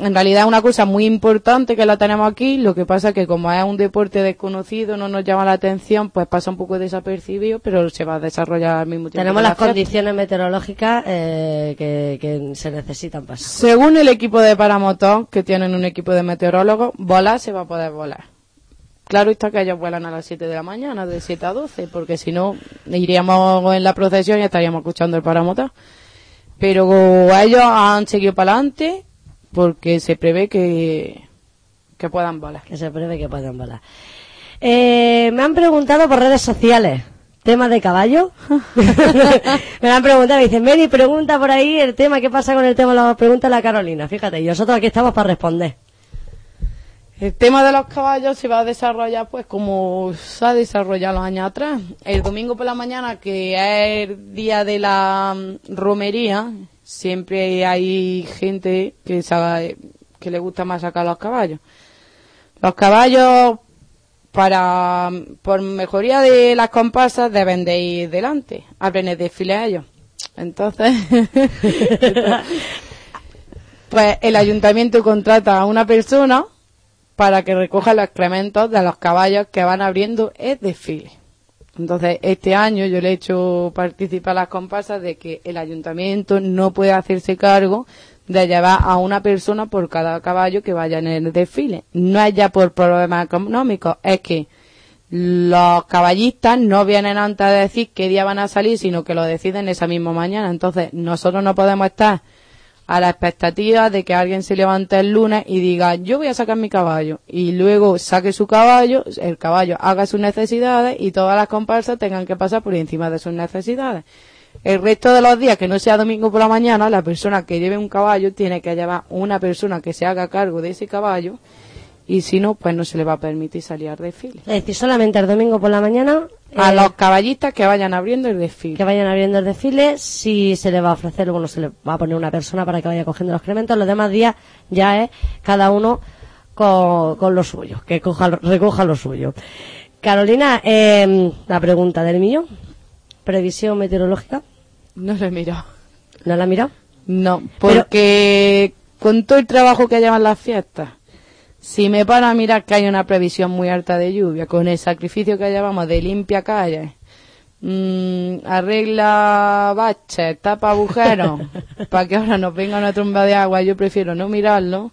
en realidad es una cosa muy importante que la tenemos aquí, lo que pasa que como es un deporte desconocido, no nos llama la atención, pues pasa un poco desapercibido, pero se va a desarrollar al mismo tiempo. Tenemos la las fiesta. condiciones meteorológicas eh, que, que se necesitan para eso. Según el equipo de paramotor, que tienen un equipo de meteorólogos, volar se va a poder volar. Claro está que ellos vuelan a las 7 de la mañana, de 7 a 12, porque si no, iríamos en la procesión y estaríamos escuchando el paramotor. Pero ellos han seguido para adelante porque se prevé que, que puedan volar. Que se prevé que puedan volar. Eh, me han preguntado por redes sociales. ¿Tema de caballo? *laughs* *laughs* me lo han preguntado, me dicen, Mary, pregunta por ahí el tema, ¿qué pasa con el tema? Lo pregunta la Carolina, fíjate, y nosotros aquí estamos para responder. El tema de los caballos se va a desarrollar pues como se ha desarrollado los años atrás. El domingo por la mañana, que es el día de la mm, romería, siempre hay gente que sabe, que le gusta más sacar los caballos. Los caballos, para, por mejoría de las comparsas, deben de ir delante, abren el desfile a ellos. Entonces, *laughs* pues el ayuntamiento contrata a una persona para que recoja los excrementos de los caballos que van abriendo el desfile. Entonces, este año yo le he hecho participar a las comparsas de que el ayuntamiento no puede hacerse cargo de llevar a una persona por cada caballo que vaya en el desfile. No es ya por problemas económicos, es que los caballistas no vienen antes a decir qué día van a salir, sino que lo deciden esa misma mañana. Entonces, nosotros no podemos estar a la expectativa de que alguien se levante el lunes y diga, yo voy a sacar mi caballo, y luego saque su caballo, el caballo haga sus necesidades y todas las comparsas tengan que pasar por encima de sus necesidades. El resto de los días, que no sea domingo por la mañana, la persona que lleve un caballo tiene que llevar una persona que se haga cargo de ese caballo, y si no, pues no se le va a permitir salir al desfile. Es decir, solamente el domingo por la mañana A eh, los caballistas que vayan abriendo el desfile. que vayan abriendo el desfile, si se le va a ofrecer, bueno, se le va a poner una persona para que vaya cogiendo los excrementos, los demás días ya es cada uno con, con lo suyo, que coja, recoja lo suyo. Carolina, eh, la pregunta del millón, previsión meteorológica, No lo he mirado. ¿no la ha mirado? No, porque con todo el trabajo que llevan las fiestas, si me paro a mirar que hay una previsión muy alta de lluvia, con el sacrificio que llevamos de limpia calle, mm, arregla baches, tapa agujeros, *laughs* para que ahora nos venga una tromba de agua, yo prefiero no mirarlo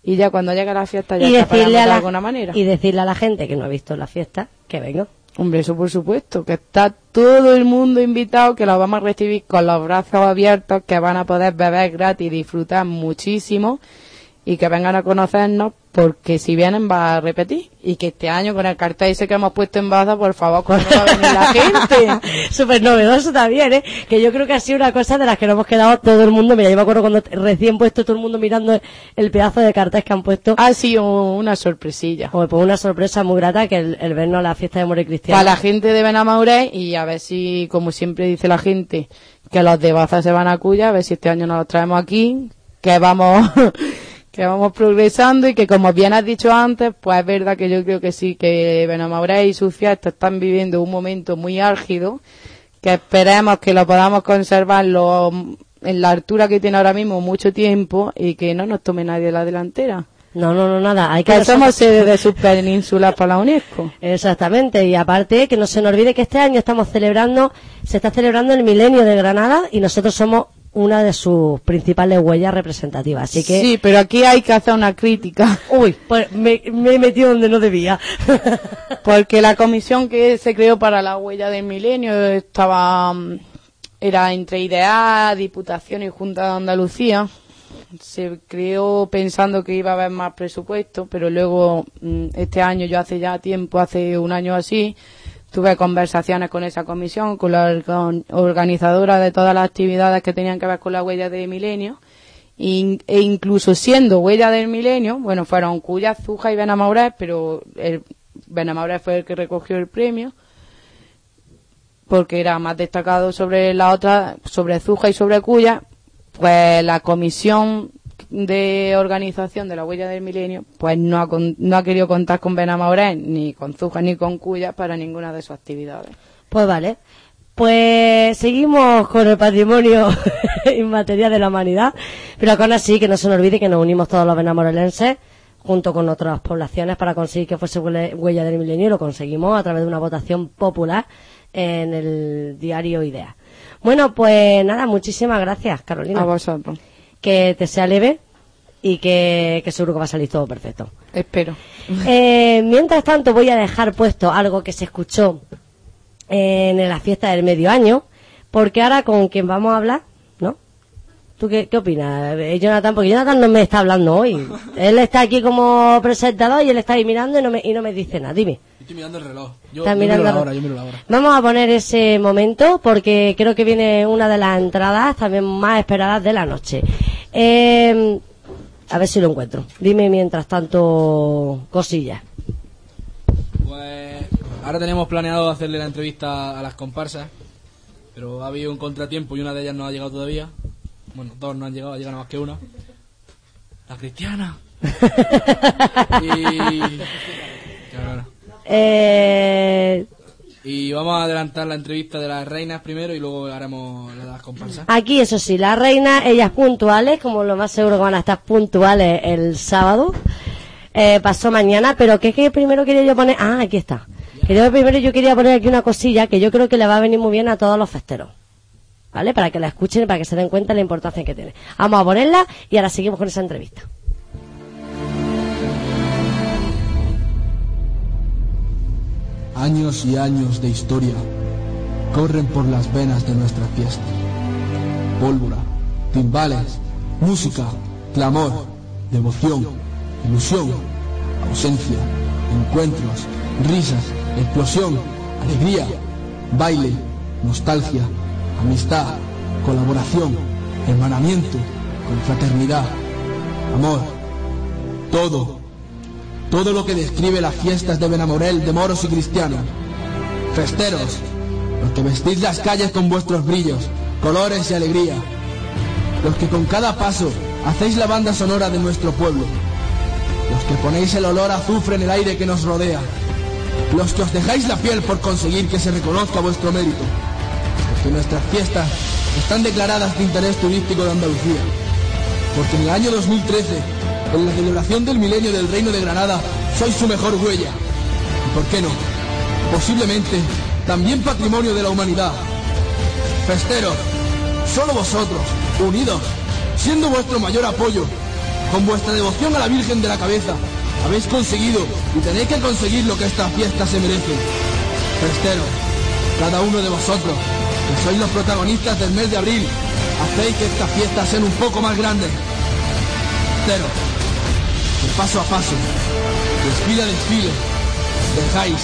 y ya cuando llega la fiesta ya y taparemos decirle, a de la, alguna manera. y decirle a la gente que no ha visto la fiesta que venga. Hombre, eso por supuesto, que está todo el mundo invitado, que los vamos a recibir con los brazos abiertos, que van a poder beber gratis y disfrutar muchísimo y que vengan a conocernos porque si vienen va a repetir y que este año con el cartel ese que hemos puesto en Baza, por favor, ¿cómo no va a venir la *laughs* gente? Súper novedoso también, ¿eh? Que yo creo que ha sido una cosa de las que nos hemos quedado todo el mundo. Mira, yo me acuerdo cuando recién puesto todo el mundo mirando el pedazo de cartel que han puesto. Ha sido una sorpresilla. Pues una sorpresa muy grata que el, el vernos a la fiesta de More Cristiano. Para la gente de Benamauré y a ver si, como siempre dice la gente, que los de Baza se van a Cuya, a ver si este año nos los traemos aquí, que vamos, que vamos progresando y que como bien has dicho antes, pues es verdad que yo creo que sí, que Benamauré y sus fiestas están viviendo un momento muy álgido, que esperemos que lo podamos conservar lo- en la altura que tiene ahora mismo mucho tiempo y que no nos tome nadie la delantera. No, no, no, nada. Hay que Que somos *laughs* sede de sus penínsulas para la UNESCO. Exactamente, y aparte que no se nos olvide que este año estamos celebrando, se está celebrando el milenio de Granada y nosotros somos una de sus principales huellas representativas. Así que, Sí, pero aquí hay que hacer una crítica. uy, pues me, me he metido donde no debía. *laughs* Porque la comisión que se creó para la huella del milenio estaba mm, era entre IDEA, Diputación y Junta de Andalucía. Se creó pensando que iba a haber más presupuesto, pero luego mm, este año, yo hace ya tiempo, hace un año así, tuve conversaciones con esa comisión, con la organ- organizadora de todas las actividades que tenían que ver con la huella de milenio. E incluso siendo huella del milenio, bueno, fueron Cuya, Zuja y Benamaurés, pero el fue el que recogió el premio porque era más destacado sobre la otra, sobre Zuja y sobre Cuya, pues la comisión de organización de la huella del milenio, pues no ha, con- no ha querido contar con Benamaurés, ni con Zuja, ni con Cuya para ninguna de sus actividades. Pues vale. Pues seguimos con el patrimonio *laughs* inmaterial de la humanidad, pero con así que no se nos olvide que nos unimos todos los benamorelenses junto con otras poblaciones para conseguir que fuese huella del milenio y lo conseguimos a través de una votación popular en el diario Idea. Bueno, pues nada, muchísimas gracias, Carolina. A vosotros. Que te sea leve y que, que seguro que va a salir todo perfecto. Espero. *laughs* Eh, mientras tanto, voy a dejar puesto algo que se escuchó en la fiesta del medio año, porque ahora con quien vamos a hablar, ¿no? ¿Tú qué, qué opinas, eh, Jonathan? Porque Jonathan no me está hablando hoy. Él está aquí como presentador y él está ahí mirando y no me, y no me dice nada. Dime. Estoy mirando el reloj. Yo, yo mirando miro la hora, yo miro la hora. Vamos a poner ese momento porque creo que viene una de las entradas también más esperadas de la noche. Eh, a ver si lo encuentro. Dime mientras tanto cosillas. Pues ahora teníamos planeado hacerle la entrevista a las comparsas, pero ha habido un contratiempo y una de ellas no ha llegado todavía. Bueno, dos no han llegado, ha llegado más que una. La cristiana. *laughs* y... Claro. Eh, Y vamos a adelantar la entrevista de las reinas primero y luego haremos la de las comparsas. aquí, eso sí, las reinas, ellas puntuales, como lo más seguro que van a estar puntuales el sábado. Eh, pasó mañana, pero ¿qué, qué primero quería yo poner? Ah, aquí está. Primero yo quería poner aquí una cosilla que yo creo que le va a venir muy bien a todos los festeros. ¿Vale? Para que la escuchen y para que se den cuenta de la importancia que tiene. Vamos a ponerla y ahora seguimos con esa entrevista. Años y años de historia corren por las venas de nuestra fiesta. Pólvora, timbales, música, clamor, devoción, ilusión, ausencia, encuentros, risas, explosión, alegría, baile, nostalgia, amistad, colaboración, hermanamiento, confraternidad, amor, todo todo lo que describe las fiestas de Benamorel de moros y cristianos. Festeros, los que vestís las calles con vuestros brillos, colores y alegría. Los que con cada paso hacéis la banda sonora de nuestro pueblo. Los que ponéis el olor a azufre en el aire que nos rodea. Los que os dejáis la piel por conseguir que se reconozca vuestro mérito. Porque nuestras fiestas están declaradas de interés turístico de Andalucía. Porque en el año 2013, en la celebración del milenio del Reino de Granada, sois su mejor huella. ¿Y por qué no? Posiblemente también patrimonio de la humanidad. Festeros, solo vosotros, unidos, siendo vuestro mayor apoyo, con vuestra devoción a la Virgen de la Cabeza, habéis conseguido y tenéis que conseguir lo que esta fiesta se merece. Festeros, cada uno de vosotros, que sois los protagonistas del mes de abril, hacéis que estas fiestas sean un poco más grandes. Festeros, paso a paso, desfile a desfile, dejáis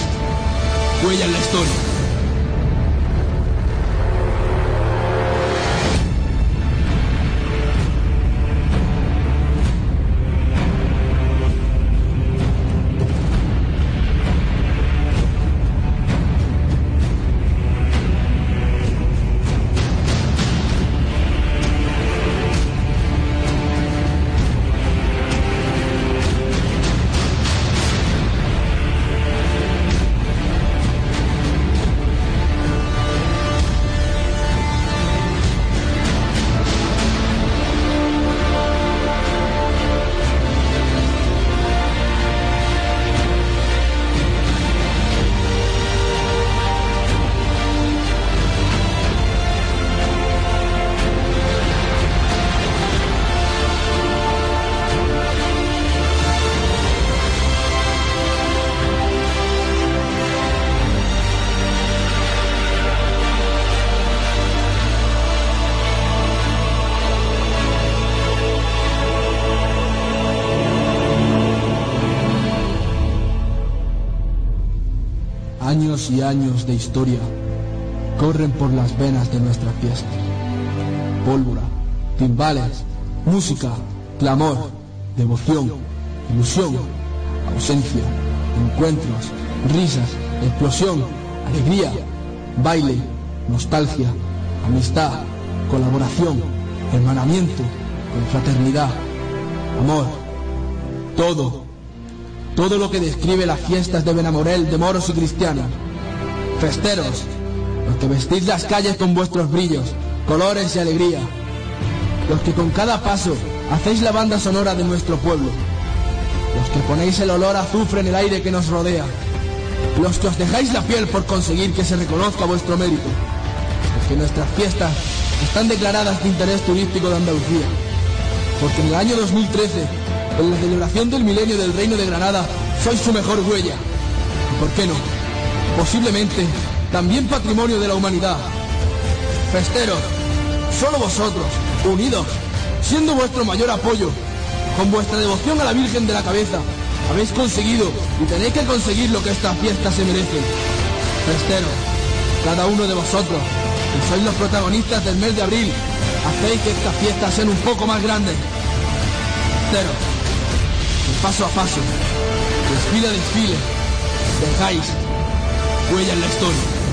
huella en la historia. Y años de historia corren por las venas de nuestra fiesta. Pólvora, timbales, música, clamor, devoción, ilusión, ausencia, encuentros, risas, explosión, alegría, baile, nostalgia, amistad, colaboración, hermanamiento, confraternidad, amor, todo todo lo que describe las fiestas de Benamorel de moros y cristianos. Festeros, los que vestís las calles con vuestros brillos, colores y alegría, los que con cada paso hacéis la banda sonora de nuestro pueblo, los que ponéis el olor a azufre en el aire que nos rodea, los que os dejáis la piel por conseguir que se reconozca vuestro mérito, porque nuestras fiestas están declaradas de interés turístico de Andalucía, porque en el año 2013, en la celebración del milenio del Reino de Granada, sois su mejor huella. ¿Y por qué no? Posiblemente también patrimonio de la humanidad. Festeros, solo vosotros, unidos, siendo vuestro mayor apoyo, con vuestra devoción a la Virgen de la Cabeza, habéis conseguido y tenéis que conseguir lo que estas fiestas se merecen. Festeros, cada uno de vosotros, que sois los protagonistas del mes de abril, hacéis que estas fiestas sean un poco más grandes. Festeros, paso a paso, desfile a desfile, dejáis huella en la historia.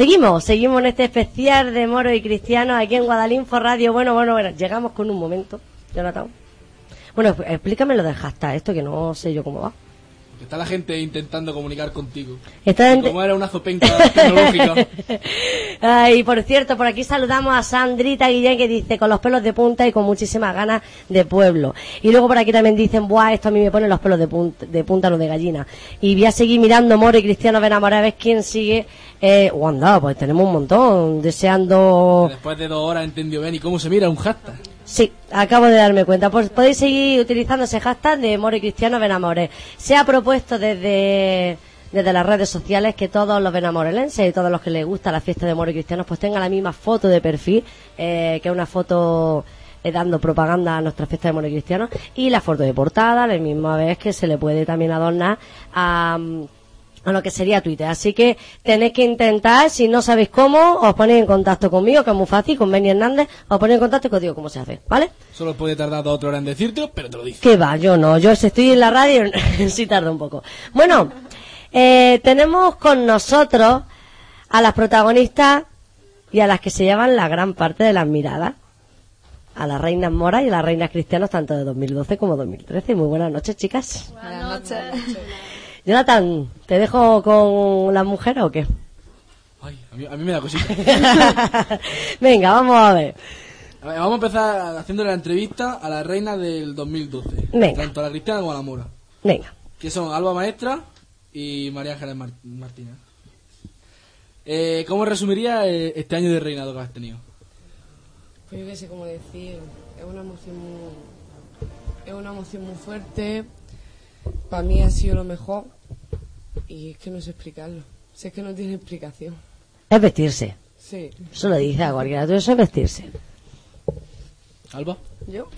Seguimos, seguimos en este especial de Moro y Cristiano aquí en Guadalinfo Radio. Bueno, bueno, bueno, llegamos con un momento, Jonathan. Bueno, explícame lo del hashtag, esto que no sé yo cómo va. Está la gente intentando comunicar contigo. Está Como era una zopenca tecnológica. *laughs* Ay, por cierto, por aquí saludamos a Sandrita Guillén que dice con los pelos de punta y con muchísimas ganas de pueblo. Y luego por aquí también dicen, buah, esto a mí me pone los pelos de punta, de punta, no de gallina. Y voy a seguir mirando Moro y Cristiano Benamoré a ver quién sigue. Eh, oh, anda, pues tenemos un montón, deseando... Después de dos horas entendió bien y cómo se mira un hashtag. Sí, acabo de darme cuenta. Pues podéis seguir utilizando ese hashtag de Moro y Cristiano Benamores. Se ha propuesto desde, desde las redes sociales que todos los benamorelenses y todos los que les gusta la fiesta de Moro y Cristianos pues tengan la misma foto de perfil, eh, que es una foto eh, dando propaganda a nuestra fiesta de Moro y Cristianos, y la foto de portada, la misma vez que se le puede también adornar a... mm, a lo que sería Twitter. Así que tenéis que intentar, si no sabéis cómo, os ponéis en contacto conmigo, que es muy fácil, con Benny Hernández, os ponéis en contacto y os digo cómo se hace, ¿vale? Solo puede tardar dos o tres horas en decírtelo, pero te lo dice. Que va, yo no, yo si estoy en la radio *laughs* sí tarda un poco. Bueno, eh, tenemos con nosotros a las protagonistas y a las que se llevan la gran parte de las miradas. A las reinas moras y a las reinas cristianas, tanto de 2012 como 2013. Muy buenas noches, chicas. Buenas noches. Jonathan, ¿te dejo con las mujeres o qué? Ay, a mí, a mí me da cosita. *laughs* Venga, vamos a ver. A ver, vamos a empezar haciendo la entrevista a la reina del 2012. Venga. Tanto a la cristiana como a la mora. Venga. Que son Alba Maestra y María Ángeles Mar- Martínez. Eh, ¿Cómo resumiría eh, este año de reinado que has tenido? Pues yo qué sé cómo decir, es una emoción muy, es una emoción muy fuerte. Para mí ha sido lo mejor y es que no sé explicarlo. Si es que no tiene explicación. Es vestirse. Sí. Eso lo dice a cualquiera. Todo eso es vestirse. Alba. ¿Yo?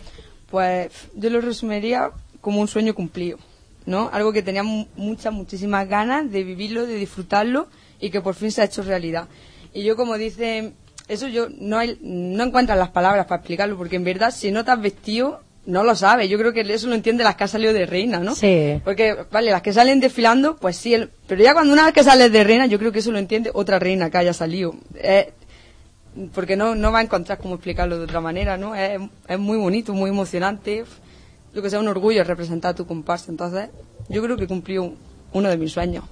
Pues yo lo resumiría como un sueño cumplido, ¿no? Algo que tenía mu- muchas, muchísimas ganas de vivirlo, de disfrutarlo y que por fin se ha hecho realidad. Y yo, como dice, eso yo no, hay, no encuentro las palabras para explicarlo, porque en verdad, si no te has vestido, no lo sabes. Yo creo que eso lo entiende las que han salido de reina, ¿no? Sí. Porque, vale, las que salen desfilando, pues sí, el- pero ya cuando una vez que sales de reina, yo creo que eso lo entiende otra reina que haya salido. Eh, porque no, no va a encontrar cómo explicarlo de otra manera, ¿no? Es, es muy bonito, muy emocionante. Yo que sé, un orgullo representar a tu comparsa. Entonces, yo creo que cumplió uno de mis sueños.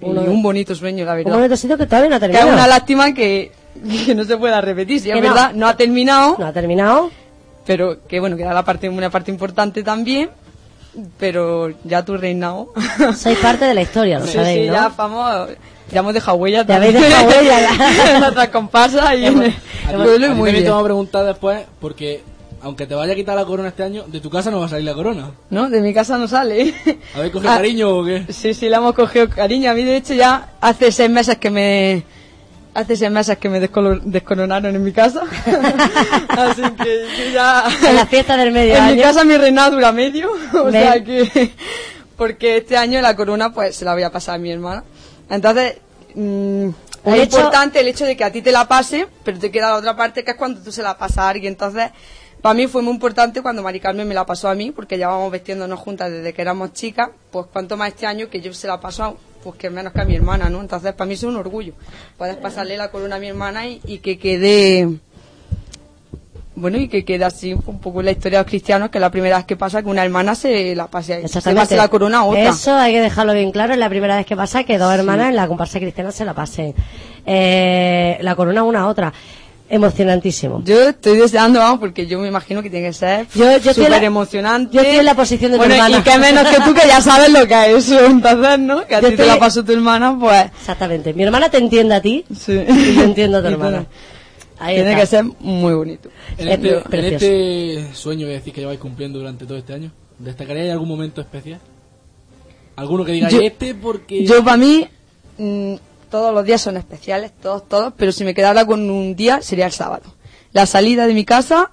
Uno y un bonito sueño, la Un verdad. bonito sitio que todavía no ha Que es terminado. una lástima que, *laughs* que no se pueda repetir. Si es no. verdad, no ha terminado, No ha terminado. Pero que bueno, que era la parte, una parte importante también. Pero ya tu reinado. *laughs* Sois parte de la historia, lo Sí, sabéis, sí, ¿no? ya vamos, ya hemos dejado huella Ya habéis dejado huella, ya. *laughs* en nuestras comparsas y en el pueblo y muy bien. te vamos a preguntar después, porque aunque te vaya a quitar la corona este año, de tu casa no va a salir la corona. ¿No? De mi casa no sale. ¿Habéis cogido *laughs* Ah, cariño o qué? Sí, sí, le hemos cogido cariño. A mí, de hecho, ya hace seis meses que me... Hace seis meses que me descoronaron en mi casa. *laughs* Así que yo ya... En la fiesta del medio *laughs* En mi casa mi reinado dura medio. *laughs* O Ven. sea que... Porque este año la corona pues se la voy a pasar a mi hermana. Entonces... mm, Un es hecho- importante el hecho de que a ti te la pase, pero te queda la otra parte que es cuando tú se la pasas a alguien. Entonces, para mí fue muy importante cuando Mari Carmen me la pasó a mí, porque llevábamos vestiéndonos juntas desde que éramos chicas, pues cuanto más este año que yo se la paso a pues que menos que a mi hermana, ¿no? Entonces para mí es un orgullo. Puedes pasarle la corona a mi hermana y, y que quede bueno, y que quede así un poco la historia de los cristianos, que la primera vez que pasa que una hermana se la pase, se pase la corona a otra. Eso hay que dejarlo bien claro. Es la primera vez que pasa que dos hermanas en la comparsa cristiana se la pasen. Eh, la corona una a otra. Emocionantísimo. Yo estoy deseando, vamos, porque yo me imagino que tiene que ser Yo- yo súper emocionante. yo estoy en la posición de tu bueno, hermana. y que menos que tú, que ya sabes lo que es eso, entonces, ¿no? Que a Yo ti te estoy- la pasó tu hermana, pues... Exactamente. Mi hermana te entiende a ti Sí. y yo entiendo a tu *laughs* hermana. Ahí Tiene está. que ser muy bonito. En Es este, en este sueño que decís que lleváis cumpliendo durante todo este año, ¿destacaríais algún momento especial? ¿Alguno que diga Yo- este porque... Yo, para mí, mm, todos los días son especiales, todos, todos, pero si me quedara con un día, sería el sábado. La salida de mi casa,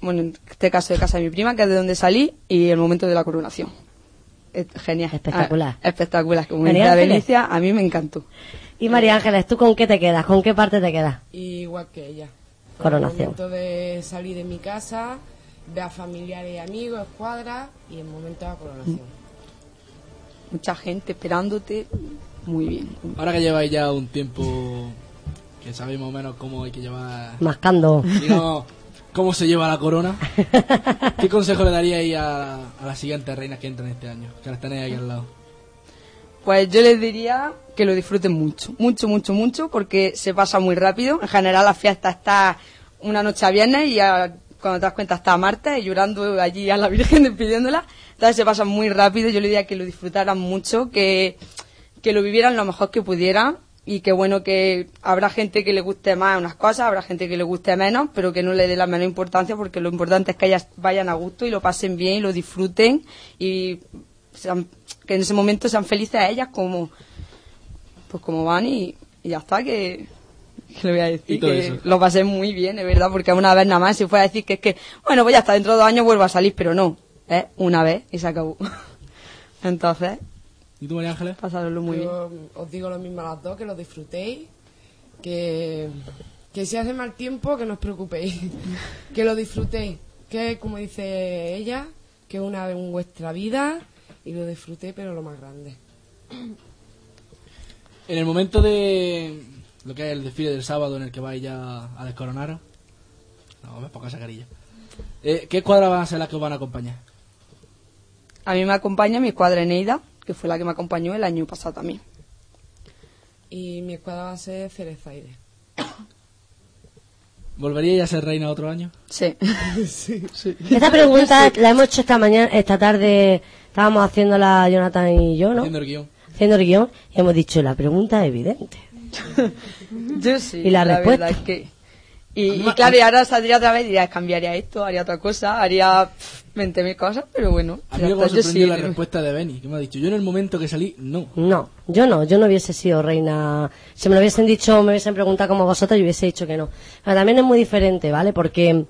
bueno, en este caso de casa de mi prima, que es de donde salí, y el momento de la coronación. Es genial. Espectacular. Ah, espectacular. Como María. Benicia, a mí me encantó. Y María Ángeles, ¿tú con qué te quedas? ¿Con qué parte te quedas? Igual que ella. Coronación. El momento de salir de mi casa, ver a familiares y amigos, escuadras y el momento de la coronación. Mucha gente esperándote. Muy bien. Ahora que lleváis ya un tiempo que sabéis más o menos cómo hay que llevar, Mascando. digamos, cómo se lleva la corona, ¿qué consejo le daríais a, a las siguientes reinas que entran este año? Que las tenéis aquí al lado. Pues yo les diría que lo disfruten mucho, mucho, mucho, mucho, porque se pasa muy rápido. En general la fiesta está una noche a viernes y a- cuando te das cuenta está a martes y llorando allí a la Virgen *laughs* despidiéndola. Entonces se pasa muy rápido. Yo le diría que lo disfrutaran mucho, que, que lo vivieran lo mejor que pudieran y que bueno que habrá gente que le guste más unas cosas, habrá gente que le guste menos, pero que no le dé la menor importancia porque lo importante es que ellas vayan a gusto y lo pasen bien y lo disfruten y sean- que en ese momento sean felices a ellas como pues como van y, y ya está que, que le voy a decir que eso. lo pasé muy bien, es verdad, porque una vez nada más se fue a decir que es que, bueno, pues ya hasta dentro de dos años vuelvo a salir, pero no, es una vez y se acabó. *laughs* Entonces, ¿Y tú, María Ángeles? pasarlo muy bien. Yo os digo lo mismo a las dos, que lo disfrutéis, que, que si hace mal tiempo, que no os preocupéis, *laughs* que lo disfrutéis, que como dice ella, que una vez en vuestra vida y lo disfrutéis, pero lo más grande. *clears throat* En el momento de lo que es el desfile del sábado en el que vais ya a descoronaros, no, me poca sacarilla. Eh, ¿Qué escuadras van a ser las que os van a acompañar? A mí me acompaña mi escuadra Eneida, que fue la que me acompañó el año pasado también. Y mi escuadra va a ser Cerezaire. ¿Volveríais a ser reina otro año? Sí. *laughs* Esta pregunta la hemos hecho esta mañana, esta tarde, estábamos haciéndola Jonathan y yo, ¿no? Haciendo el guion. Haciendo el guion y hemos dicho, la pregunta es evidente. *laughs* Yo sí. ¿Y la respuesta? verdad es que... Y, y claro, y ahora saldría otra vez y diría, cambiaría esto, haría otra cosa, haría pff, 20.000 cosas, pero bueno. A mí me sorprendió sí. la respuesta de Benny, que me ha dicho, yo en el momento que salí, no. No, yo no, yo no hubiese sido reina. Si me lo hubiesen dicho, me hubiesen preguntado como vosotros, yo hubiese dicho que no. Pero también es muy diferente, ¿vale? Porque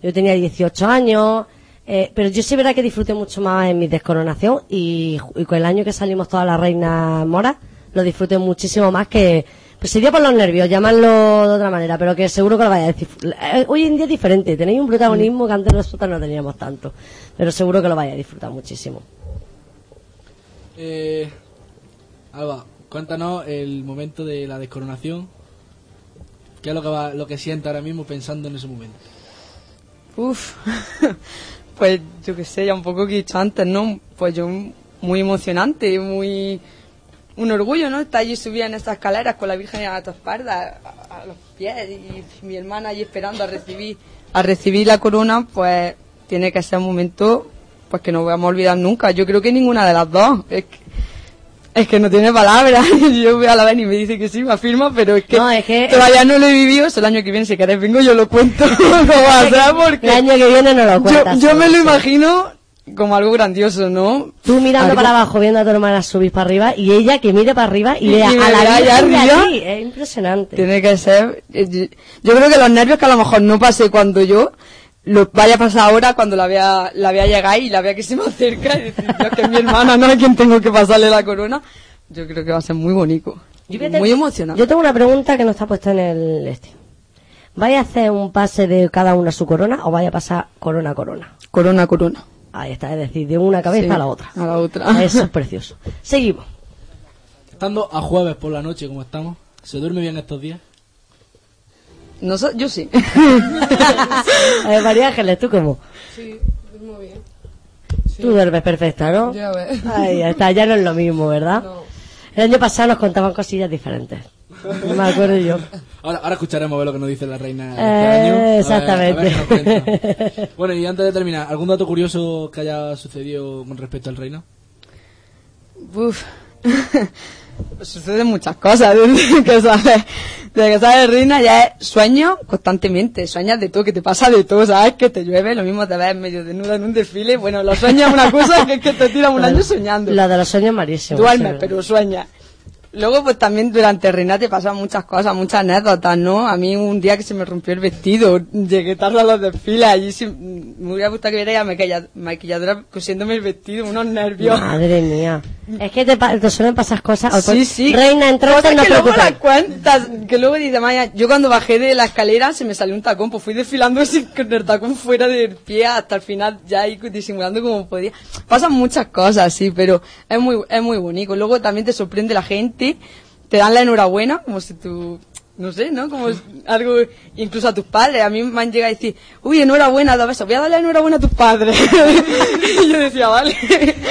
yo tenía 18 años, eh, pero yo sí verdad que disfruté mucho más en mi descoronación y, y con el año que salimos todas las reinas moras, lo disfruté muchísimo más que, pues sería por los nervios, llamarlo de otra manera, pero que seguro que lo vaya a decir. Eh, Hoy en día es diferente, tenéis un protagonismo que antes nosotros no teníamos tanto, pero seguro que lo vaya a disfrutar muchísimo. Eh, Alba, cuéntanos el momento de la descoronación. ¿Qué es lo que, va, lo que siente ahora mismo pensando en ese momento? Uf, *laughs* pues yo qué sé, ya un poco que he dicho antes, ¿no? Pues yo muy emocionante, muy un orgullo, ¿no? Estar allí subida en estas escaleras con la Virgen a tu espalda, a, a los pies y mi hermana allí esperando a recibir a recibir la corona, pues tiene que ser un momento pues que no vamos a olvidar nunca. Yo creo que ninguna de las dos. Es que, es que no tiene palabras. *laughs* Yo voy a la vez y me dice que sí, me afirma, pero es que, No, es que- todavía no lo he vivido. Es el año que viene, si queréis vengo, yo lo cuento. *laughs* no va a ser porque El año que viene no lo yo, cuentas. yo me lo imagino como algo grandioso, ¿no? Tú mirando Algo- para abajo, viendo a tu hermana subir para arriba, y ella que mire para arriba y vea a la allá arriba. allí. Es impresionante. Tiene que ser. eh, Yo creo que los nervios que a lo mejor no pasé cuando yo, los vaya a pasar ahora cuando la vea, la vea llegar y la vea que se me acerca y decir, Dios, que es mi hermana, no a quien tengo que pasarle la corona. Yo creo que va a ser muy bonito. Yo a Muy emocionante. Yo tengo una pregunta que no está puesta en el este. ¿Vaya a hacer un pase de cada una su corona o vaya a pasar corona a corona? Corona, corona. Ahí está, es decir, de una cabeza Sí, a la otra. a la otra. *laughs* Eso es precioso. Seguimos. Estando a jueves por la noche como estamos, ¿se duerme bien estos días? No so- yo sí. *laughs* A ver, María Ángeles, ¿tú cómo? Sí, duermo bien. Tú duermes perfecta, ¿no? Ya ves. Ahí está, ya no es lo mismo, ¿verdad? No. El año pasado nos contaban cosillas diferentes. No *laughs* me acuerdo yo. Ahora, ahora escucharemos a ver lo que nos dice la reina Eh, año. A ver- a ver exactamente. *laughs* bueno, y antes de terminar, ¿algún dato curioso que haya sucedido con respecto al reino? Uf. *laughs* Suceden muchas cosas desde que sabes, desde que sabes reina ya es sueño constantemente, sueñas de todo, que te pasa de todo, sabes que te llueve, lo mismo te ves medio desnuda en un desfile, bueno, los sueños es una cosa que es que te tiran un año soñando. Lo de los sueños marísimos. Duermes, pero sueñas. Luego, pues también durante Reina te pasan muchas cosas, muchas anécdotas, ¿no? A mí un día que se me rompió el vestido, llegué tarde a los desfiles, allí sí, me hubiera gustado que viera la maquilla- maquilladora cosiéndome el vestido, unos nervios. Madre mía. Es que te, te suelen pasar cosas. O Sí, pues, sí. Reina, Cosas no que luego las cuentas, que luego dice Maya, yo cuando bajé de la escalera se me salió un tacón, pues fui desfilando *laughs* sin con el tacón fuera del pie hasta el final, ya ahí disimulando como podía. Pasan muchas cosas, sí, pero es muy, es muy bonito. Luego también te sorprende la gente, te dan la enhorabuena, como si tú, no sé, ¿no? Como es algo, incluso a tus padres. A mí me han llegado a decir, uy, enhorabuena, besos, voy a darle enhorabuena a tus padres. *laughs* y yo decía, vale.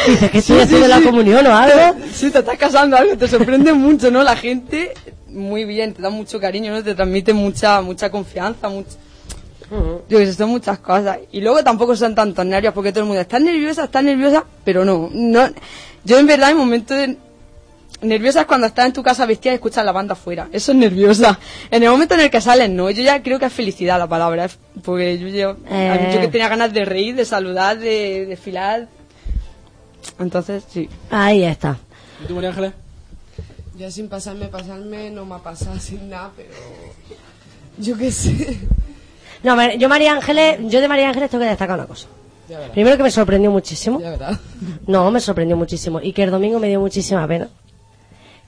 Dices que estoy haciendo la comunión o algo. Sí, te estás casando, algo, te sorprende mucho, ¿no? La gente, muy bien, te da mucho cariño, ¿no? Te transmite mucha, mucha confianza, mucho... Yo que son muchas cosas. Y luego tampoco son tantos nervios, porque todo el mundo está nerviosa, está nerviosa, pero no, no. Yo en verdad, en momentos de... Nerviosa es cuando estás en tu casa vestida y escuchas la banda afuera. Eso es nerviosa. En el momento en el que sales, no. Yo ya creo que es felicidad la palabra. es- Porque yo, yo, Eh. yo que tenía ganas de reír, de saludar, de desfilar. Entonces, sí. Ahí está. ¿Y tú, María Ángeles? Ya sin pasarme, pasarme, no me ha pasado sin nada, pero. Yo qué sé. No, yo María Ángeles, yo de María Ángeles tengo que destacar una cosa. Primero que me sorprendió muchísimo. Ya. No, me sorprendió muchísimo. Y que el domingo me dio muchísima pena.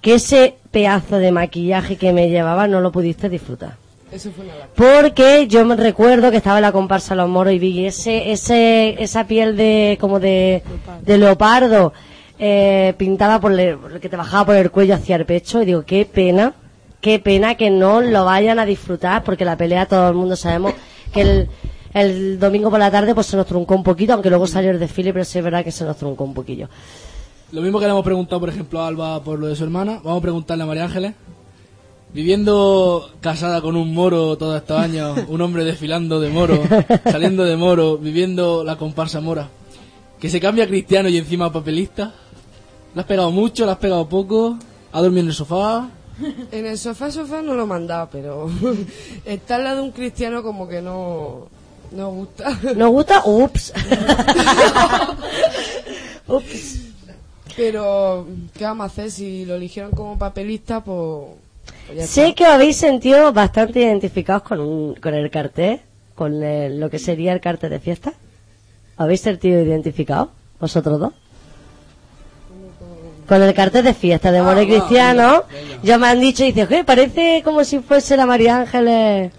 Que ese pedazo de maquillaje que me llevaba no lo pudiste disfrutar. Eso fue una. Porque yo me recuerdo que estaba en la comparsa Los Moros y vi ese, ese, esa piel de, como de, de leopardo, eh, pintada por el, que te bajaba por el cuello hacia el pecho y digo, qué pena, qué pena que no lo vayan a disfrutar porque la pelea todo el mundo sabemos que el, el domingo por la tarde pues se nos truncó un poquito, aunque luego salió el desfile, pero sí es verdad que se nos truncó un poquillo. Lo mismo que le hemos preguntado, por ejemplo, a Alba por lo de su hermana, vamos a preguntarle a María Ángeles. Viviendo casada con un moro todos estos años, *laughs* un hombre desfilando de moro, saliendo de moro, viviendo la comparsa mora, que se cambia a cristiano y encima papelista. ¿Le has pegado mucho? ¿Le has pegado poco? ¿Ha dormido en el sofá? *laughs* En el sofá, sofá no lo mandaba, pero. *laughs* Estar al lado de un cristiano como que no. No gusta. ¿Nos gusta? Ups. Ups. Pero, ¿qué vamos a hacer? Si lo eligieron como papelista, pues. pues Sé que os habéis sentido bastante identificados con, un- con el cartel, con el- lo que sería el cartel de fiesta. ¿Os habéis sentido identificados, vosotros dos? Con el cartel de fiesta de More Cristiano, ya me han dicho, dice, "Oye, parece como si fuese la María Ángeles.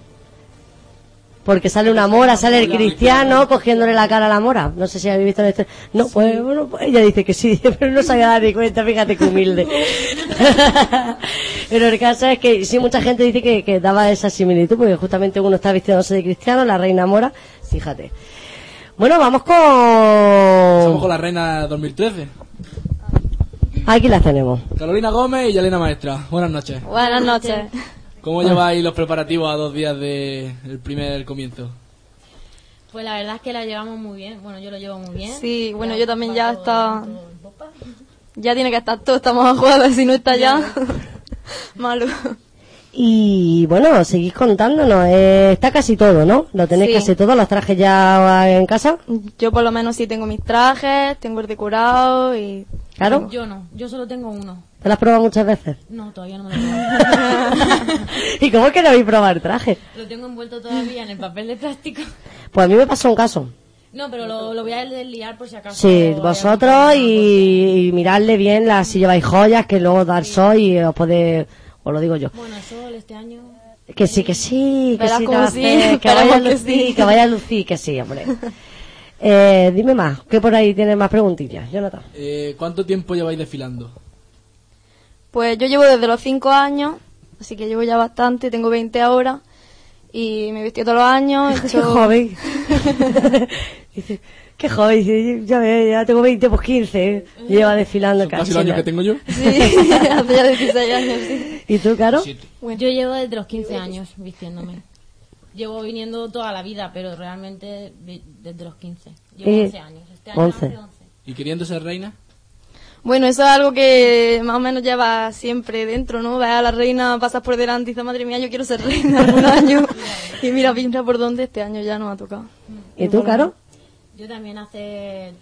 Porque sale una mora, sale el cristiano cogiéndole la cara a la mora. No sé si habéis visto esto. No, pues, bueno, pues ella dice que sí, *laughs* pero no se había dado ni cuenta, fíjate que humilde. *laughs* pero el caso es que sí, mucha gente dice que, que daba esa similitud, porque justamente uno está vistiéndose de cristiano, la reina mora, fíjate. Bueno, vamos Estamos con... con la reina 2013. Aquí las tenemos. Carolina Gómez y Yelena Maestra. Buenas noches. Buenas noches. ¿Cómo lleváis los preparativos a dos días del primer comienzo? Pues la verdad es que la llevamos muy bien. Bueno, yo lo llevo muy bien. Sí, bueno, yo también ya está... *laughs* Ya tiene que estar todo, estamos a jueves, si no está ya... *laughs* Malo. Y bueno, seguís contándonos. eh, está casi todo, ¿no? Lo tenéis Sí. casi todo, los trajes ya en casa. Yo por lo menos sí tengo mis trajes, tengo el decorado y... Claro. Yo no, yo solo tengo uno. ¿Te lo has probado muchas veces? No, todavía no me lo tengo. *laughs* ¿Y cómo que no habéis probado el traje? lo tengo envuelto todavía en el papel de plástico. Pues a mí me pasó un caso. No, pero lo, lo voy a desliar por si acaso. Sí, vosotros y, y miradle bien las, si lleváis joyas, que luego dar sol y os podéis, os lo digo yo. Bueno, sol este año. Que sí, que sí, que sí, sí, hacer, que vaya a que lucir, sí. que vaya a lucir, que sí, hombre. *laughs* Eh, dime más, que por ahí tienes más preguntillas, Jonathan. Eh, ¿Cuánto tiempo lleváis desfilando? Pues yo llevo desde los 5 años, así que llevo ya bastante, tengo 20 ahora y me he vestido todos los años. he *laughs* Qué hecho- joven. *laughs* Dice, qué joven, ya ya tengo 20, pues 15. Lleva desfilando Son casi los años que tengo yo. Sí, *laughs* hace ya 16 años, sí. ¿Y tú, Caro? Yo llevo desde los 15 años vistiéndome. Llevo viniendo toda la vida, pero realmente desde los 15. Llevo Eh, 11 años. Este año 11. hace 11. ¿Y queriendo ser reina? Bueno, eso es algo que más o menos lleva siempre dentro, ¿no? Ves a la reina, pasas por delante y dices, madre mía, yo quiero ser reina algún año. *laughs* y mira, pinta por dónde este año ya nos ha tocado. ¿Y tú, Caro? Yo también hace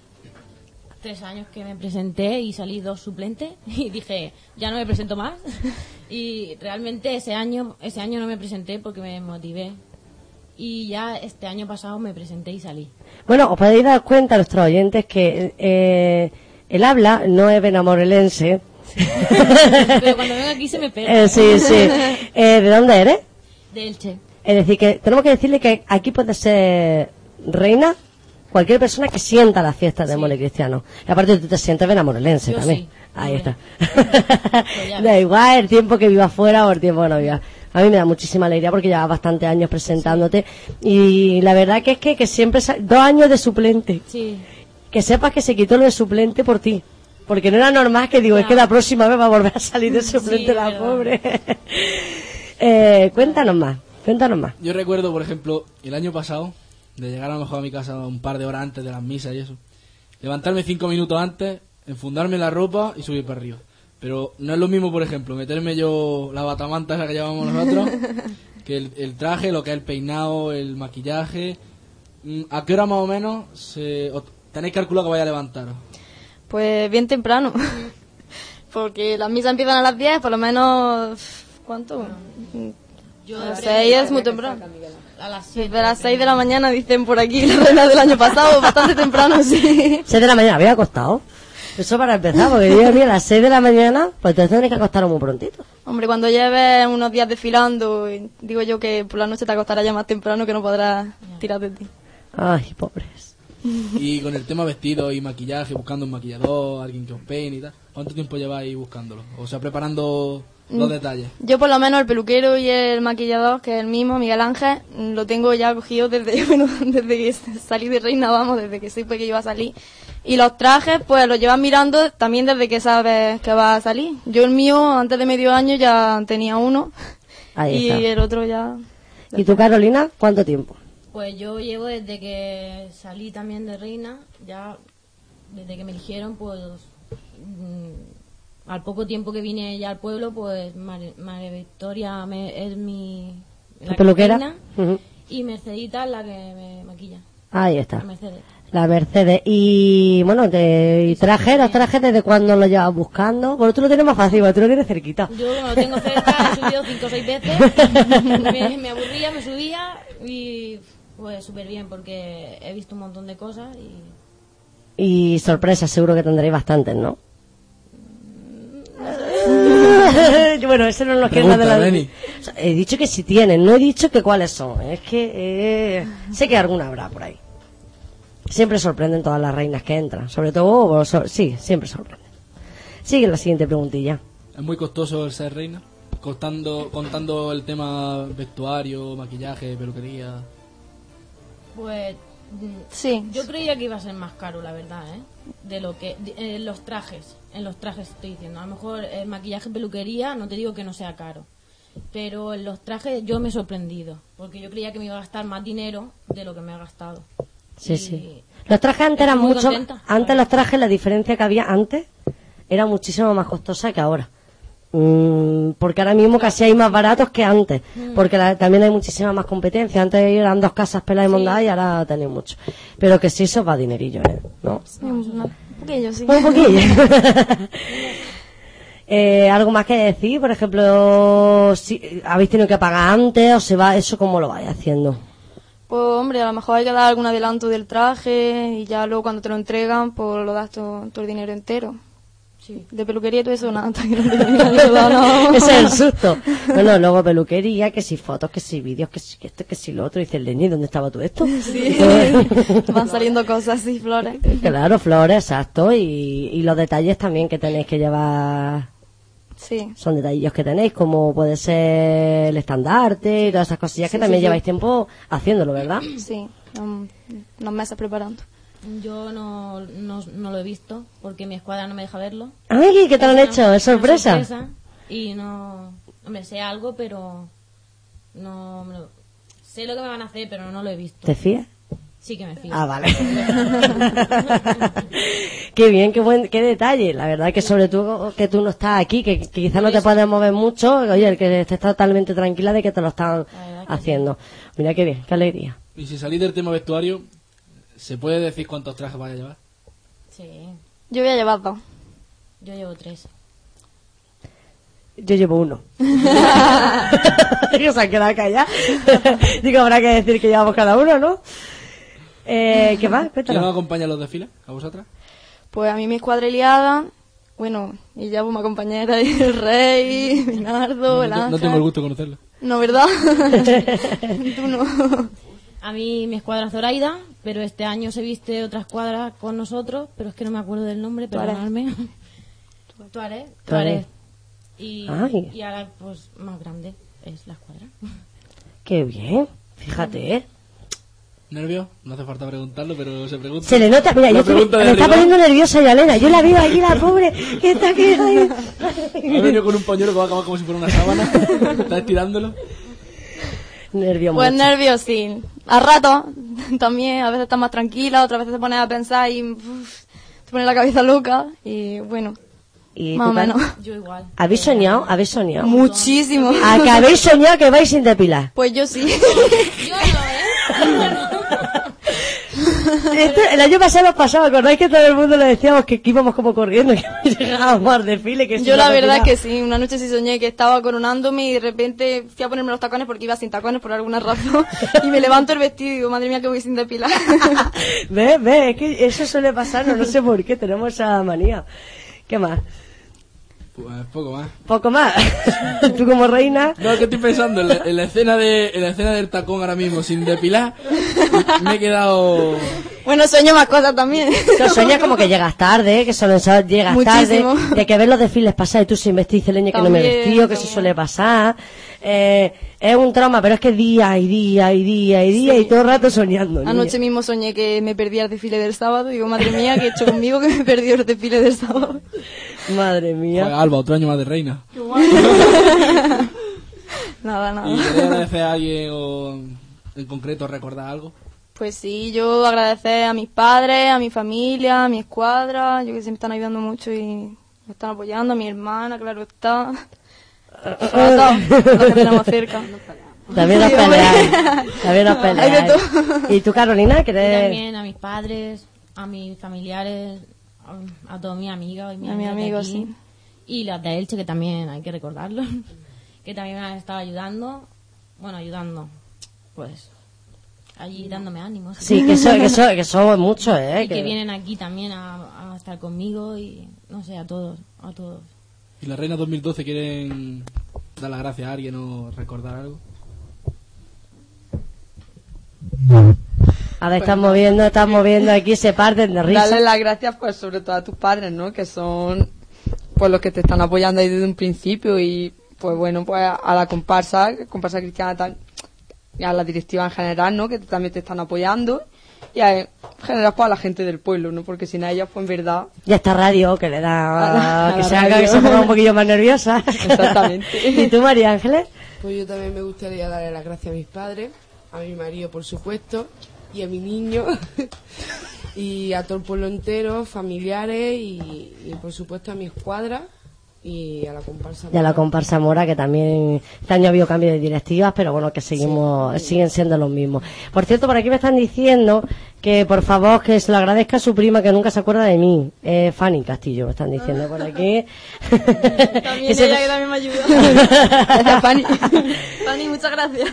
tres años que me presenté y salí dos suplentes *laughs* y dije, ya no me presento más. *laughs* y realmente ese año, ese año no me presenté porque me motivé. Y ya este año pasado me presenté y salí. Bueno, os podéis dar cuenta, nuestros oyentes, que eh, el habla no es benamorelense. *laughs* Pero cuando vengo aquí se me pega. Eh, sí, sí. *laughs* Eh, ¿De dónde eres? De Elche. Es decir, que tenemos que decirle que aquí puede ser reina cualquier persona que sienta las fiestas de More Cristiano. Y aparte tú te sientes benamorelense Yo también. sí. Ahí está. *laughs* ya da igual el tiempo que vivas fuera o el tiempo que no vivas. A mí me da muchísima alegría porque llevas bastantes años presentándote y la verdad que es que, que siempre... Dos años de suplente. Sí. Que sepas que se quitó lo de suplente por ti. Porque no era normal que digo, es que la próxima vez va a volver a salir de *laughs* suplente la verdad. pobre. *laughs* eh, cuéntanos más, cuéntanos más. Yo recuerdo, por ejemplo, el año pasado, de llegar a lo mejor a mi casa un par de horas antes de las misas y eso. Levantarme cinco minutos antes, enfundarme la ropa y subir para arriba. Pero no es lo mismo, por ejemplo, meterme yo la batamanta esa que llevamos nosotros, *laughs* que el, el traje, lo que es el peinado, el maquillaje. Mm, ¿A qué hora más o menos se, tenéis calculado que vaya a levantaros? Pues bien temprano. *laughs* Porque las misas empiezan a las 10, por lo menos... ¿Cuánto? Yo a las debería 6 es muy temprano. A las Sí, de las 6 de la mañana dicen por aquí *laughs* la reina del año pasado, bastante temprano, sí. 6 de la mañana, había acostado. Eso para empezar, porque yo, a las 6 de la mañana, pues entonces tienes que acostaros muy prontito. Hombre, cuando lleves unos días desfilando, digo yo que por la noche te acostarás ya más temprano que no podrás tirar de ti. Ay, pobres. *laughs* Y con el tema vestido y maquillaje, buscando un maquillador, alguien que os peine y tal. ¿Cuánto tiempo lleváis buscándolo? O sea, preparando los Mm. detalles. Yo por lo menos el peluquero y el maquillador, que es el mismo, Miguel Ángel, mm, lo tengo ya cogido desde, *laughs* bueno, desde que salí de reina, vamos, desde que supe que iba a salir. Y los trajes, pues los llevas mirando también desde que sabes que va a salir. Yo el mío, antes de medio año, ya tenía uno. Ahí *laughs* y está. el otro ya... ¿Y tú, Carolina, cuánto tiempo? Pues yo llevo desde que salí también de reina, ya desde que me eligieron, pues mm, al poco tiempo que vine ya al pueblo, pues Mar- María Victoria me- es mi ¿Tu peluquera? reina Ujú. y Mercedita es la que me maquilla. Ahí está. La Mercedes. La Mercedes. Y bueno, te, y trajes, los trajes, ¿desde cuándo los llevas buscando? Bueno, tú lo tienes más fácil, porque tú lo tienes cerquita. Yo lo tengo cerca, he subido cinco o seis veces, *laughs* me, me aburría, me subía y pues súper bien porque he visto un montón de cosas y Y sorpresas, seguro que tendréis bastantes, ¿no? *laughs* bueno, eso no nos queda de la... Sea, He dicho que si tienen, no he dicho que cuáles son. Es que eh, sé que alguna habrá por ahí. Siempre sorprenden todas las reinas que entran. Sobre todo, so- sí, siempre sorprenden. Sigue la siguiente preguntilla. ¿Es muy costoso el ser reina? Contando, contando el tema vestuario, maquillaje, peluquería. Pues Sí. yo creía que iba a ser más caro, la verdad, ¿eh? De lo que de- en los trajes, en los trajes estoy diciendo. A lo mejor el maquillaje, peluquería, no te digo que no sea caro, pero en los trajes yo me he sorprendido, porque yo creía que me iba a gastar más dinero de lo que me ha gastado. Sí, Y sí. Los trajes antes eran mucho... contenta. Antes los trajes, la diferencia que había antes era muchísimo más costosa que ahora. Mm, porque ahora mismo casi hay más baratos que antes. Mm. Porque la- también hay muchísima más competencia. Antes eran dos casas peladas y mondadas y ahora tenéis mucho. Pero que sí, eso va dinerillo, ¿eh? ¿No? Un poquillo, sí. Un poquillo. *laughs* Eh, ¿Algo más que decir? Por ejemplo, si habéis tenido que pagar antes o se va, eso cómo lo vais haciendo. Pues hombre, a lo mejor hay que dar algún adelanto del traje y ya luego cuando te lo entregan, pues lo das todo, todo el dinero entero. Sí. De peluquería y todo eso, nada, no. *laughs* Ese es el susto. Bueno, luego peluquería, que si fotos, que si vídeos, que si esto, que si lo otro. Dice, Lenny, ¿dónde estaba tú esto? *laughs* Sí, *laughs* van saliendo cosas así, flores. Claro, flores, exacto. Y, y los detalles también que tenéis que llevar Sí. Son detallillos que tenéis, como puede ser el estandarte y todas esas cosillas que también lleváis tiempo haciéndolo, ¿verdad? Sí, um, unos meses preparando. Yo no, no, no lo he visto porque mi escuadra no me deja verlo. Ay, ¿qué te lo han hecho? ¿Es una sorpresa? Y no. Hombre, sé algo, pero. No. me lo- sé lo que me van a hacer, pero no lo he visto. ¿Te fías? Sí que me fío. Ah, vale. *laughs* qué bien, qué buen, qué detalle. La verdad que sobre todo que tú no estás aquí, que, que quizás no te puedes mover mucho. Oye, el que estés totalmente tranquila de que te lo están haciendo. Mira qué bien, qué alegría. Y si salís del tema vestuario, ¿se puede decir cuántos trajes vais a llevar? Sí. Yo voy a llevar dos. Yo llevo tres. Yo llevo uno. *laughs* *laughs* que se han quedado callados. *laughs* Digo, habrá que decir que llevamos cada uno, ¿no? Eh, ¿Qué más? ¿Quién os acompaña a los desfiles? ¿A vosotras? Pues a mí mi escuadra liada, bueno, y ya pues mi compañera, el rey, Minardo, el no, no ángel. tengo el gusto de conocerlo. No, ¿verdad? Tú no. A mí mi escuadra Zoraida, pero este año se viste otra escuadra con nosotros, pero es que no me acuerdo del nombre, perdonadme. *laughs* Tuareg. Tuareg. Y, Ay. y ahora, pues, más grande es la escuadra. Qué bien. Fíjate, ¿eh? ¿Nervios? No hace falta preguntarlo, pero se pregunta. Se le nota, mira, yo de me está poniendo nerviosa ya Elena. Yo la veo aquí, la pobre, que está aquí. ay. Ha venido con un pañuelo que va a acabar como si fuera una sábana. *laughs* está estirándolo. Nervio Pues mucho. nervios, sí. A rato *laughs* también, a veces estás más tranquila, otras veces te pones a pensar y uf, te pone la cabeza loca y bueno, ¿Y más o menos. Yo igual. ¿Habéis soñado? ¿Habéis soñado? Muchísimo. ¿A que habéis soñado que vais sin depilar? Pues yo sí. *laughs* Yo no, ¿eh? Esto, el año pasado pasaba, ¿acordáis que todo el mundo le decíamos que, que íbamos como corriendo, *laughs* que llegábamos al desfile? Que Yo la verdad que sí, una noche sí soñé que estaba coronándome y de repente fui a ponerme los tacones porque iba sin tacones por alguna razón *laughs* y me levanto el vestido y digo, madre mía que voy sin depilar. *laughs* Ve, ve, es que eso suele pasarnos, no sé por qué, tenemos esa manía. ¿Qué más? Pues poco más. ¿Poco más? *laughs* ¿Tú como reina? No, que estoy pensando en la, en la escena de en la escena del tacón ahora mismo sin depilar. *laughs* Me he quedado bueno, sueño más cosas también. Tú sueñas como que llegas tarde, que solo llegas Muchísimo. tarde, de que ves los desfiles pasar y tú sin vestir, leña que no me vestido, que eso también. suele pasar. Eh, es un trauma, pero es que día y día y día y día y todo el rato soñando. niña. Anoche mismo soñé que me perdía el desfile del sábado y digo, madre mía, ¿qué he hecho conmigo que me perdió el desfile del sábado? *laughs* Madre Joder, mía. Alba, otro año más de reina. *laughs* nada, nada. ¿Y queréis agradecer a alguien o en concreto recordar algo? Pues sí, yo agradecer a mis padres, a mi familia, a mi escuadra, yo que se me están ayudando mucho y me están apoyando, a mi hermana, claro está. Los que tenemos cerca. También hombre. peleáis. También de *laughs* peleáis. ¿Y tú, Carolina, Y querés...? también a mis padres, a mis familiares, a, a todas mis amigas y mis A de amigos, aquí. sí. Y las de Elche, que también hay que recordarlo, *laughs* que también me han estado ayudando. Bueno, ayudando, pues, allí dándome ánimos. Sí, que, so, que, so, que somos muchos, ¿eh? *laughs* y que vienen aquí también a, a estar conmigo y, no sé, a todos, a todos. ¿Y la reina 2012 quieren dar las gracias a alguien o recordar algo? A ver, están moviendo, están moviendo aquí, se parten de risa. Darle las gracias, pues, sobre todo a tus padres, ¿no? Que son, pues, los que te están apoyando ahí desde un principio y, pues, bueno, pues, a la comparsa, comparsa cristiana y a la directiva en general, ¿no? Que también te están apoyando y a, en general, pues, a la gente del pueblo, ¿no? Porque sin ellas, pues, en verdad, Ya está radio, que le da... A la que se haga que se ponga un poquillo más nerviosa. Exactamente. *laughs* ¿Y tú, María Ángeles? Pues yo también me gustaría darle las gracias a mis padres, a mi marido por supuesto, y a mi niño, *laughs* y a todo el pueblo entero, familiares y, y, por supuesto a mi escuadra y a la comparsa. Y a la Mora. comparsa Mora, que también este año ha habido cambio de directivas, pero bueno, que seguimos, siguen siendo los mismos. Por cierto, por aquí me están diciendo que por favor que se lo agradezca a su prima que nunca se acuerda de mí, eh, Fanny Castillo, me están diciendo por aquí. *laughs* También *laughs* ella que también me ayuda. *laughs* Fanny. Fanny, muchas gracias.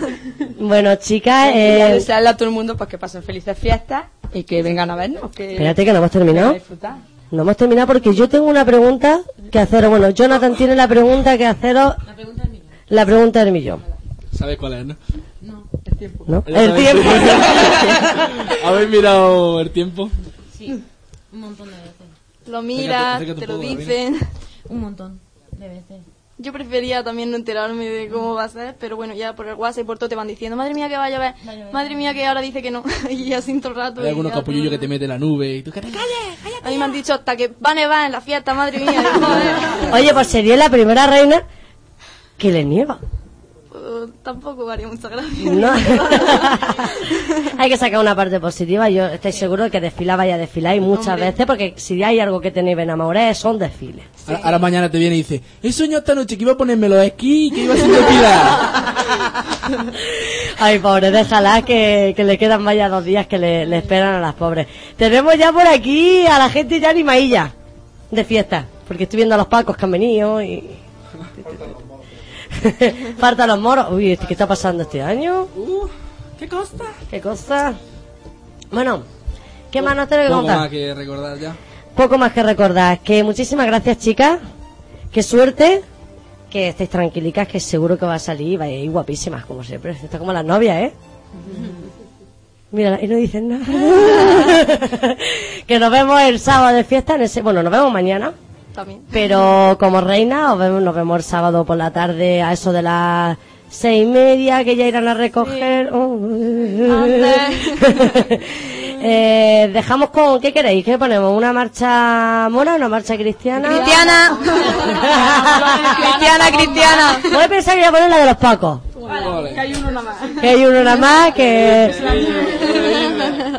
Bueno, chicas, eh, desearle a todo el mundo, pues, que pasen felices fiestas y que vengan a vernos, que, espérate que no hemos terminado. No hemos terminado porque yo tengo una pregunta que haceros. Bueno, Jonathan tiene la pregunta que haceros. La pregunta La del millón. ¿Sabes cuál es, no? ¿no? El tiempo. *laughs* ¿Habéis mirado el tiempo? Sí, un montón de veces. Lo miras, Acércate- acércate te lo dicen. Un montón. de veces. Yo prefería también no enterarme de cómo va a ser, pero bueno, ya por el WhatsApp y por todo te van diciendo, madre mía que va a llover, madre mía que ahora dice que no, *laughs* y así todo el rato. Hay algunos ya capullillos que te meten la nube y tú que te calles. A mí me han dicho hasta que va a nevar en la fiesta, madre mía. Oye, pues sería la primera reina que le nieva. Tampoco haría mucha gracia. No. *laughs* hay que sacar una parte positiva. Yo estoy seguro de que desfilar vaya a desfilar y muchas Hombre. veces, porque si hay algo que tenéis Benamoré son desfiles. Ahora, ahora mañana te viene y dice, he soñado esta noche que iba a ponerme los esquí y que iba a ser desfilar. *laughs* Ay, pobre, déjala que, que le quedan vaya dos días que le, le esperan a las pobres. Tenemos ya por aquí a la gente ya animadilla de fiesta, porque estoy viendo a los pacos que han venido y... *laughs* Faltan los moros. Uy, ¿qué está pasando este año? Uh, ¿Qué costa? ¿Qué cosa? Bueno, ¿qué más nos tenemos que Poco contar? más que recordar ya. Poco más que recordar. Que muchísimas gracias, chicas. Qué suerte. Que estéis tranquilicas, que seguro que va a salir. Va a ir guapísimas, como siempre. Está como las novias, ¿eh? *laughs* Mira, y no dicen nada. *laughs* que nos vemos el sábado de fiesta. En ese, bueno, nos vemos mañana. También. Pero como reina, os vemos, nos vemos el sábado por la tarde a eso de las seis y media, que ya irán a recoger. Oh. *laughs* Eh, dejamos con, ¿qué queréis? ¿Qué ponemos? ¿Una marcha mona, una marcha cristiana? Cristiana. *laughs* Cristiana, cristiana. Voy a pensar que voy a poner la de los pacos. Que hay uno nada más. Que hay uno nada más que,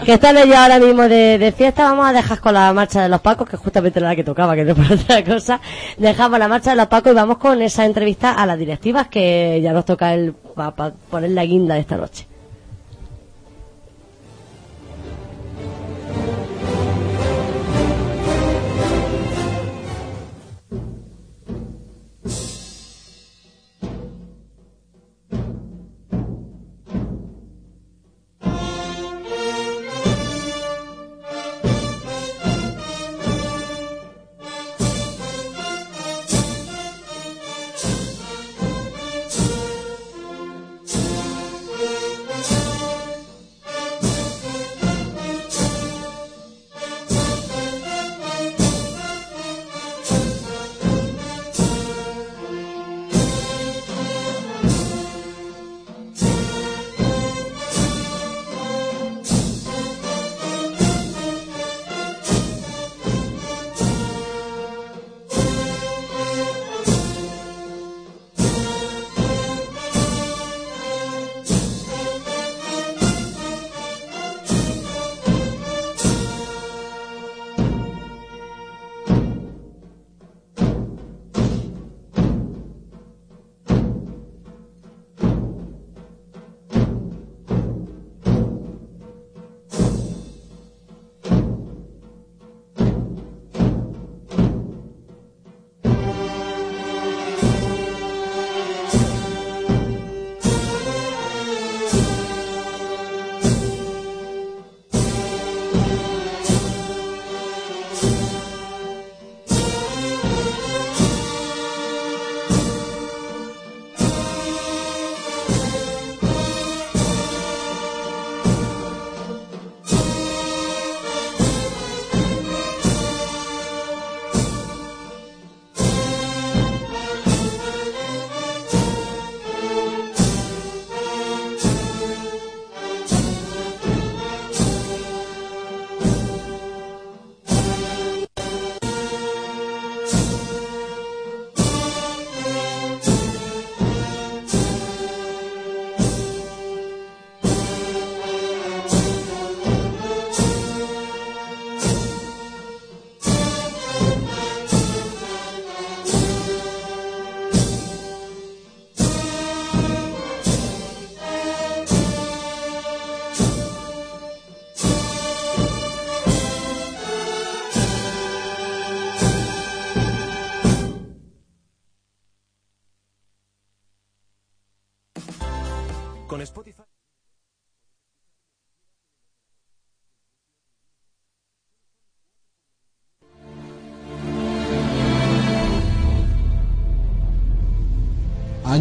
que están ellos ahora mismo de, de fiesta. Vamos a dejar con la marcha de los pacos, que justamente era la que tocaba, que no por otra cosa. Dejamos la marcha de los pacos y vamos con esa entrevista a las directivas que ya nos toca el, para poner la guinda de esta noche.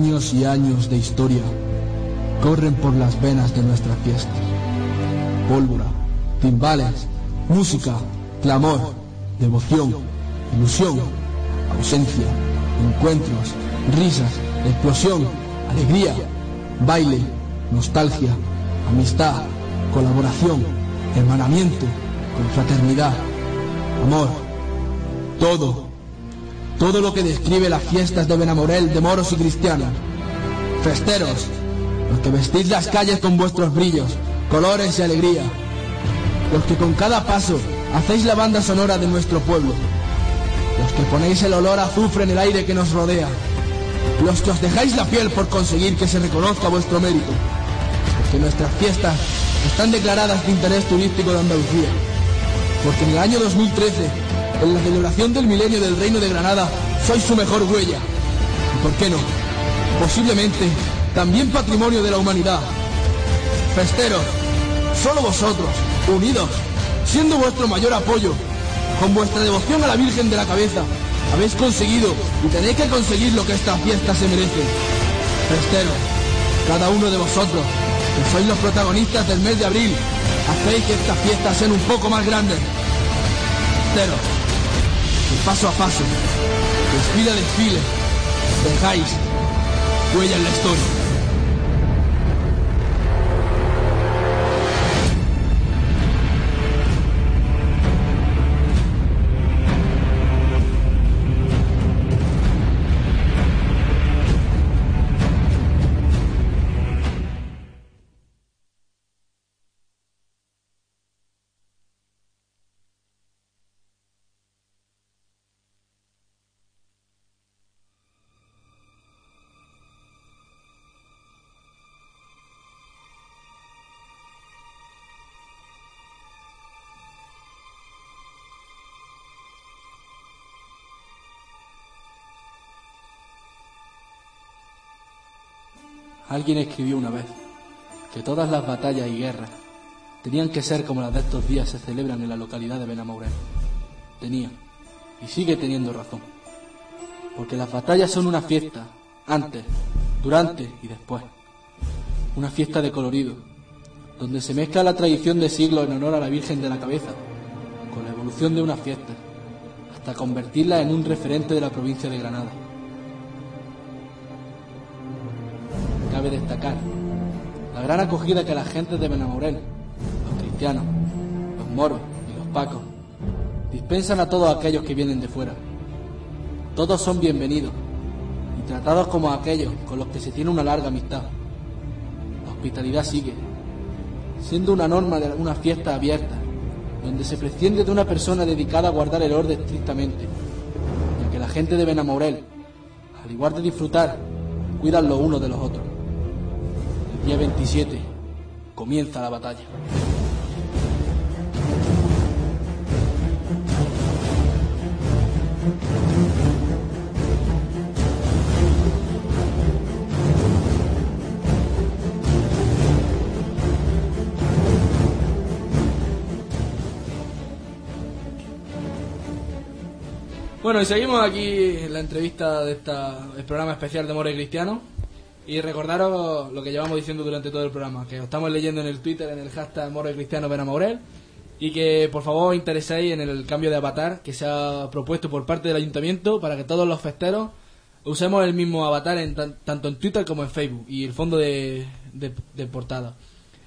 Años y años de historia corren por las venas de nuestras fiestas. Pólvora, timbales, música, clamor, devoción, ilusión, ausencia, encuentros, risas, explosión, alegría, baile, nostalgia, amistad, colaboración, hermanamiento, confraternidad, amor, todo, todo lo que describe las fiestas de Benamorel de moros y cristianos. Festeros, los que vestís las calles con vuestros brillos, colores y alegría, los que con cada paso hacéis la banda sonora de nuestro pueblo, los que ponéis el olor a azufre en el aire que nos rodea, los que os dejáis la piel por conseguir que se reconozca vuestro mérito, porque nuestras fiestas están declaradas de interés turístico de Andalucía, porque en el año 2013, en la celebración del milenio del Reino de Granada, sois su mejor huella, y por qué no, posiblemente también patrimonio de la humanidad. Festeros, solo vosotros, unidos, siendo vuestro mayor apoyo, con vuestra devoción a la Virgen de la Cabeza, habéis conseguido y tenéis que conseguir lo que esta fiesta se merece. Festeros, cada uno de vosotros, que sois los protagonistas del mes de abril, hacéis que estas fiestas sean un poco más grandes. Festeros, paso a paso, desfile a desfile, dejáis huella en la historia. Alguien escribió una vez que todas las batallas y guerras tenían que ser como las de estos días se celebran en la localidad de Benamorel. Tenía, y sigue teniendo razón. Porque las batallas son una fiesta, antes, durante y después. Una fiesta de colorido, donde se mezcla la tradición de siglos en honor a la Virgen de la Cabeza, con la evolución de una fiesta, hasta convertirla en un referente de la provincia de Granada. Cabe destacar la gran acogida que la gente de Benamorel, los cristianos, los moros y los pacos, dispensan a todos aquellos que vienen de fuera. Todos son bienvenidos y tratados como aquellos con los que se tiene una larga amistad. La hospitalidad sigue, siendo una norma de una fiesta abierta, donde se presciende de una persona dedicada a guardar el orden estrictamente, ya que la gente de Benamorel, al igual de disfrutar, cuidan los unos de los otros. Día 27 comienza la batalla. Bueno, y seguimos aquí la entrevista de esta, el programa especial de More Cristiano. Y recordaros lo que llevamos diciendo durante todo el programa, que os estamos leyendo en el Twitter, en el hashtag More Cristiano Benamorel, y que por favor os intereséis en el cambio de avatar que se ha propuesto por parte del ayuntamiento para que todos los festeros usemos el mismo avatar en tan- tanto en Twitter como en Facebook y el fondo de- de portada.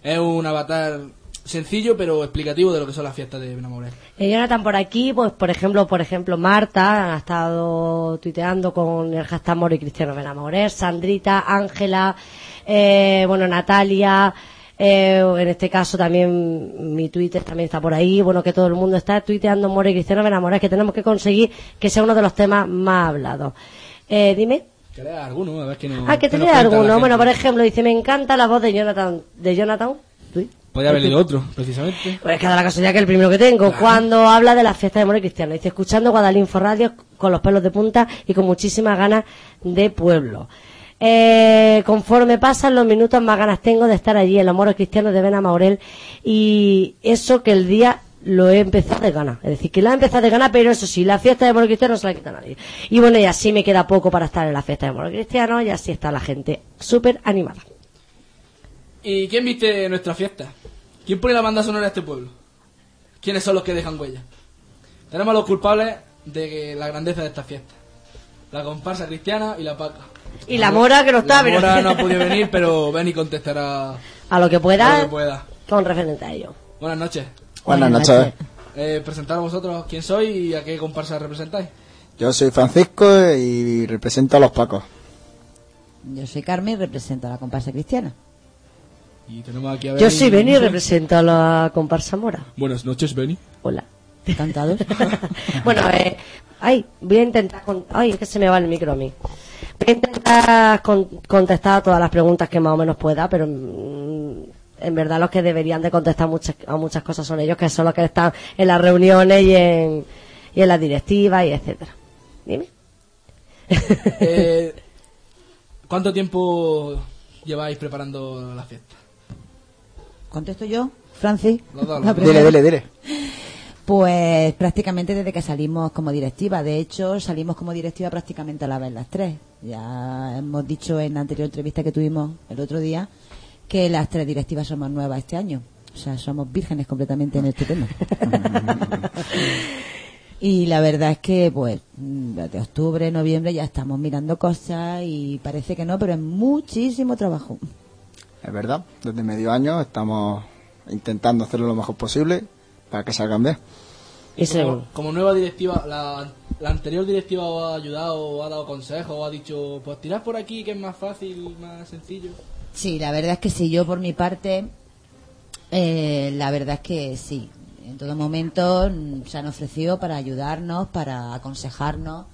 Es un avatar sencillo pero explicativo de lo que son las fiestas de Benamorel. Eh, Jonathan, por aquí, pues por ejemplo, por ejemplo, Marta ha estado tuiteando con el hashtag Moro y Cristiano Benamorés, Sandrita, Ángela, eh, bueno, Natalia, eh, en este caso también mi Twitter también está por ahí, bueno, que todo el mundo está tuiteando Moro y Cristiano Benamorés, que tenemos que conseguir que sea uno de los temas más hablados. Eh, dime. Que lea alguno, a ver que no. Ah, que te lea cuenta la alguno. Bueno, por ejemplo, dice, me encanta la voz de Jonathan, de Jonathan. Podría haber leído otro, precisamente. Pues es que da la casualidad que el primero que tengo, cuando habla de la fiesta de More Cristiano. Dice, escuchando Guadalinfo Radio con los pelos de punta y con muchísimas ganas de pueblo. Eh, conforme pasan los minutos, más ganas tengo de estar allí en los moros cristianos de Bena Maurel y eso que el día lo he empezado de gana. Es decir, que lo he empezado de gana, pero eso sí, la fiesta de Moro Cristiano no se la quita nadie. Y bueno, y así me queda poco para estar en la fiesta de Moro Cristiano y así está la gente súper animada. ¿Y quién viste nuestra fiesta? ¿Quién pone la banda sonora a este pueblo? ¿Quiénes son los que dejan huella? Tenemos a los culpables de la grandeza de esta fiesta. la comparsa cristiana y la paca. Y la mora que no está, La pero- mora no ha podido venir, pero ven y contestará A lo que pueda, a lo que pueda. con referente a ello. Buenas noches. Buenas noches. Eh, presentaros vosotros quién sois y a qué comparsa representáis. Yo soy Francisco y represento a los Pacos. Yo soy Carmen y represento a la comparsa cristiana. Y tenemos aquí a Yo soy Beni y represento a la comparsa mora. Buenas noches, Beni. Hola. Encantados. *laughs* bueno, eh, ay, voy a intentar... con- Ay, es que se me va el micro a mí. Voy a intentar con- contestar a todas las preguntas que más o menos pueda, pero mm, en verdad los que deberían de contestar muchas, a muchas cosas son ellos, que son los que están en las reuniones y en, y en las directivas y etcétera. Dime. Eh, *laughs* ¿Cuánto tiempo lleváis preparando la fiesta? ¿Contesto yo, Francis? Dos. primera. Dile, dile, dile. Pues prácticamente desde que salimos como directiva. De hecho, salimos como directiva prácticamente a la vez las tres. Ya hemos dicho en la anterior entrevista que tuvimos el otro día que las tres directivas somos nuevas este año. O sea, somos vírgenes completamente en este tema. *laughs* y la verdad es que, pues, de octubre, noviembre ya estamos mirando cosas y parece que no, pero es muchísimo trabajo. Es verdad, desde medio año estamos intentando hacerlo lo mejor posible para que salgan bien. como, como nueva directiva, la, la anterior directiva os ha ayudado, o ha dado consejos, o ha dicho, pues tirad por aquí que es más fácil, más sencillo. Sí, la verdad es que sí. Yo por mi parte, eh, la verdad es que sí. En todo momento mm, se han ofrecido para ayudarnos, para aconsejarnos.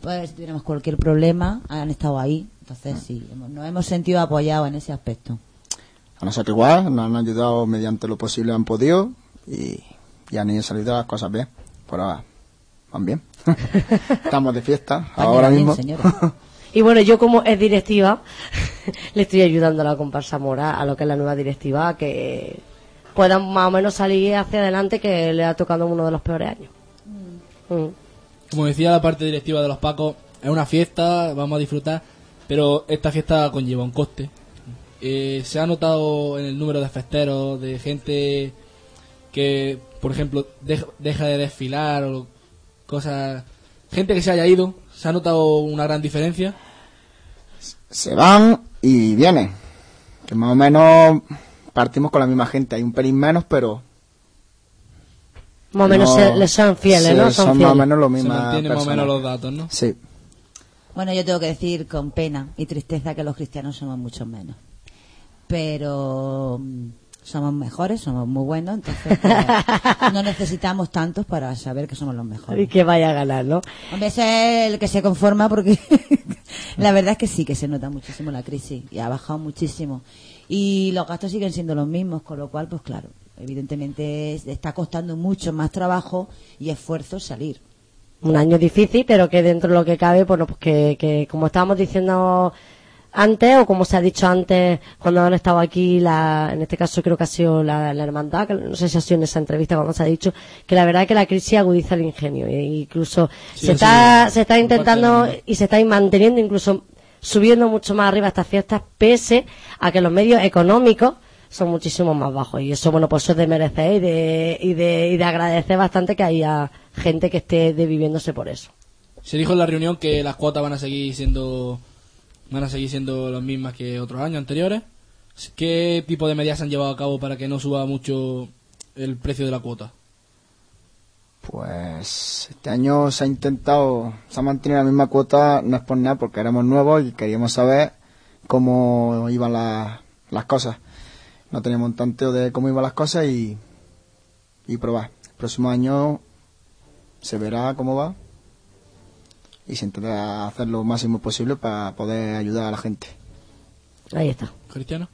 Pues si tuviéramos cualquier problema, han estado ahí. Entonces sí, hemos- nos hemos sentido apoyados en ese aspecto. A nosotros igual, nos han ayudado mediante lo posible, han podido y, y han ido salido las cosas bien. Por ahora van bien. *laughs* Estamos de fiesta ahora bien, mismo. señora. *laughs* Y bueno, yo como es directiva, *laughs* le estoy ayudando a la comparsa mora, a lo que es la nueva directiva, a que puedan más o menos salir hacia adelante, que le ha tocado uno de los peores años. Mm. Como decía la parte directiva de los Pacos, es una fiesta, vamos a disfrutar, pero esta fiesta conlleva un coste. Eh, se ha notado en el número de festeros, de gente que, por ejemplo, deja, deja de desfilar o cosas... Gente que se haya ido, ¿se ha notado una gran diferencia? Se van y vienen. Que más o menos partimos con la misma gente. Hay un pelín menos, pero Más o menos No, se- les son fieles, sí, ¿no? son más o menos los Se mismos. mantienen más o menos los datos, ¿no? Sí. Bueno, yo tengo que decir con pena y tristeza que los cristianos somos mucho menos. Pero mm, somos mejores, somos muy buenos, entonces pues, *laughs* no necesitamos tantos para saber que somos los Y mejores. que vaya a ganar, ¿no? Hombre, ese es el que se conforma porque *laughs* la verdad es que sí que se nota muchísimo la crisis y ha bajado muchísimo. Y los gastos siguen siendo los mismos, con lo cual, pues claro, evidentemente es- está costando mucho más trabajo y esfuerzo salir. un año difícil, pero que dentro de lo que cabe, bueno, pues que, que como estábamos diciendo antes, o como se ha dicho antes, cuando han estado aquí, la, en este caso creo que ha sido la, la hermandad, que no sé si ha sido en esa entrevista cuando se ha dicho, que la verdad es que la crisis agudiza el ingenio, e incluso Sí, se está, se está intentando y se está manteniendo, incluso subiendo mucho más arriba estas fiestas, pese a que los medios económicos son muchísimo más bajos. Y eso, bueno, pues eso es de merecer y de, y de, y de agradecer bastante que haya gente que esté desviviéndose por eso. Se dijo en la reunión que las cuotas van a seguir siendo van a seguir siendo las mismas que otros años anteriores. ¿Qué tipo de medidas se han llevado a cabo para que no suba mucho el precio de la cuota? Pues este año se ha intentado, se ha mantenido la misma cuota, no es por nada, porque éramos nuevos y queríamos saber cómo iban la- las cosas. No teníamos un tanteo de cómo iban las cosas y, y probar. El próximo año se verá cómo va y se intentará hacer lo máximo posible para poder ayudar a la gente. Ahí está. ¿Cristiano?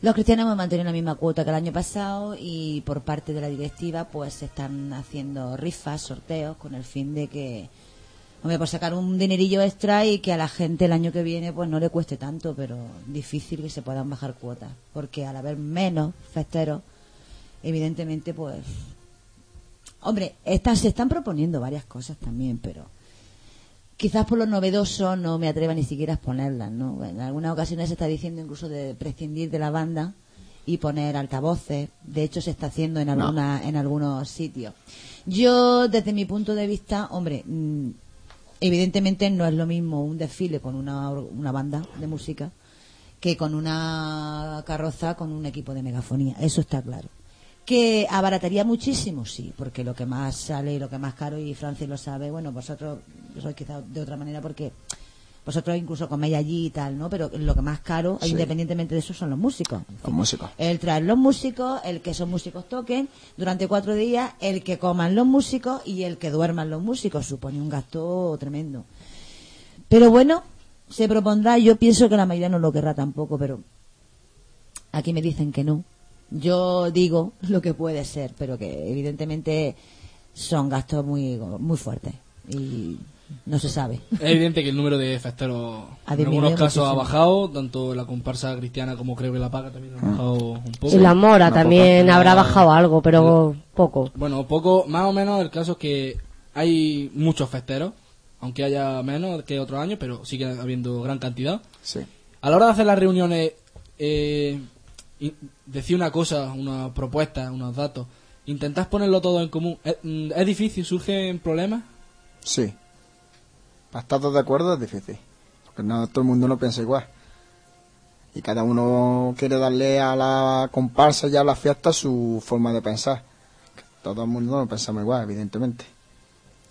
Los cristianos hemos mantenido la misma cuota que el año pasado y por parte de la directiva pues se están haciendo rifas, sorteos con el fin de que, hombre, por sacar un dinerillo extra y que a la gente el año que viene pues no le cueste tanto, pero difícil que se puedan bajar cuotas, porque al haber menos festeros, evidentemente pues, hombre, están, se están proponiendo varias cosas también, pero quizás por lo novedoso no me atreva ni siquiera a exponerlas, ¿no? En algunas ocasiones se está diciendo incluso de prescindir de la banda y poner altavoces. De hecho, se está haciendo en, No. alguna, en algunos sitios. Yo, desde mi punto de vista, hombre, mm, evidentemente no es lo mismo un desfile con una, una banda de música que con una carroza con un equipo de megafonía. Eso está claro. Que abarataría muchísimo, sí, porque lo que más sale y lo que más caro, y Francis lo sabe, bueno, vosotros sois quizá de otra manera porque vosotros incluso coméis allí y tal, ¿no? Pero lo que más caro, Sí. independientemente de eso, son los músicos. Los músicos. El traer los músicos, el que esos músicos toquen durante cuatro días, el que coman los músicos y el que duerman los músicos. Supone un gasto tremendo. Pero bueno, se propondrá, yo pienso que la mayoría no lo querrá tampoco, pero aquí me dicen que no. Yo digo lo que puede ser, pero que evidentemente son gastos muy, muy fuertes y no se sabe. Es evidente que el número de festeros Ha en algunos casos ha bajado, tanto la comparsa cristiana como creo que la paga también ha bajado un poco. Y la mora Una también poca. habrá bajado algo, pero poco. Bueno, poco, más o menos el caso es que hay muchos festeros, aunque haya menos que otros años, pero sigue habiendo gran cantidad. Sí. A la hora de hacer las reuniones, eh, decir una cosa, una propuesta, unos datos, intentás ponerlo todo en común. ¿Es, mm, es difícil? ¿Surgen problemas? Sí. Para estar todos de acuerdo es difícil. Porque no todo el mundo no piensa igual. Y cada uno quiere darle a la comparsa y a la fiesta su forma de pensar. Que Todo el mundo no pensamos igual, evidentemente.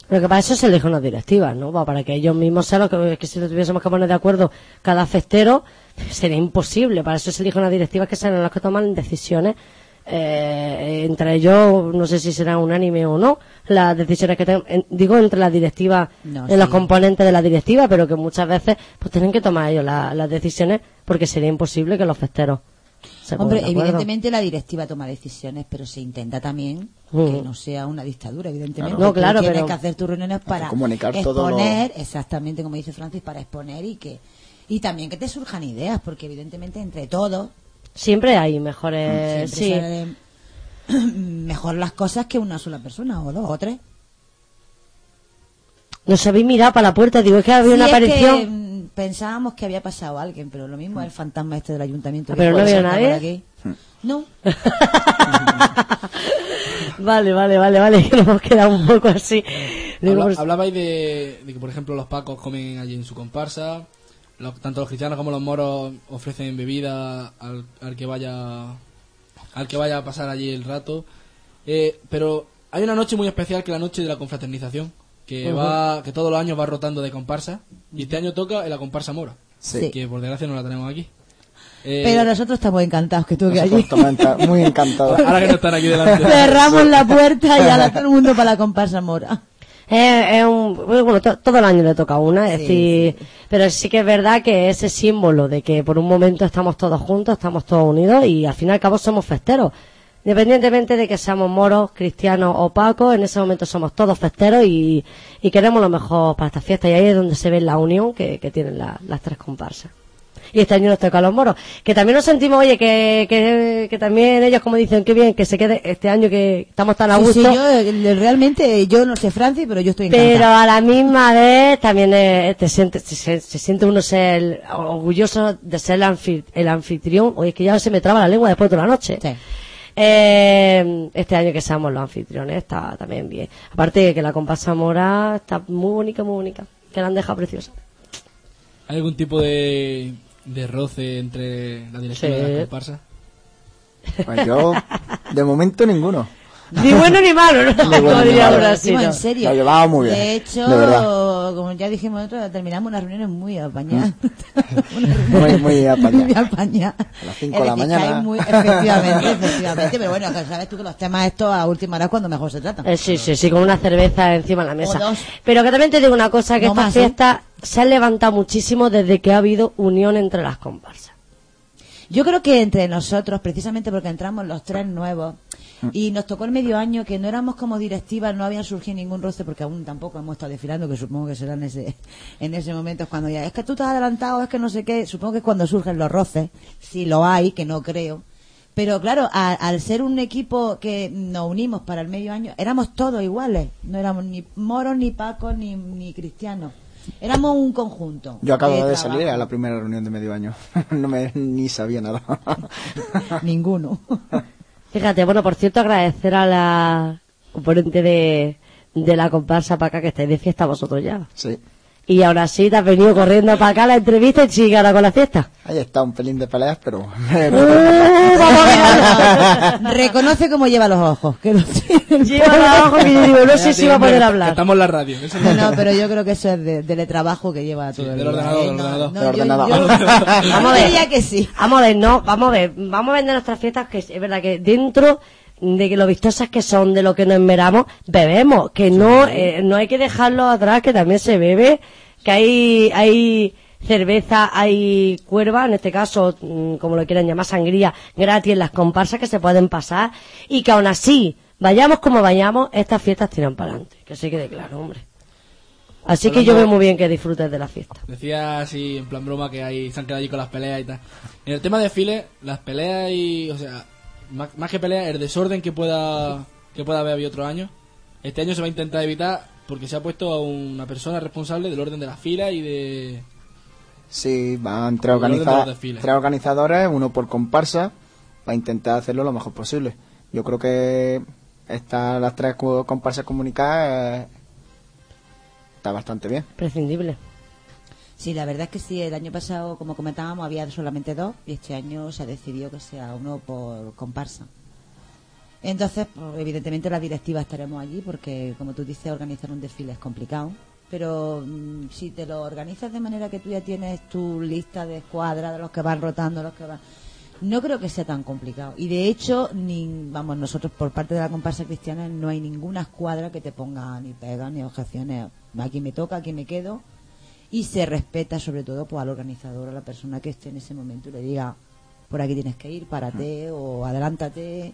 Pero que para eso se eligen unas directivas, ¿no? Pa- Para que ellos mismos sean los que, que si nos tuviésemos que poner de acuerdo cada festero, sería imposible. Para eso se eligen unas directivas que serán las que toman decisiones. eh, entre ellos, no sé si será unánime o no, las decisiones que ten- en- digo entre las directivas, No, en los componentes de la directiva, pero que muchas veces pues tienen que tomar ellos la- las decisiones porque sería imposible que los festeros se pongan Hombre, evidentemente la directiva toma decisiones, pero se intenta también Mm. que no sea una dictadura, evidentemente. Claro. No, claro, tienes pero- que hacer tus reuniones para comunicar todo lo- exponer, exactamente como dice Francis, para exponer y que y también que te surjan ideas, porque evidentemente entre todos Siempre hay mejores, siempre sí. *clears throat* mejor las cosas que una sola persona o dos o tres. Nos habéis mirado para la puerta, digo, es que había Sí, una es que, aparición. mm, pensábamos que había pasado alguien, pero lo mismo es el fantasma este del ayuntamiento. Ah, que pero no veo nadie. No. *laughs* Vale, vale, vale, vale, que nos hemos quedado un poco así. Habla- pues- hablabais de, de que, por ejemplo, los pacos comen allí en su comparsa. Tanto los cristianos como los moros ofrecen bebida al, al que vaya al que vaya a pasar allí el rato. Eh, pero hay una noche muy especial que es la noche de la confraternización, que va que todos los años va rotando de comparsa y este año toca en la comparsa mora, Sí. que por desgracia no la tenemos aquí. Eh, Pero nosotros estamos encantados que tú que allí. Muy encantados. Ahora que no están aquí delante. *laughs* Cerramos la puerta y *laughs* ahora todo el mundo para la comparsa mora. Es, es un, bueno, to- todo el año le toca una, es Sí, decir, pero sí que es verdad que ese símbolo de que por un momento estamos todos juntos, estamos todos unidos y al fin y al cabo somos festeros. Independientemente de que seamos moros, cristianos o pacos, en ese momento somos todos festeros y, y queremos lo mejor para esta fiesta y ahí es donde se ve la unión que, que tienen la- las tres comparsas. Y este año nos toca a los moros, que también nos sentimos, oye, que, que, que también ellos como dicen, que bien, que se quede este año que estamos tan a Sí, gusto. sí, yo eh, realmente, yo no sé Francis, pero yo estoy encantada. Pero a la misma vez también eh, te siente, se, se- se siente uno ser orgulloso de ser el, anfi- el anfitrión. Oye, es que ya se me traba la lengua después de la noche. Sí. Eh, este año que seamos los anfitriones está también bien. Aparte de que la comparsa mora está muy bonita, muy bonita. Que la han dejado preciosa. ¿Hay algún tipo de, de roce entre la directiva Sí. y la comparsa? Pues yo, de momento, ninguno. Ni bueno ni malo, ¿no? Ni bueno diría malo. ahora, Lo sí, decimos ¿no? en serio. Lo llevaba muy bien, De hecho, de como ya dijimos nosotros, terminamos unas reuniones muy apañadas. *laughs* Muy, muy apañado. muy apañadas. A las 5 Es de la mañana. muy- efectivamente, *laughs* efectivamente. Pero bueno, que sabes tú que los temas estos a última hora es cuando mejor se tratan. Eh, sí, sí, sí, con una cerveza encima de la mesa. O dos. Pero que también te digo una cosa, que No esta más, ¿eh? fiesta se ha levantado muchísimo desde que ha habido unión entre las comparsas. Yo creo que entre nosotros, precisamente porque entramos los tres nuevos. Y nos tocó el medio año que no éramos como directivas, no había surgido ningún roce, porque aún tampoco hemos estado desfilando, que supongo que será en ese, *laughs* en ese momento es cuando ya, es que tú has adelantado, es que no sé qué, supongo que es cuando surgen los roces, si lo hay, que no creo. Pero claro, a- al ser un equipo que nos unimos para el medio año, éramos todos iguales, no éramos ni moros, ni pacos, ni, ni cristianos. Éramos un conjunto. Yo acabo de, trabajo. salir a la primera reunión de medio año. *laughs* no me ni sabía nada. *laughs* Ninguno. Fíjate, bueno, por cierto, agradecer a la componente de, la comparsa para acá que estáis de fiesta vosotros ya. sí. Y ahora sí te has venido corriendo para acá la entrevista y sigue ahora con la fiesta. Ahí está un pelín de peleas, pero... *laughs* Reconoce cómo lleva los ojos. Que lo tiene. Lleva los ojos que yo digo, no sé si va a poder hablar. Estamos en la radio. eso No, no- no, pero yo creo que eso es de, del trabajo que lleva todo el del ordenador, del No, ordenador. no, Vamos a yo ver. diría que sí. Vamos a ver, no, vamos a ver, vamos a ver de nuestras fiestas que es verdad que dentro de que lo vistosas que son, de lo que nos enmeramos, bebemos, que no, eh, no hay que dejarlo atrás, que también se bebe, que hay, hay cerveza, hay cuerva, en este caso, mm, como lo quieran llamar, sangría gratis en las comparsas que se pueden pasar, y que aún así, vayamos como vayamos, estas fiestas tiran para adelante, que se quede claro, hombre. Así que yo veo muy bien que disfrutes de la fiesta. Decía así, en plan broma, que ahí se han quedado allí con las peleas y tal. En el tema de desfile, las peleas y. O sea, más, más que peleas, el desorden que pueda que pueda haber habido otro año. Este año se va a intentar evitar porque se ha puesto a una persona responsable del orden de las filas y de. Sí, van tres, organiza- tres organizadores, uno por comparsa, para intentar hacerlo lo mejor posible. Yo creo que están las tres co- comparsas comunicadas eh, está bastante bien. Prescindible. Sí, la verdad es que sí, el año pasado, como comentábamos, había solamente dos y este año se ha decidido que sea uno por comparsa. Entonces, pues, evidentemente las directivas estaremos allí porque, como tú dices, organizar un desfile es complicado. Pero mm, si te lo organizas de manera que tú ya tienes tu lista de escuadras, de los que van rotando, los que van... No creo que sea tan complicado. Y de hecho, ni, vamos, nosotros por parte de la comparsa cristiana no hay ninguna escuadra que te ponga ni pegas ni objeciones. Aquí me toca, aquí me quedo. Y se respeta sobre todo pues, al organizador, a la persona que esté en ese momento y le diga, por aquí tienes que ir, párate o adelántate.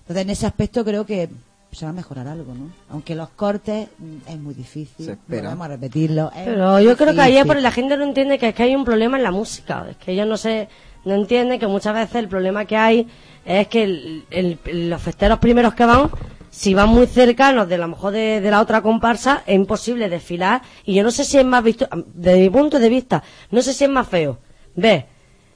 Entonces, en ese aspecto creo que se va a mejorar algo, ¿no? Aunque los cortes mm, es muy difícil. Vamos a repetirlo. Pero yo creo que ahí es difícil. porque la gente no entiende que es que hay un problema en la música. Es que ellos no se, no entienden que muchas veces el problema que hay es que el- el- los festeros primeros que van, si van muy cercanos de a lo mejor de, de la otra comparsa, es imposible desfilar. Y yo no sé si es más visto, desde mi punto de vista, no sé si es más feo. Ve,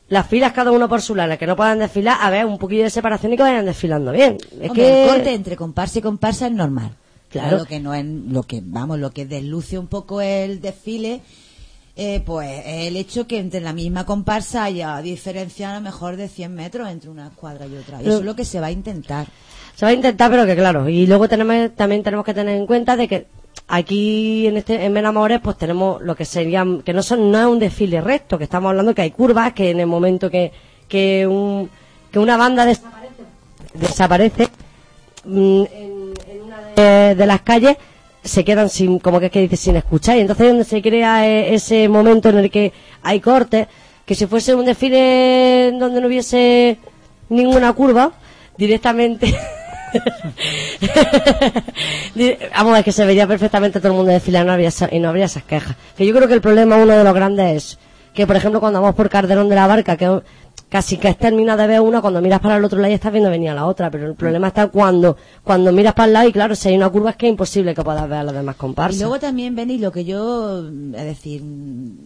las filas cada uno por su lana, que no puedan desfilar, a ver, un poquillo de separación y que vayan desfilando bien. Es Hombre, que... el corte entre comparsa y comparsa es normal. Claro. Lo que no es, lo que, vamos, lo que desluce un poco el desfile, eh, pues es el hecho que entre la misma comparsa haya diferencia a lo mejor de 100 metros entre una escuadra y otra. Y eso es lo que se va a intentar. Se va a intentar, pero que claro. Y luego tenemos, también tenemos que tener en cuenta de que aquí en este en Benamores pues tenemos lo que serían que no son no es un desfile recto, que estamos hablando que hay curvas que en el momento que que un que una banda desaparece, desaparece mm, en, una de, de las calles se quedan sin como que es que dice sin escuchar y entonces es donde se crea eh, ese momento en el que hay cortes que si fuese un desfile donde no hubiese ninguna curva directamente Di- *laughs* Vamos ver que se vería perfectamente todo el mundo desfilar y no habría, esa- y no habría esas quejas. Que yo creo que el problema, uno de los grandes, es que, por ejemplo, cuando vamos por Calderón de la Barca, que casi que has terminado de ver una, cuando miras para el otro lado ya estás viendo venir a la otra. Pero el problema está cuando, cuando miras para el lado y, claro, si hay una curva es que es imposible que puedas ver a los demás Y comparsas. luego también, Beni, lo que yo, es decir,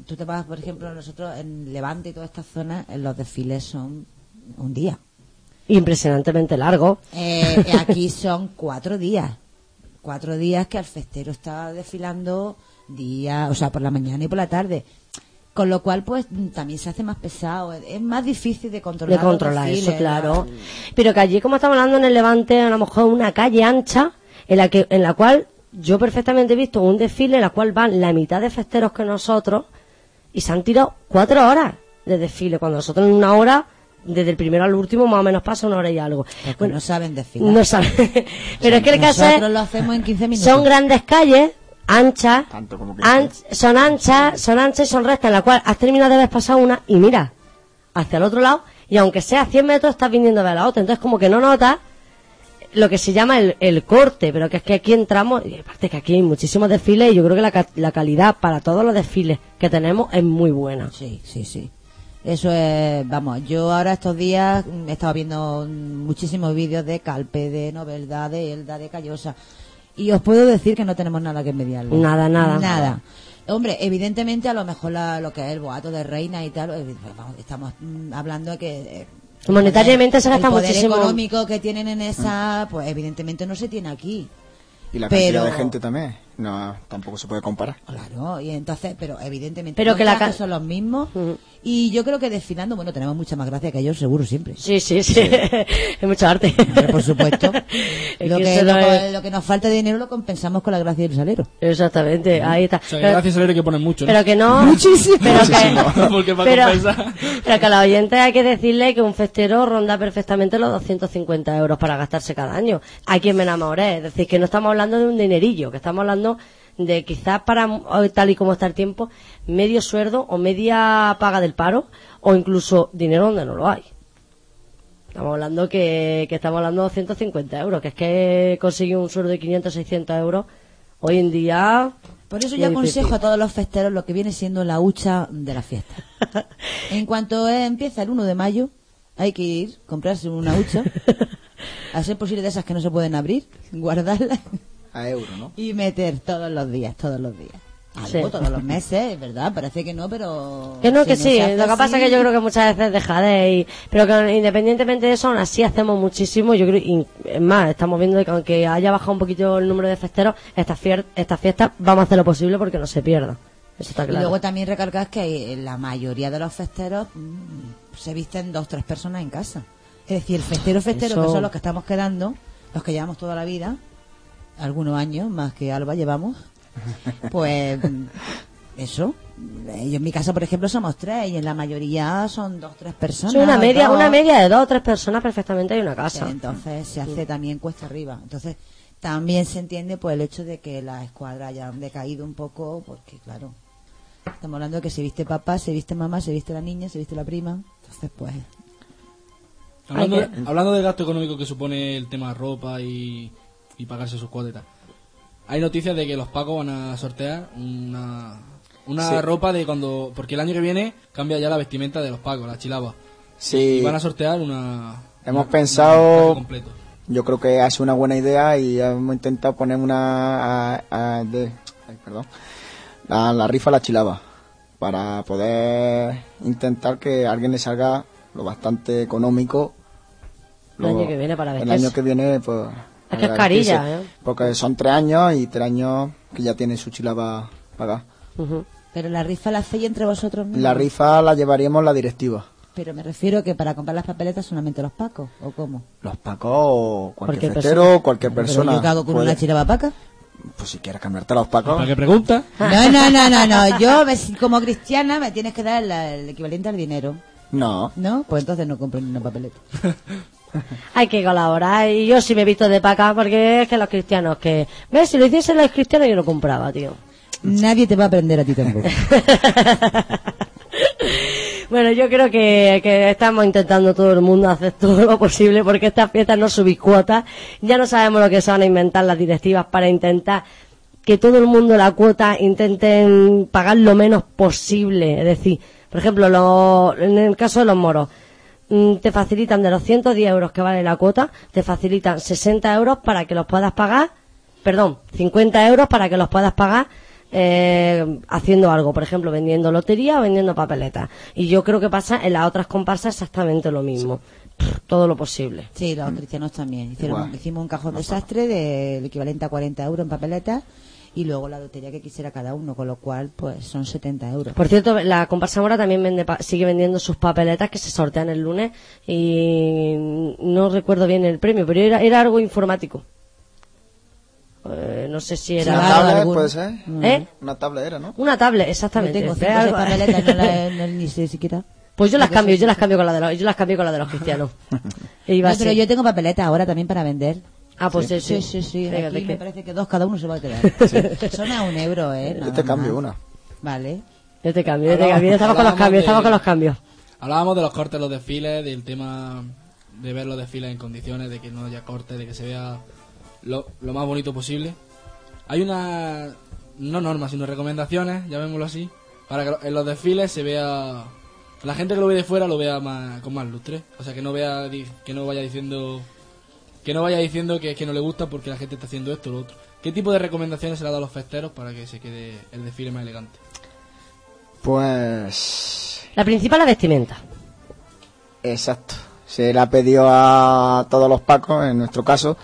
tú te vas, por ejemplo, nosotros en Levante y todas estas zonas, en los desfiles son un día. Impresionantemente largo. Eh, aquí *laughs* son cuatro días. Cuatro días que el festero está desfilando día, o sea, por la mañana y por la tarde. Con lo cual, pues, también se hace más pesado. Es más difícil de controlar. de controlar eso, claro. la- Pero que allí, como estamos hablando en el Levante, a lo mejor una calle ancha en la que, en la cual yo perfectamente he visto un desfile en la cual van la mitad de festeros que nosotros y se han tirado cuatro horas de desfile, cuando nosotros en una hora, desde el primero al último, más o menos pasa una hora y algo. Porque no saben desfilar. No saben. *laughs* Pero es que el caso Nosotros es, lo hacemos en 15 minutos. son grandes calles, anchas, Tanto como que Anch- son anchas, son anchas y son rectas, en la cual has terminado de haber pasado una y mira hacia el otro lado y aunque sea 100 metros estás viniendo a ver la otra. Entonces como que no notas lo que se llama el, el corte, pero que es que aquí entramos, y aparte que aquí hay muchísimos desfiles y yo creo que la, ca- la calidad para todos los desfiles que tenemos es muy buena. Sí, sí, sí. Eso es, vamos, yo ahora estos días mm, he estado viendo mm, muchísimos vídeos de Calpe, de Novelda, de Elda, de Callosa. Y os puedo decir que no tenemos nada que envidiarle. Nada, nada. Nada. Hombre, evidentemente a lo mejor la- lo que es el boato de reina y tal, eh, vamos, estamos mm, hablando de que... eh, el Monetariamente se poder- gasta el muchísimo. económico que tienen en esa, pues evidentemente no se tiene aquí. Y la Pero- cantidad de gente también. No, tampoco se puede comparar. Claro, y entonces, pero evidentemente Pero los que la son los mismos y yo creo que desfilando, bueno, tenemos mucha más gracia que ellos, seguro siempre. Sí, sí, sí. *laughs* es mucho arte. por supuesto. *laughs* Es lo, que lo, no es- lo que nos falta de dinero lo compensamos con la gracia del salero. Exactamente, ahí está. O sea, que Pero- poner mucho, ¿no? Pero que no. *laughs* Muchísimo. Pero que, Porque para pero, compensar. pero que a los oyentes hay que decirle que un festero ronda perfectamente los 250 euros para gastarse cada año. Aquí en Menamoré. Es decir, que no estamos hablando de un dinerillo, que estamos hablando de quizás para, hoy, tal y como está el tiempo, medio sueldo o media paga del paro o incluso dinero donde no lo hay. Estamos hablando que, que estamos hablando de 250 euros, que es que conseguir un sueldo de 500, 600 euros hoy en día. Por eso yo aconsejo a todos los festeros lo que viene siendo la hucha de la fiesta. *laughs* en cuanto eh, empieza el 1 de mayo, hay que ir, comprarse una hucha, *laughs* a ser posible de esas que no se pueden abrir, guardarlas A euro, ¿no? y meter todos los días, todos los días. Algo Sí. todos los meses, ¿verdad? Parece que no, pero... Que no, si que sí. Lo que pasa es que yo creo que muchas veces deja de ir. Pero que independientemente de eso, aún así hacemos muchísimo. Yo creo, y es más, estamos viendo que aunque haya bajado un poquito el número de festeros, estas estas fiestas vamos a hacer lo posible porque no se pierdan. Eso está Y claro. luego también recalcar que la mayoría de los festeros mm, se visten dos tres personas en casa. Es decir, el festero festero, Eso- que son los que estamos quedando, los que llevamos toda la vida, algunos años más que Alba llevamos, pues eso. Yo en mi casa, por ejemplo, somos tres y en la mayoría son dos tres personas. Sí, una media, dos. una media de dos o tres personas perfectamente hay una casa. Entonces se hace también cuesta arriba. Entonces también se entiende pues el hecho de que las escuadras hayan decaído un poco, porque claro, estamos hablando de que se viste papá, se viste mamá, se viste la niña, se viste la prima. Entonces pues Hablando, de- hablando del gasto económico que supone el tema de ropa y, y pagarse sus cuotas, hay noticias de que los pacos van a sortear una, una Sí. ropa de cuando. Porque el año que viene cambia ya la vestimenta de los pacos, la chilaba. Sí. Y van a sortear una. Hemos una- pensado-. Yo creo que ha sido una buena idea y hemos intentado poner una a- a- de, ay, perdón, la, la rifa a la chilaba para poder intentar que a alguien le salga lo bastante económico El año que viene para el vestirse. año que viene pues Es que es para carilla. ¿eh? porque son tres años y tres años que ya tiene su chilaba pagada Ujú. pero la rifa la hacéis entre vosotros mismos. la rifa la llevaríamos la directiva Pero me refiero que para comprar las papeletas solamente los pacos, ¿o cómo? los pacos o Cualquier festero cualquier Pero persona yo qué hago con puede- una chilaba paca. pues si quieres cambiarte a los pacos ¿Para qué pregunta? *laughs* No, no, no, no, no. Yo, me- como cristiana, me tienes que dar la- el equivalente al dinero. no ¿No? Pues entonces no compro ni una papeleta. *laughs* *laughs* Hay que colaborar y yo sí me he visto de paca porque es que los cristianos que... ¿Ves? Si lo hiciesen los cristianos yo no compraba, tío. Nadie te va a aprender a ti tampoco. *laughs* Bueno, yo creo que, que estamos intentando todo el mundo hacer todo lo posible porque estas fiestas no subís cuotas. Ya no sabemos lo que se van a inventar las directivas para intentar que todo el mundo la cuota intenten pagar lo menos posible. Es decir, por ejemplo, lo- en el caso de los moros, te facilitan de los 110 euros que vale la cuota, te facilitan 60 euros para que los puedas pagar, perdón, 50 euros para que los puedas pagar eh, haciendo algo, por ejemplo, vendiendo lotería o vendiendo papeletas. Y yo creo que pasa en las otras comparsas exactamente lo mismo. Pff, Todo lo posible. Sí, los cristianos también. Hicieron, hicimos un cajón desastre del equivalente a 40 euros en papeletas y luego la lotería que quisiera cada uno, con lo cual pues son 70 euros. Por cierto, la comparsa Mora también vende pa- sigue vendiendo sus papeletas que se sortean el lunes y no recuerdo bien el premio, pero era, era algo informático. Eh, no sé si era... una tablet puede ser ¿Eh? una tablet era no Una tablet, exactamente. Yo tengo cinco algo- papeletas, no la- *laughs* no ni sé siquiera. Pues yo las cambio, yo las cambio con la de los, yo las cambio con la de los cristianos. *laughs* Iba No, pero yo tengo papeletas ahora también para vender. Ah, pues sí, sí. sí. Sí, sí, Aquí que- me parece que dos cada uno se va a quedar. *laughs* Son a un euro, ¿eh? yo Nada te cambio más. una Vale. Yo te cambio, yo te cambio. Estamos con los cambios, de- estamos con los cambios. Hablábamos de los cortes, los desfiles, del tema de ver los desfiles en condiciones, de que no haya cortes, de que se vea lo, lo más bonito posible. Hay una, no normas, sino recomendaciones, llamémoslo así, para que en los desfiles se vea, la gente que lo ve de fuera lo vea más, con más lustre. O sea, que no vea, que no vaya diciendo, que no vaya diciendo que, que no le gusta porque la gente está haciendo esto o lo otro. ¿Qué tipo de recomendaciones se le ha dado a los festeros para que se quede el desfile más elegante? pues La principal la vestimenta. Exacto. Se le ha pedido a todos los pacos, en nuestro caso,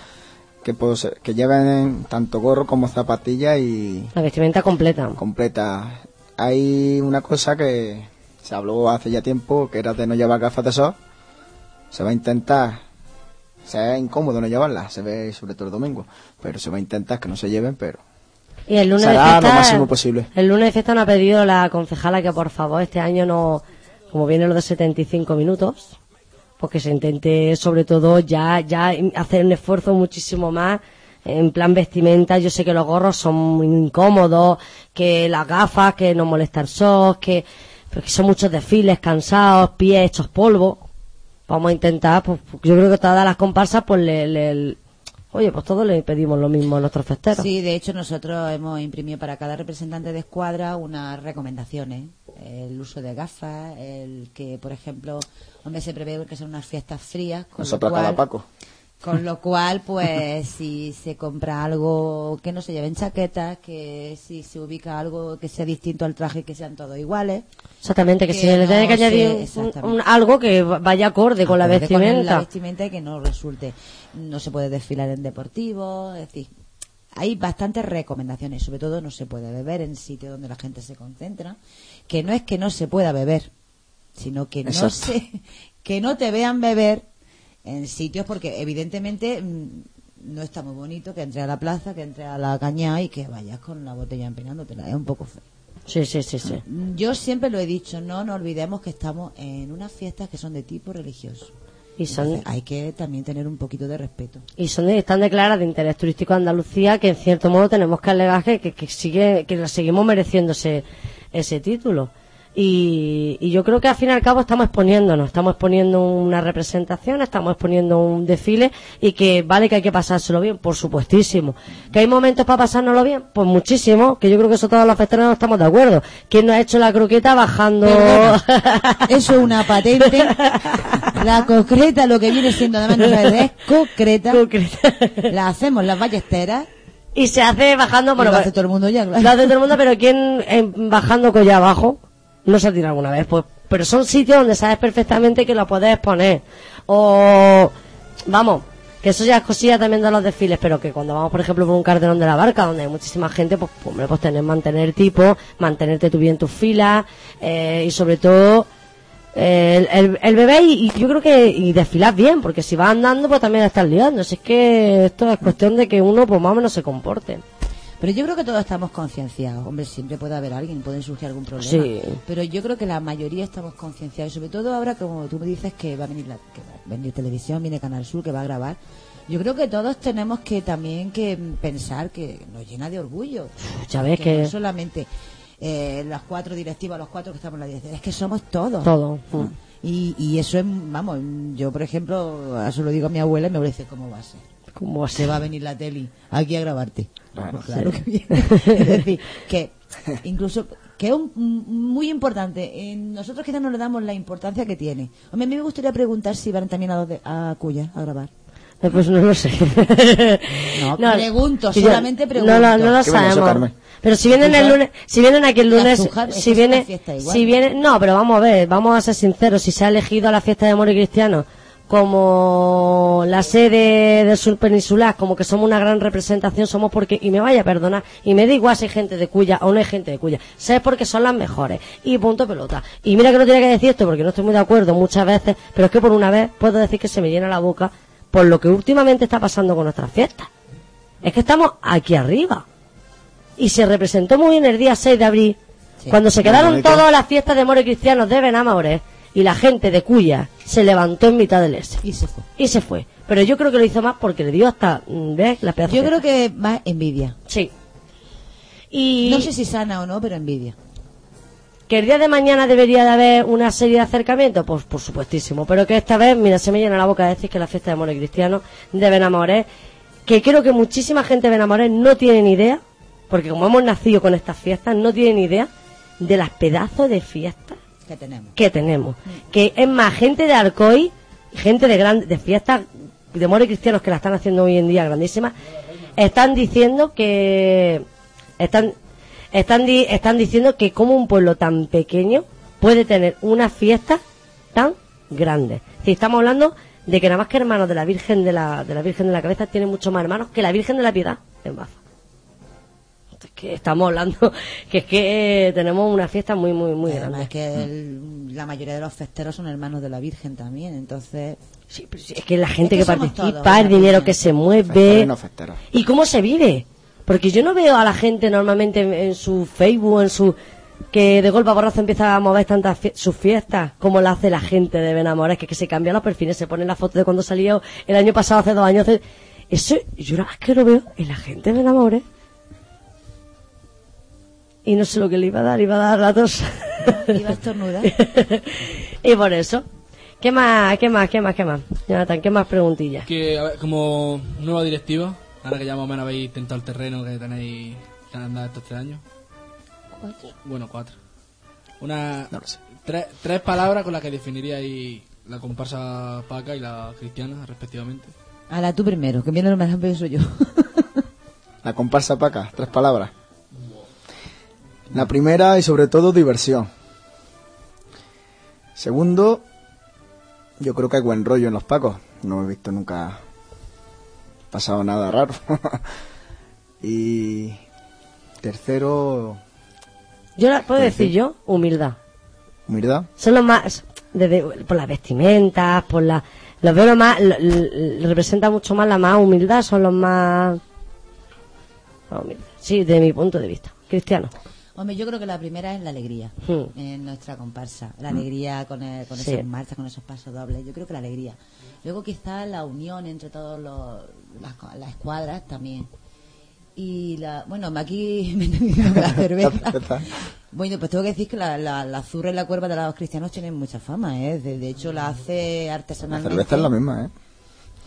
que, pose- que lleven tanto gorro como zapatillas y La vestimenta completa. completa. Hay una cosa que se habló hace ya tiempo, que era de no llevar gafas de sol. Se va a intentar, sea incómodo no llevarlas, se ve sobre todo el domingo, pero se va a intentar que no se lleven, pero Y el lunes de será lo fiesta, máximo posible. el lunes de fiesta nos ha pedido la concejala que por favor este año no, como viene lo de 75 minutos, pues que se intente sobre todo ya, ya hacer un esfuerzo muchísimo más en plan vestimenta. Yo sé que los gorros son muy incómodos, que las gafas, que no molesta el sol, que, que son muchos desfiles cansados, pies hechos polvo. Vamos a intentar, pues yo creo que todas las comparsas, pues le, le- oye, pues todos le pedimos lo mismo a nuestros festeros. Sí, de hecho nosotros hemos imprimido para cada representante de escuadra unas recomendaciones. El uso de gafas, el que, por ejemplo, hombre, se prevé que son unas fiestas frías. Con Nosotros lo cual, Paco. Con lo cual, pues, *laughs* si se compra algo que no se lleven chaquetas, que si se ubica algo que sea distinto al traje, que sean todos iguales. Exactamente, que, Que si le tiene que se- añadir un- algo que vaya acorde con la Acorde con vestimenta. la vestimenta y que no resulte. No se puede desfilar en deportivos, es decir, hay bastantes recomendaciones. Sobre todo no se puede beber en sitios donde la gente se concentra. Que no es que no se pueda beber, sino que no se, *laughs* que no te vean beber en sitios porque evidentemente mm, no está muy bonito que entre a la plaza, que entre a la caña y que vayas con la botella empinándotela. Es un poco feo. Sí, sí, sí, sí. Yo siempre lo he dicho, no nos olvidemos que estamos en unas fiestas que son de tipo religioso. Y son, Entonces, hay que también tener un poquito de respeto. y son de- están declaradas de interés turístico de Andalucía que en cierto modo tenemos que alegar que, que, sigue, que la seguimos mereciendo ese, ese título. Y, y yo creo que al fin y al cabo estamos exponiéndonos, estamos exponiendo una representación, estamos exponiendo un desfile y que vale que hay que pasárselo bien, por supuestísimo. Que hay momentos para pasárnoslo bien, pues muchísimo, que yo creo que eso todos los festejos estamos de acuerdo. ¿Quién no ha hecho la croqueta bajando? Perdona, eso es una patente. La concreta, lo que viene siendo además no es concreta. La hacemos las ballesteras. Y se hace bajando, bueno, lo hace todo el mundo ya, claro. Lo hace todo el mundo, pero ¿quién eh, bajando colla abajo no se ha alguna vez? Pues, pero son sitios donde sabes perfectamente que lo puedes poner. O, vamos, que eso ya es cosilla también de los desfiles, pero que cuando vamos, por ejemplo, por un cartelón de la barca, donde hay muchísima gente, pues, pues, hombre, pues tener, mantener tipo, mantenerte tú bien en tus filas, eh, y sobre todo, el, el, bebé y, y yo creo que y desfilar bien, porque si vas andando, pues también estás liando. Si es que esto es cuestión de que uno, pues más o menos se comporte. Pero yo creo que todos estamos concienciados. Hombre, siempre puede haber alguien, puede surgir algún problema. Sí. Pero yo creo que la mayoría estamos concienciados. Y sobre todo ahora, como tú me dices, que va a venir, la, que va a venir televisión, viene Canal Sur, que va a grabar. Yo creo que todos tenemos que también que pensar que nos llena de orgullo. Ya ves que no solamente eh, las cuatro directivas, los cuatro que estamos en la dirección, es que somos todos. Todo. Mm. Y, y eso es, vamos, yo por ejemplo, eso lo digo a mi abuela y mi abuela dice, ¿cómo va a ser? ¿Cómo va a va a venir la tele aquí a grabarte. Claro. Claro que viene. *laughs* es decir, que incluso que es un- muy importante. En- nosotros quizás no le damos la importancia que tiene. A mí me gustaría preguntar si van también a, de- a Cuya a grabar. Eh, Pues no lo sé. *laughs* No, pregunto, yo- solamente pregunto. No, lo- no lo ¿Qué viene eso, sabemos. Pero si vienen el lunes, si vienen aquí el lunes, si viene, si viene, no, pero vamos a ver, vamos a ser sinceros, si se ha elegido la fiesta de amor y cristiano como la sede del sur peninsular, como que somos una gran representación, somos porque, y me vaya a perdonar, y me da igual si hay gente de Cuya o no hay gente de Cuya, sé porque son las mejores, y punto pelota. Y mira que no tiene que decir esto porque no estoy muy de acuerdo muchas veces, pero es que por una vez puedo decir que se me llena la boca por lo que últimamente está pasando con nuestras fiestas. Es que estamos aquí arriba. Y se representó muy bien el día 6 de abril, Sí. cuando se quedaron todas las fiestas de moros cristianos de Benamores y la gente de Cuya se levantó en mitad del S. Y se fue. Y se fue. Pero yo creo que lo hizo más porque le dio hasta, mm, ¿ves? La pedazo Yo creo que más envidia. Sí. Y No sé si sana o no, pero envidia. que el día de mañana debería de haber una serie de acercamientos, pues por supuestísimo. Pero que esta vez, mira, se me llena la boca de decir que la fiesta de moros cristianos de Benamorés, que creo que muchísima gente de Benamorés no tiene ni idea, porque como hemos nacido con estas fiestas, no tienen ni idea de las pedazos de fiestas Que tenemos. que tenemos. Que es más, gente de Alcoy, gente de gran, de fiestas de moros cristianos que la están haciendo hoy en día grandísimas, están diciendo que están están di- están diciendo que como un pueblo tan pequeño puede tener una fiesta tan grande. Si estamos hablando de que nada más que hermanos de la Virgen de la, de la Virgen de la Cabeza tiene mucho más hermanos que la Virgen de la Piedad en Baza. Es que estamos hablando *laughs* que es que eh, tenemos una fiesta muy, muy, muy Además grande. es que el- la mayoría de los festeros son hermanos de la Virgen también, entonces... Es que la gente Es que, participa, todos, el la dinero que se mueve. y no festeros. ¿Y cómo se vive? Porque yo no veo a la gente normalmente en, en su Facebook, en su que de golpe a borrazo empieza a mover tantas fie- sus fiestas como la hace la gente de Benamores, que, que se cambian los perfiles, se ponen la foto de cuando salió el año pasado, hace dos años. hace- Eso yo nada más que lo veo en la gente de Benamores. Y no sé lo que le iba a dar, iba a dar la tos. *laughs* Iba a estornudar. *laughs* y por eso. ¿Qué más, qué más, qué más, qué más? Jonathan, ¿qué más preguntillas? Que, a ver, como nueva directiva, ahora que ya más o menos habéis tentado el terreno que tenéis que han andado estos tres años. Bueno, cuatro. Una, tres, tres palabras con las que definiríais la comparsa paca y la cristiana, respectivamente. Ala, tú primero, que viene lo más rápido soy yo. La comparsa paca, tres palabras. La primera y sobre todo diversión. Segundo, yo creo que hay buen rollo en los pacos. No he visto nunca pasado nada raro. *laughs* y tercero, Yo la puedo Pues decir yo, humildad. humildad. Son los más, desde, por las vestimentas, por la, los veo más, lo- lo- representa mucho más la más humildad, son los más, más. Sí, de mi punto de vista. Cristiano. Hombre, yo creo que la primera es la alegría Hmm. en nuestra comparsa. La alegría con, el- con Sí. esas marchas, con esos pasos dobles. Yo creo que la alegría. Luego quizás la unión entre todas las, las escuadras también. Y la, bueno, aquí *laughs* me *laughs* la cerveza. Bueno, pues tengo que decir que la, la, la zurra y la cuerva de los cristianos tienen mucha fama, ¿eh? De, de hecho, la hace La artesanalmente. cerveza es la misma, ¿eh?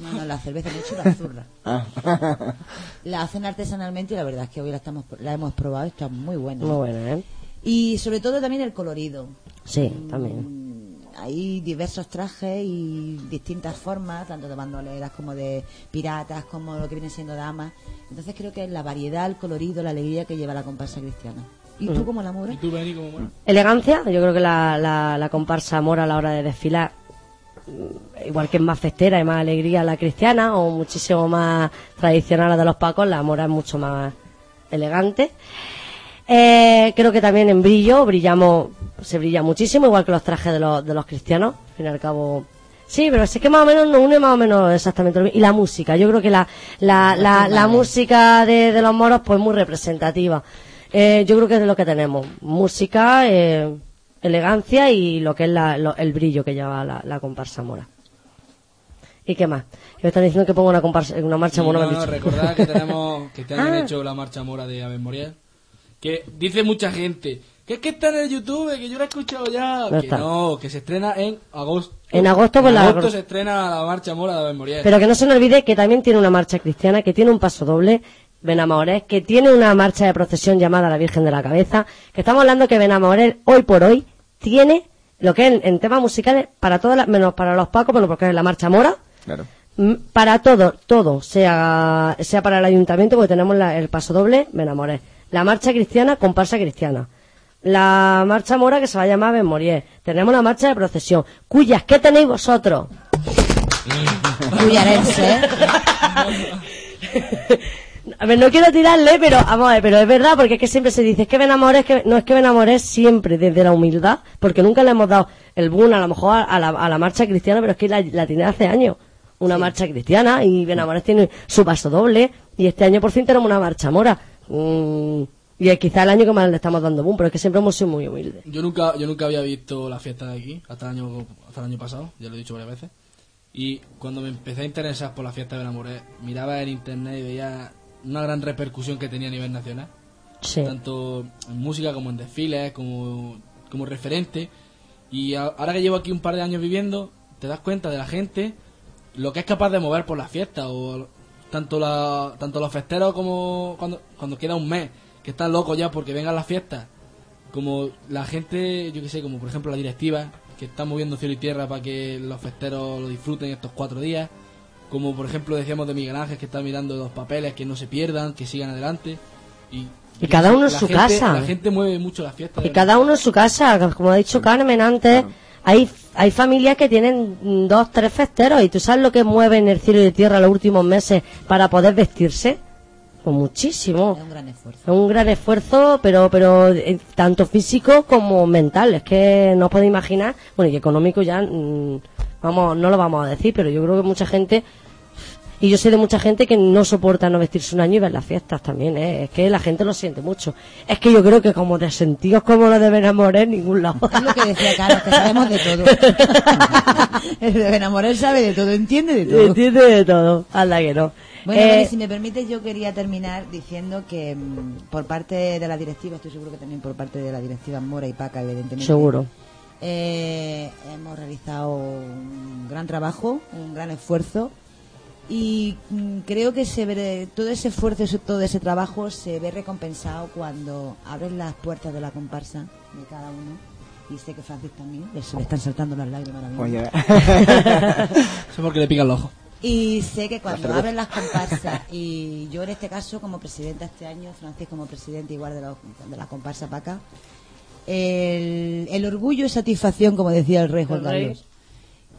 No, no, la cerveza, de hecho, la zurra. *laughs* Ah. *laughs* La hacen artesanalmente y la verdad es que hoy la, estamos, la hemos probado y está muy buena. Muy buena, ¿eh? Y sobre todo también el colorido. Sí, también. Hay diversos trajes y distintas formas, tanto de bandoleras como de piratas, como lo que viene siendo damas. Entonces creo que es la variedad, el colorido, la alegría que lleva la comparsa cristiana. ¿Y tú cómo la mora? ¿Y tú, Beni, cómo mola? Elegancia, yo creo que la, la, la comparsa mora a la hora de desfilar, mm, igual que es más festera y más alegría la cristiana, o muchísimo más tradicional la de los pacos, la mora es mucho más elegante. Eh, creo que también en brillo brillamos, se brilla muchísimo, igual que los trajes de los, de los cristianos, al fin y al cabo. Sí, pero es que más o menos nos une más o menos exactamente lo mismo. Y la música, yo creo que la, la, la, la música de, de los moros pues muy representativa. Eh, yo creo que es lo que tenemos. Música, eh, elegancia y lo que es la- lo- el brillo que lleva la, la comparsa mora. ¿Y qué más? Me están diciendo que pongo una, comparsa, una marcha mora. no, no, han recordad que tenemos que este año han *laughs* Ah. hecho la marcha mora de Ave Moriel. Que dice mucha gente que es que está en el YouTube, que yo lo he escuchado ya. No que está. no, que se estrena en agosto. En agosto, En pues, la- agosto se estrena la marcha mora de Ave Moriel. Pero que no se nos olvide que también tiene una marcha cristiana, que tiene un paso doble, Benamorés, que tiene una marcha de procesión llamada la Virgen de la Cabeza, que estamos hablando que Benamorés hoy por hoy tiene lo que es en, en temas musicales para todas las, menos para los pacos, bueno, porque es la marcha mora, Claro. mm, para todo, todo, sea, sea para el ayuntamiento, porque tenemos la- el paso doble, Benamorés. La marcha cristiana, comparsa cristiana. La marcha mora que se va a llamar Benmorier. Tenemos la marcha de procesión. Cuyas, ¿qué tenéis vosotros? Cuyarense, ¿eh? *laughs* A ver, no quiero tirarle, pero vamos a ver, pero es verdad, porque es que siempre se dice, es que Benamorés, que no es que Benamorés siempre desde la humildad, porque nunca le hemos dado el boom a lo mejor a la, a la marcha cristiana, pero es que la, la tiene hace años, una marcha cristiana, y Benamorés tiene su paso doble, y este año por fin tenemos una marcha mora. Mm, y es quizá el año que más le estamos dando boom, pero es que siempre hemos sido muy humildes. Yo nunca, yo nunca había visto la fiesta de aquí, hasta el año, hasta el año pasado, ya lo he dicho varias veces. Y cuando me empecé a interesar por la fiesta de Benamoré, miraba en internet y veía una gran repercusión que tenía a nivel nacional. Sí. Tanto en música como en desfiles, como, como referente. Y a- ahora que llevo aquí un par de años viviendo, te das cuenta de la gente lo que es capaz de mover por la fiesta. O tanto, la, tanto los festeros como cuando, cuando queda un mes, que están locos ya porque vengan las fiestas. Como la gente, yo que sé, como por ejemplo la directiva, que está moviendo cielo y tierra para que los festeros lo disfruten estos cuatro días. Como por ejemplo decíamos de Miguel Ángel, que está mirando los papeles, que no se pierdan, que sigan adelante. Y, Y cada uno en la su gente- casa. La gente mueve mucho la fiesta. Y cada uno en su casa, como ha dicho Carmen antes, hay hay familias que tienen dos, tres festeros y tú sabes lo que mueven el cielo y la tierra los últimos meses para poder vestirse. Pues muchísimo. Es un gran esfuerzo. Es un gran esfuerzo, pero pero eh, tanto físico como mental. Es que no os podéis imaginar, bueno, y económico ya, mm, vamos, no lo vamos a decir, pero yo creo que mucha gente, y yo sé de mucha gente que no soporta no vestirse un año y ver las fiestas también, ¿eh? es que la gente lo siente mucho. Es que yo creo que como de sentidos como lo de enamorar en ningún lado. Es lo que decía Carlos, que sabemos de todo. *laughs* El de enamorar sabe de todo, entiende de todo. Entiende de todo, anda que no. Bueno, Eh, si me permites, yo quería terminar diciendo que mm, por parte de la directiva, estoy seguro que también por parte de la directiva Mora y Paca, evidentemente. Seguro. Eh, hemos realizado un gran trabajo, un gran esfuerzo y mm, creo que se ve, todo ese esfuerzo, todo ese trabajo se ve recompensado cuando abres las puertas de la comparsa de cada uno. Y sé que Francis también, le, se le están saltando las lágrimas ahora mismo. *laughs* Eso porque le pica el ojo. Y sé que cuando abren las comparsas, *laughs* y yo en este caso como presidenta este año, Francis como presidente igual de la, de la comparsa Paca, el, el orgullo y satisfacción, como decía el rey Juan El rey. Carlos,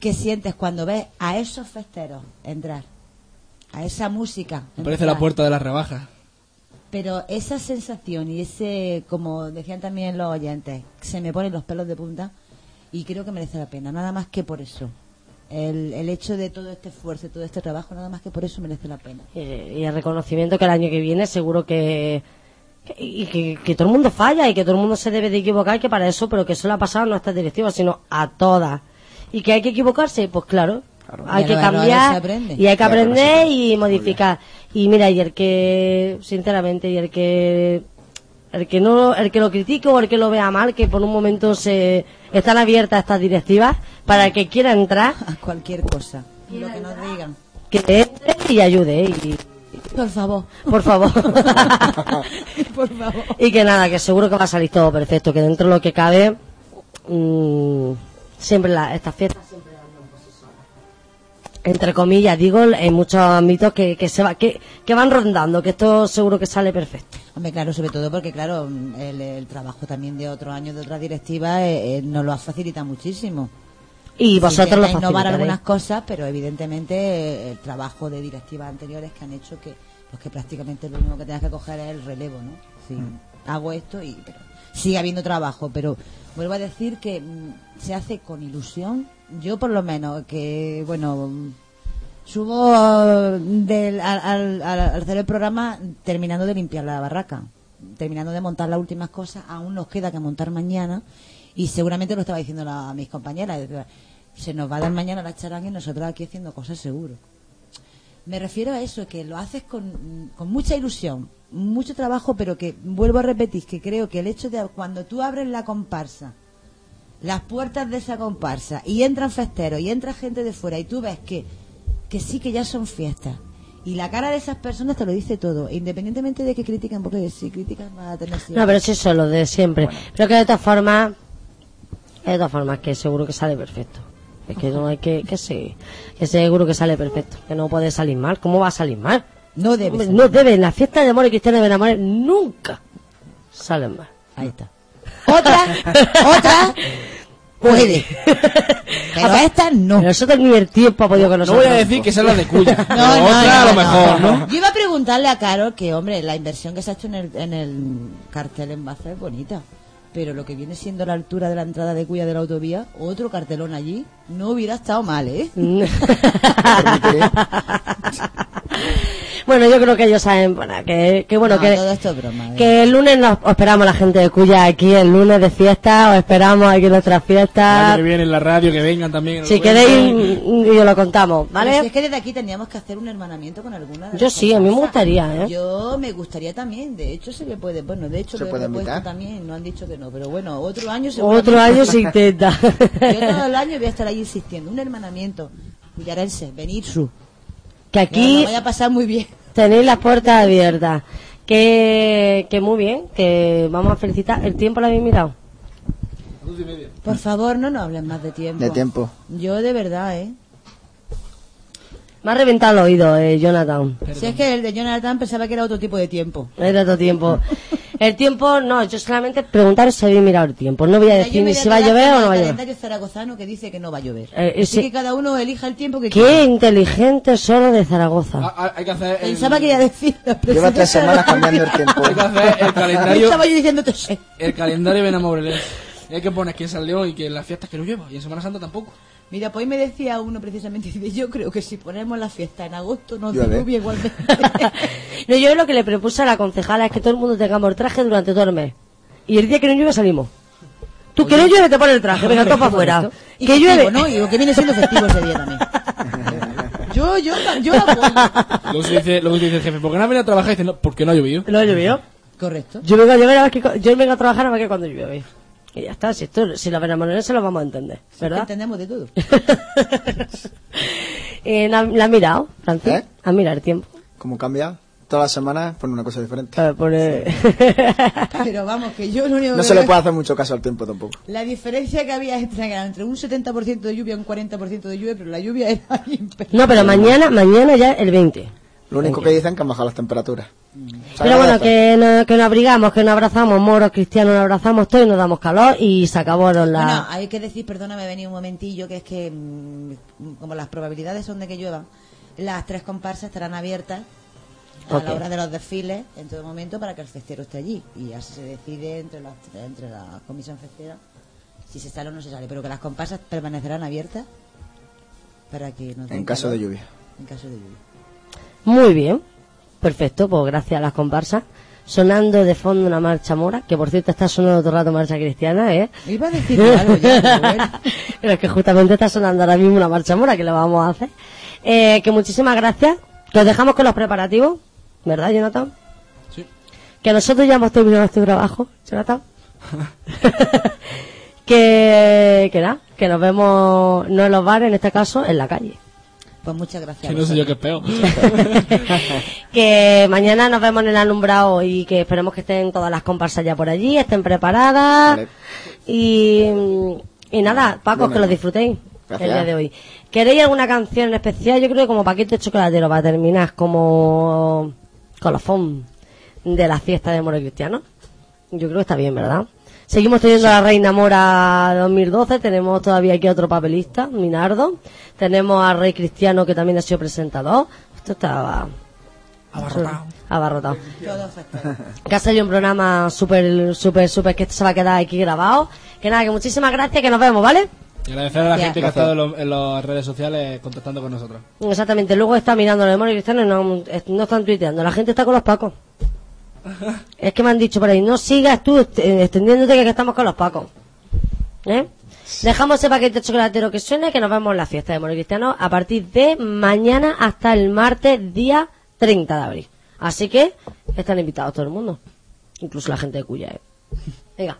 que sientes cuando ves a esos festeros entrar, a esa música. Me parece la puerta de las rebajas. Pero esa sensación y ese, como decían también los oyentes, se me ponen los pelos de punta y creo que merece la pena, nada más que por eso. El, el hecho de todo este esfuerzo, todo este trabajo, nada más que por eso merece la pena. Eh, y el reconocimiento que el año que viene seguro que- y que, que todo el mundo falla y que todo el mundo se debe de equivocar que para eso pero que eso le ha pasado no a estas directivas sino a todas. Y que hay que equivocarse pues claro, hay que cambiar y hay que aprender y modificar. Y mira y el que sinceramente y el que el que no el que lo critique o el que lo vea mal que por un momento se están abiertas estas directivas para el que quiera entrar *laughs* a cualquier cosa. Lo que nos digan. Que entre y ayude y por favor por favor. *laughs* Por favor. Y que nada que seguro que va a salir todo perfecto que dentro de lo que cabe mm, siempre la, estas fiestas siempre entre comillas digo en muchos ámbitos que, que se va que, que van rondando que esto seguro que sale perfecto. Hombre, claro, sobre todo porque, claro, el, el trabajo también de otros años de otras directivas eh, eh, nos lo ha facilitado muchísimo. Y vosotros lo innovar algunas cosas, pero evidentemente eh, el trabajo de directivas anteriores que han hecho que, pues que prácticamente lo único que tengas que coger es el relevo, ¿no? Sí, hago esto y pero sigue habiendo trabajo, pero vuelvo a decir que mm, se hace con ilusión. Yo por lo menos que, bueno, mm, subo eh, del, al, al- al- al hacer el programa terminando de limpiar la barraca, terminando de montar las últimas cosas, aún nos queda que montar mañana y seguramente lo estaba diciendo la- a mis compañeras, se nos va a dar mañana la charanga y nosotros aquí haciendo cosas seguro. Me refiero a eso, que lo haces con, con mucha ilusión, mucho trabajo, pero que vuelvo a repetir, que creo que el hecho de cuando tú abres la comparsa, las puertas de esa comparsa, y entran festeros, y entra gente de fuera, y tú ves que, que sí que ya son fiestas, y la cara de esas personas te lo dice todo, independientemente de que critican, porque si critican va a tener siempre. no pero eso es lo de siempre pero que de todas formas de todas formas que seguro que sale perfecto es que no hay que que sí que seguro que sale perfecto que no puede salir mal ¿cómo va a salir mal? no debe Hombre, no debe en la fiesta de amor y cristiana de enamores nunca salen mal ahí está otra otra puede pero esta no pero eso ni el tiempo ha podido con No voy a decir que sea la de cuya. *laughs* No, pero no, otra a lo mejor, no. ¿no? Yo iba a preguntarle a Caro que, hombre, la inversión que se ha hecho en el, en el cartel en Baza es bonita. Pero lo que viene siendo la altura de la entrada de Cuya de la autovía, otro cartelón allí, no hubiera estado mal, ¿eh? *laughs* Bueno, yo creo que ellos saben, bueno, que, que bueno, No, que, todo esto es broma. ¿eh? que el lunes nos os esperamos la gente de Cuya aquí, el lunes de fiesta, os esperamos aquí en nuestra El año fiesta. que viene en la radio, que vengan también. Si queréis, y os lo contamos, Pero si ¿vale? es que desde aquí teníamos que hacer un hermanamiento con alguna de Yo las sí, a mí me gustaría, ¿eh? Yo me gustaría también, de hecho se le puede, bueno, de hecho ¿Se puede invitar? también, no han dicho que no, pero bueno, otro año Otro año se *laughs* intenta. Yo todo el año voy a estar ahí insistiendo, un hermanamiento. Cuyarense, venir su. Que aquí Que vaya a pasar muy bien. tenéis las puertas abiertas. Que, que muy bien, que vamos a felicitar. ¿El tiempo lo habéis mirado? Por favor, no nos hablen más de tiempo. De tiempo. Yo de verdad, ¿eh? Me ha reventado el oído, eh, Jonathan. Si es que el de Jonathan pensaba que era otro tipo de tiempo. Era otro tiempo. El tiempo, no, yo solamente preguntar si habéis mirado el tiempo. No voy a decir ni si va a llover o no va a el llover. calendario zaragozano que dice que no va a llover. Eh, Así ese- que cada uno elija el tiempo que Qué quiera. inteligente solo de Zaragoza. Ah, Hay que hacer el, Pensaba que iba a decir. Lleva tres semanas cambiando el tiempo. hay que hacer el calendario, Estaba yo eso. el calendario Benamorelés. Y hay que poner quién salió y que en las fiestas que lo lleva. Y en Semana Santa tampoco. Mira, pues hoy me decía uno precisamente, *laughs* dice, yo creo que si ponemos la fiesta en agosto nos diluvia igualmente. *laughs* No, yo lo que le propuse a la concejala es que todo el mundo tengamos el traje durante todo el mes. Y el día que no llueve salimos. Tú que no llueve te pones el traje, venga, todo para afuera. y Que festivo, llueve. ¿no? Y lo que viene siendo festivo ese día también. *laughs* yo, yo, yo lo apoyo. Luego dice, luego se dice el jefe, ¿por qué no has venido a trabajar? Y dice, no, porque no ha llovido. ¿No ha llovido? Correcto. Yo vengo a llover a ver que, yo vengo a trabajar a ver que cuando llueve. Y ya está, si esto, si la veremos se lo vamos a entender, ¿verdad? entendemos de todo. *laughs* Eh, ¿la, la has mirado, Francis? ¿Eh? ¿Has mirado el tiempo? Como cambia, todas las semanas pone una cosa diferente. A ver, pone... *laughs* Pero vamos, que yo lo único No que se le puede hacer mucho caso al tiempo tampoco. La diferencia que había era entre un 70% de lluvia y un 40% de lluvia, pero la lluvia era *laughs* no, pero mañana, mañana ya el 20. Lo único que dicen es que han bajado las temperaturas. Se Pero bueno, que, no- que nos abrigamos, que nos abrazamos, moros, cristianos, nos abrazamos todos y nos damos calor y se acabaron las... Bueno, hay que decir, perdóname, vení un momentillo, que es que mm, como las probabilidades son de que llueva, las tres comparsas estarán abiertas a la hora de los desfiles en todo momento para que el festero esté allí. Y así se decide entre, la comisión festera si se sale o no se sale. Pero que las comparsas permanecerán abiertas para que no En caso calor. de lluvia. En caso de lluvia. Muy bien, perfecto, pues gracias a las comparsas. Sonando de fondo una marcha mora, que por cierto está sonando todo el rato marcha cristiana, ¿eh? Iba a decir algo ya, *laughs* pero bueno. Pero es que justamente está sonando ahora mismo una marcha mora que le vamos a hacer. Eh, que muchísimas gracias. Que os dejamos con los preparativos, ¿verdad, Jonathan? Sí. Que nosotros ya hemos terminado este trabajo, Jonathan. *laughs* que, que nada, que nos vemos no en los bares, en este caso, en la calle. Pues muchas gracias. Que no sé yo qué es peor. *laughs* que mañana nos vemos en el alumbrado y que esperemos que estén todas las comparsas ya por allí, estén preparadas. Vale. Y, y nada, Paco, Bueno, que lo disfrutéis gracias. el día de hoy. ¿Queréis alguna canción en especial? Yo creo que como paquete chocolatero para terminar como colofón de la fiesta de Moro Cristiano. Yo creo que está bien, ¿verdad? Seguimos teniendo a la Reina Mora 2012, tenemos todavía aquí otro papelista, Minardo. Tenemos a Rey Cristiano que también ha sido presentador. Esto estaba Abarrotado. abarrotado. Que ha salido un programa súper, súper, súper que se va a quedar aquí grabado. Que nada, que muchísimas gracias, que nos vemos, ¿vale? Y agradecer a la Gracias. gente que ha estado en, lo- en las redes sociales contactando con nosotros. Exactamente, luego está mirando los demonios cristianos y no, no están tuiteando. La gente está con los pacos. *laughs* Es que me han dicho por ahí, no sigas tú eh, extendiéndote que, estamos con los pacos. ¿Eh? Dejamos ese paquete chocolatero que suene, que nos vemos en la fiesta de Mono Cristiano a partir de mañana hasta el martes, día 30 de abril. Así que están invitados todo el mundo, incluso la gente de Cuya. ¿eh? Venga.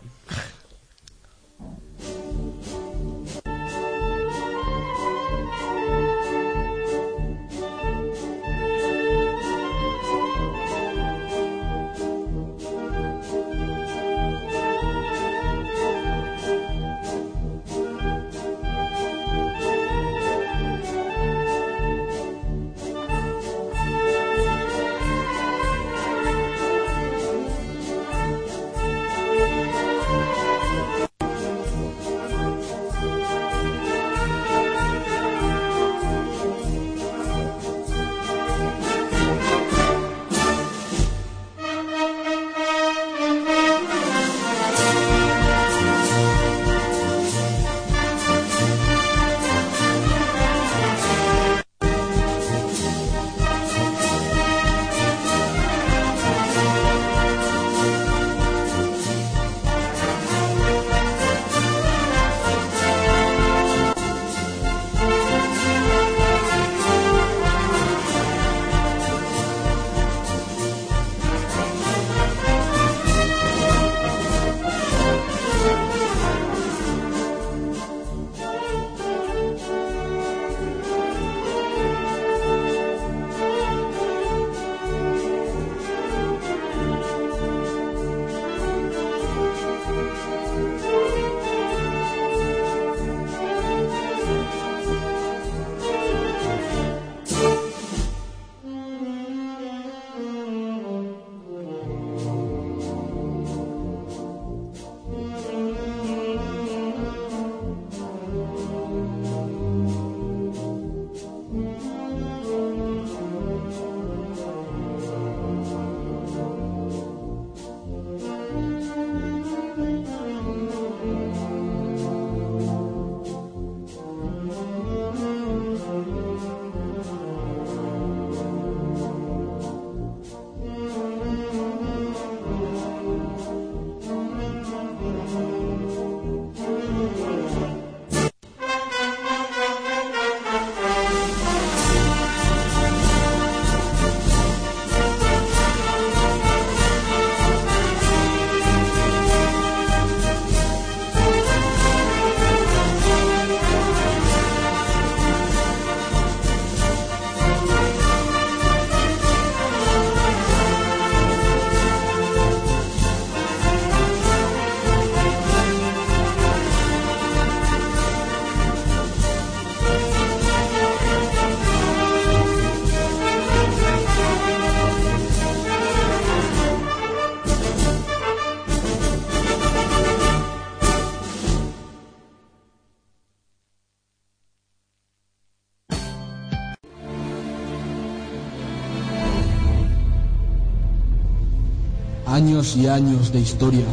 Y años de historia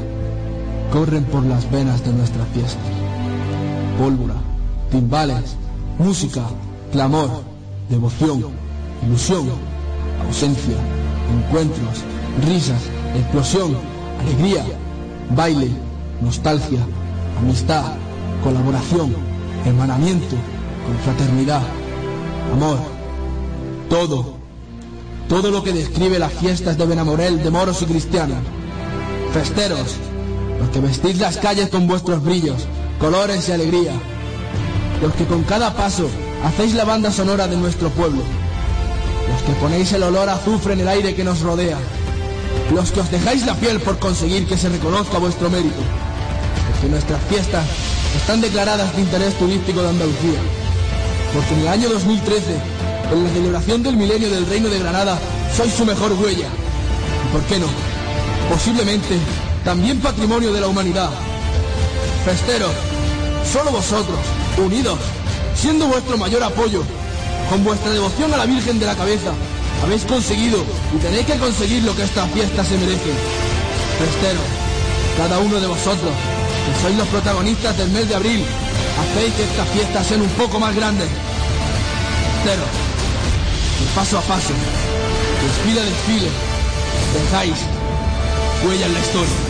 corren por las venas de nuestras fiestas. Pólvora, timbales, música, clamor, devoción, ilusión, ausencia, encuentros, risas, explosión, alegría, baile, nostalgia, amistad, colaboración, hermanamiento, confraternidad, amor, todo, todo lo que describe las fiestas de Benamorel de moros y cristianos. Festeros, los que vestís las calles con vuestros brillos, colores y alegría, los que con cada paso hacéis la banda sonora de nuestro pueblo, los que ponéis el olor a azufre en el aire que nos rodea, los que os dejáis la piel por conseguir que se reconozca vuestro mérito, porque nuestras fiestas están declaradas de interés turístico de Andalucía, porque en el año 2013, en la celebración del milenio del Reino de Granada, sois su mejor huella, y por qué no, posiblemente también patrimonio de la humanidad. Festeros, solo vosotros, unidos, siendo vuestro mayor apoyo, con vuestra devoción a la Virgen de la Cabeza, habéis conseguido y tenéis que conseguir lo que esta fiesta se merece. Festeros, cada uno de vosotros, que sois los protagonistas del mes de abril, hacéis que estas fiestas sean un poco más grandes. Festeros, paso a paso, desfile a desfile, dejáis huella en la historia.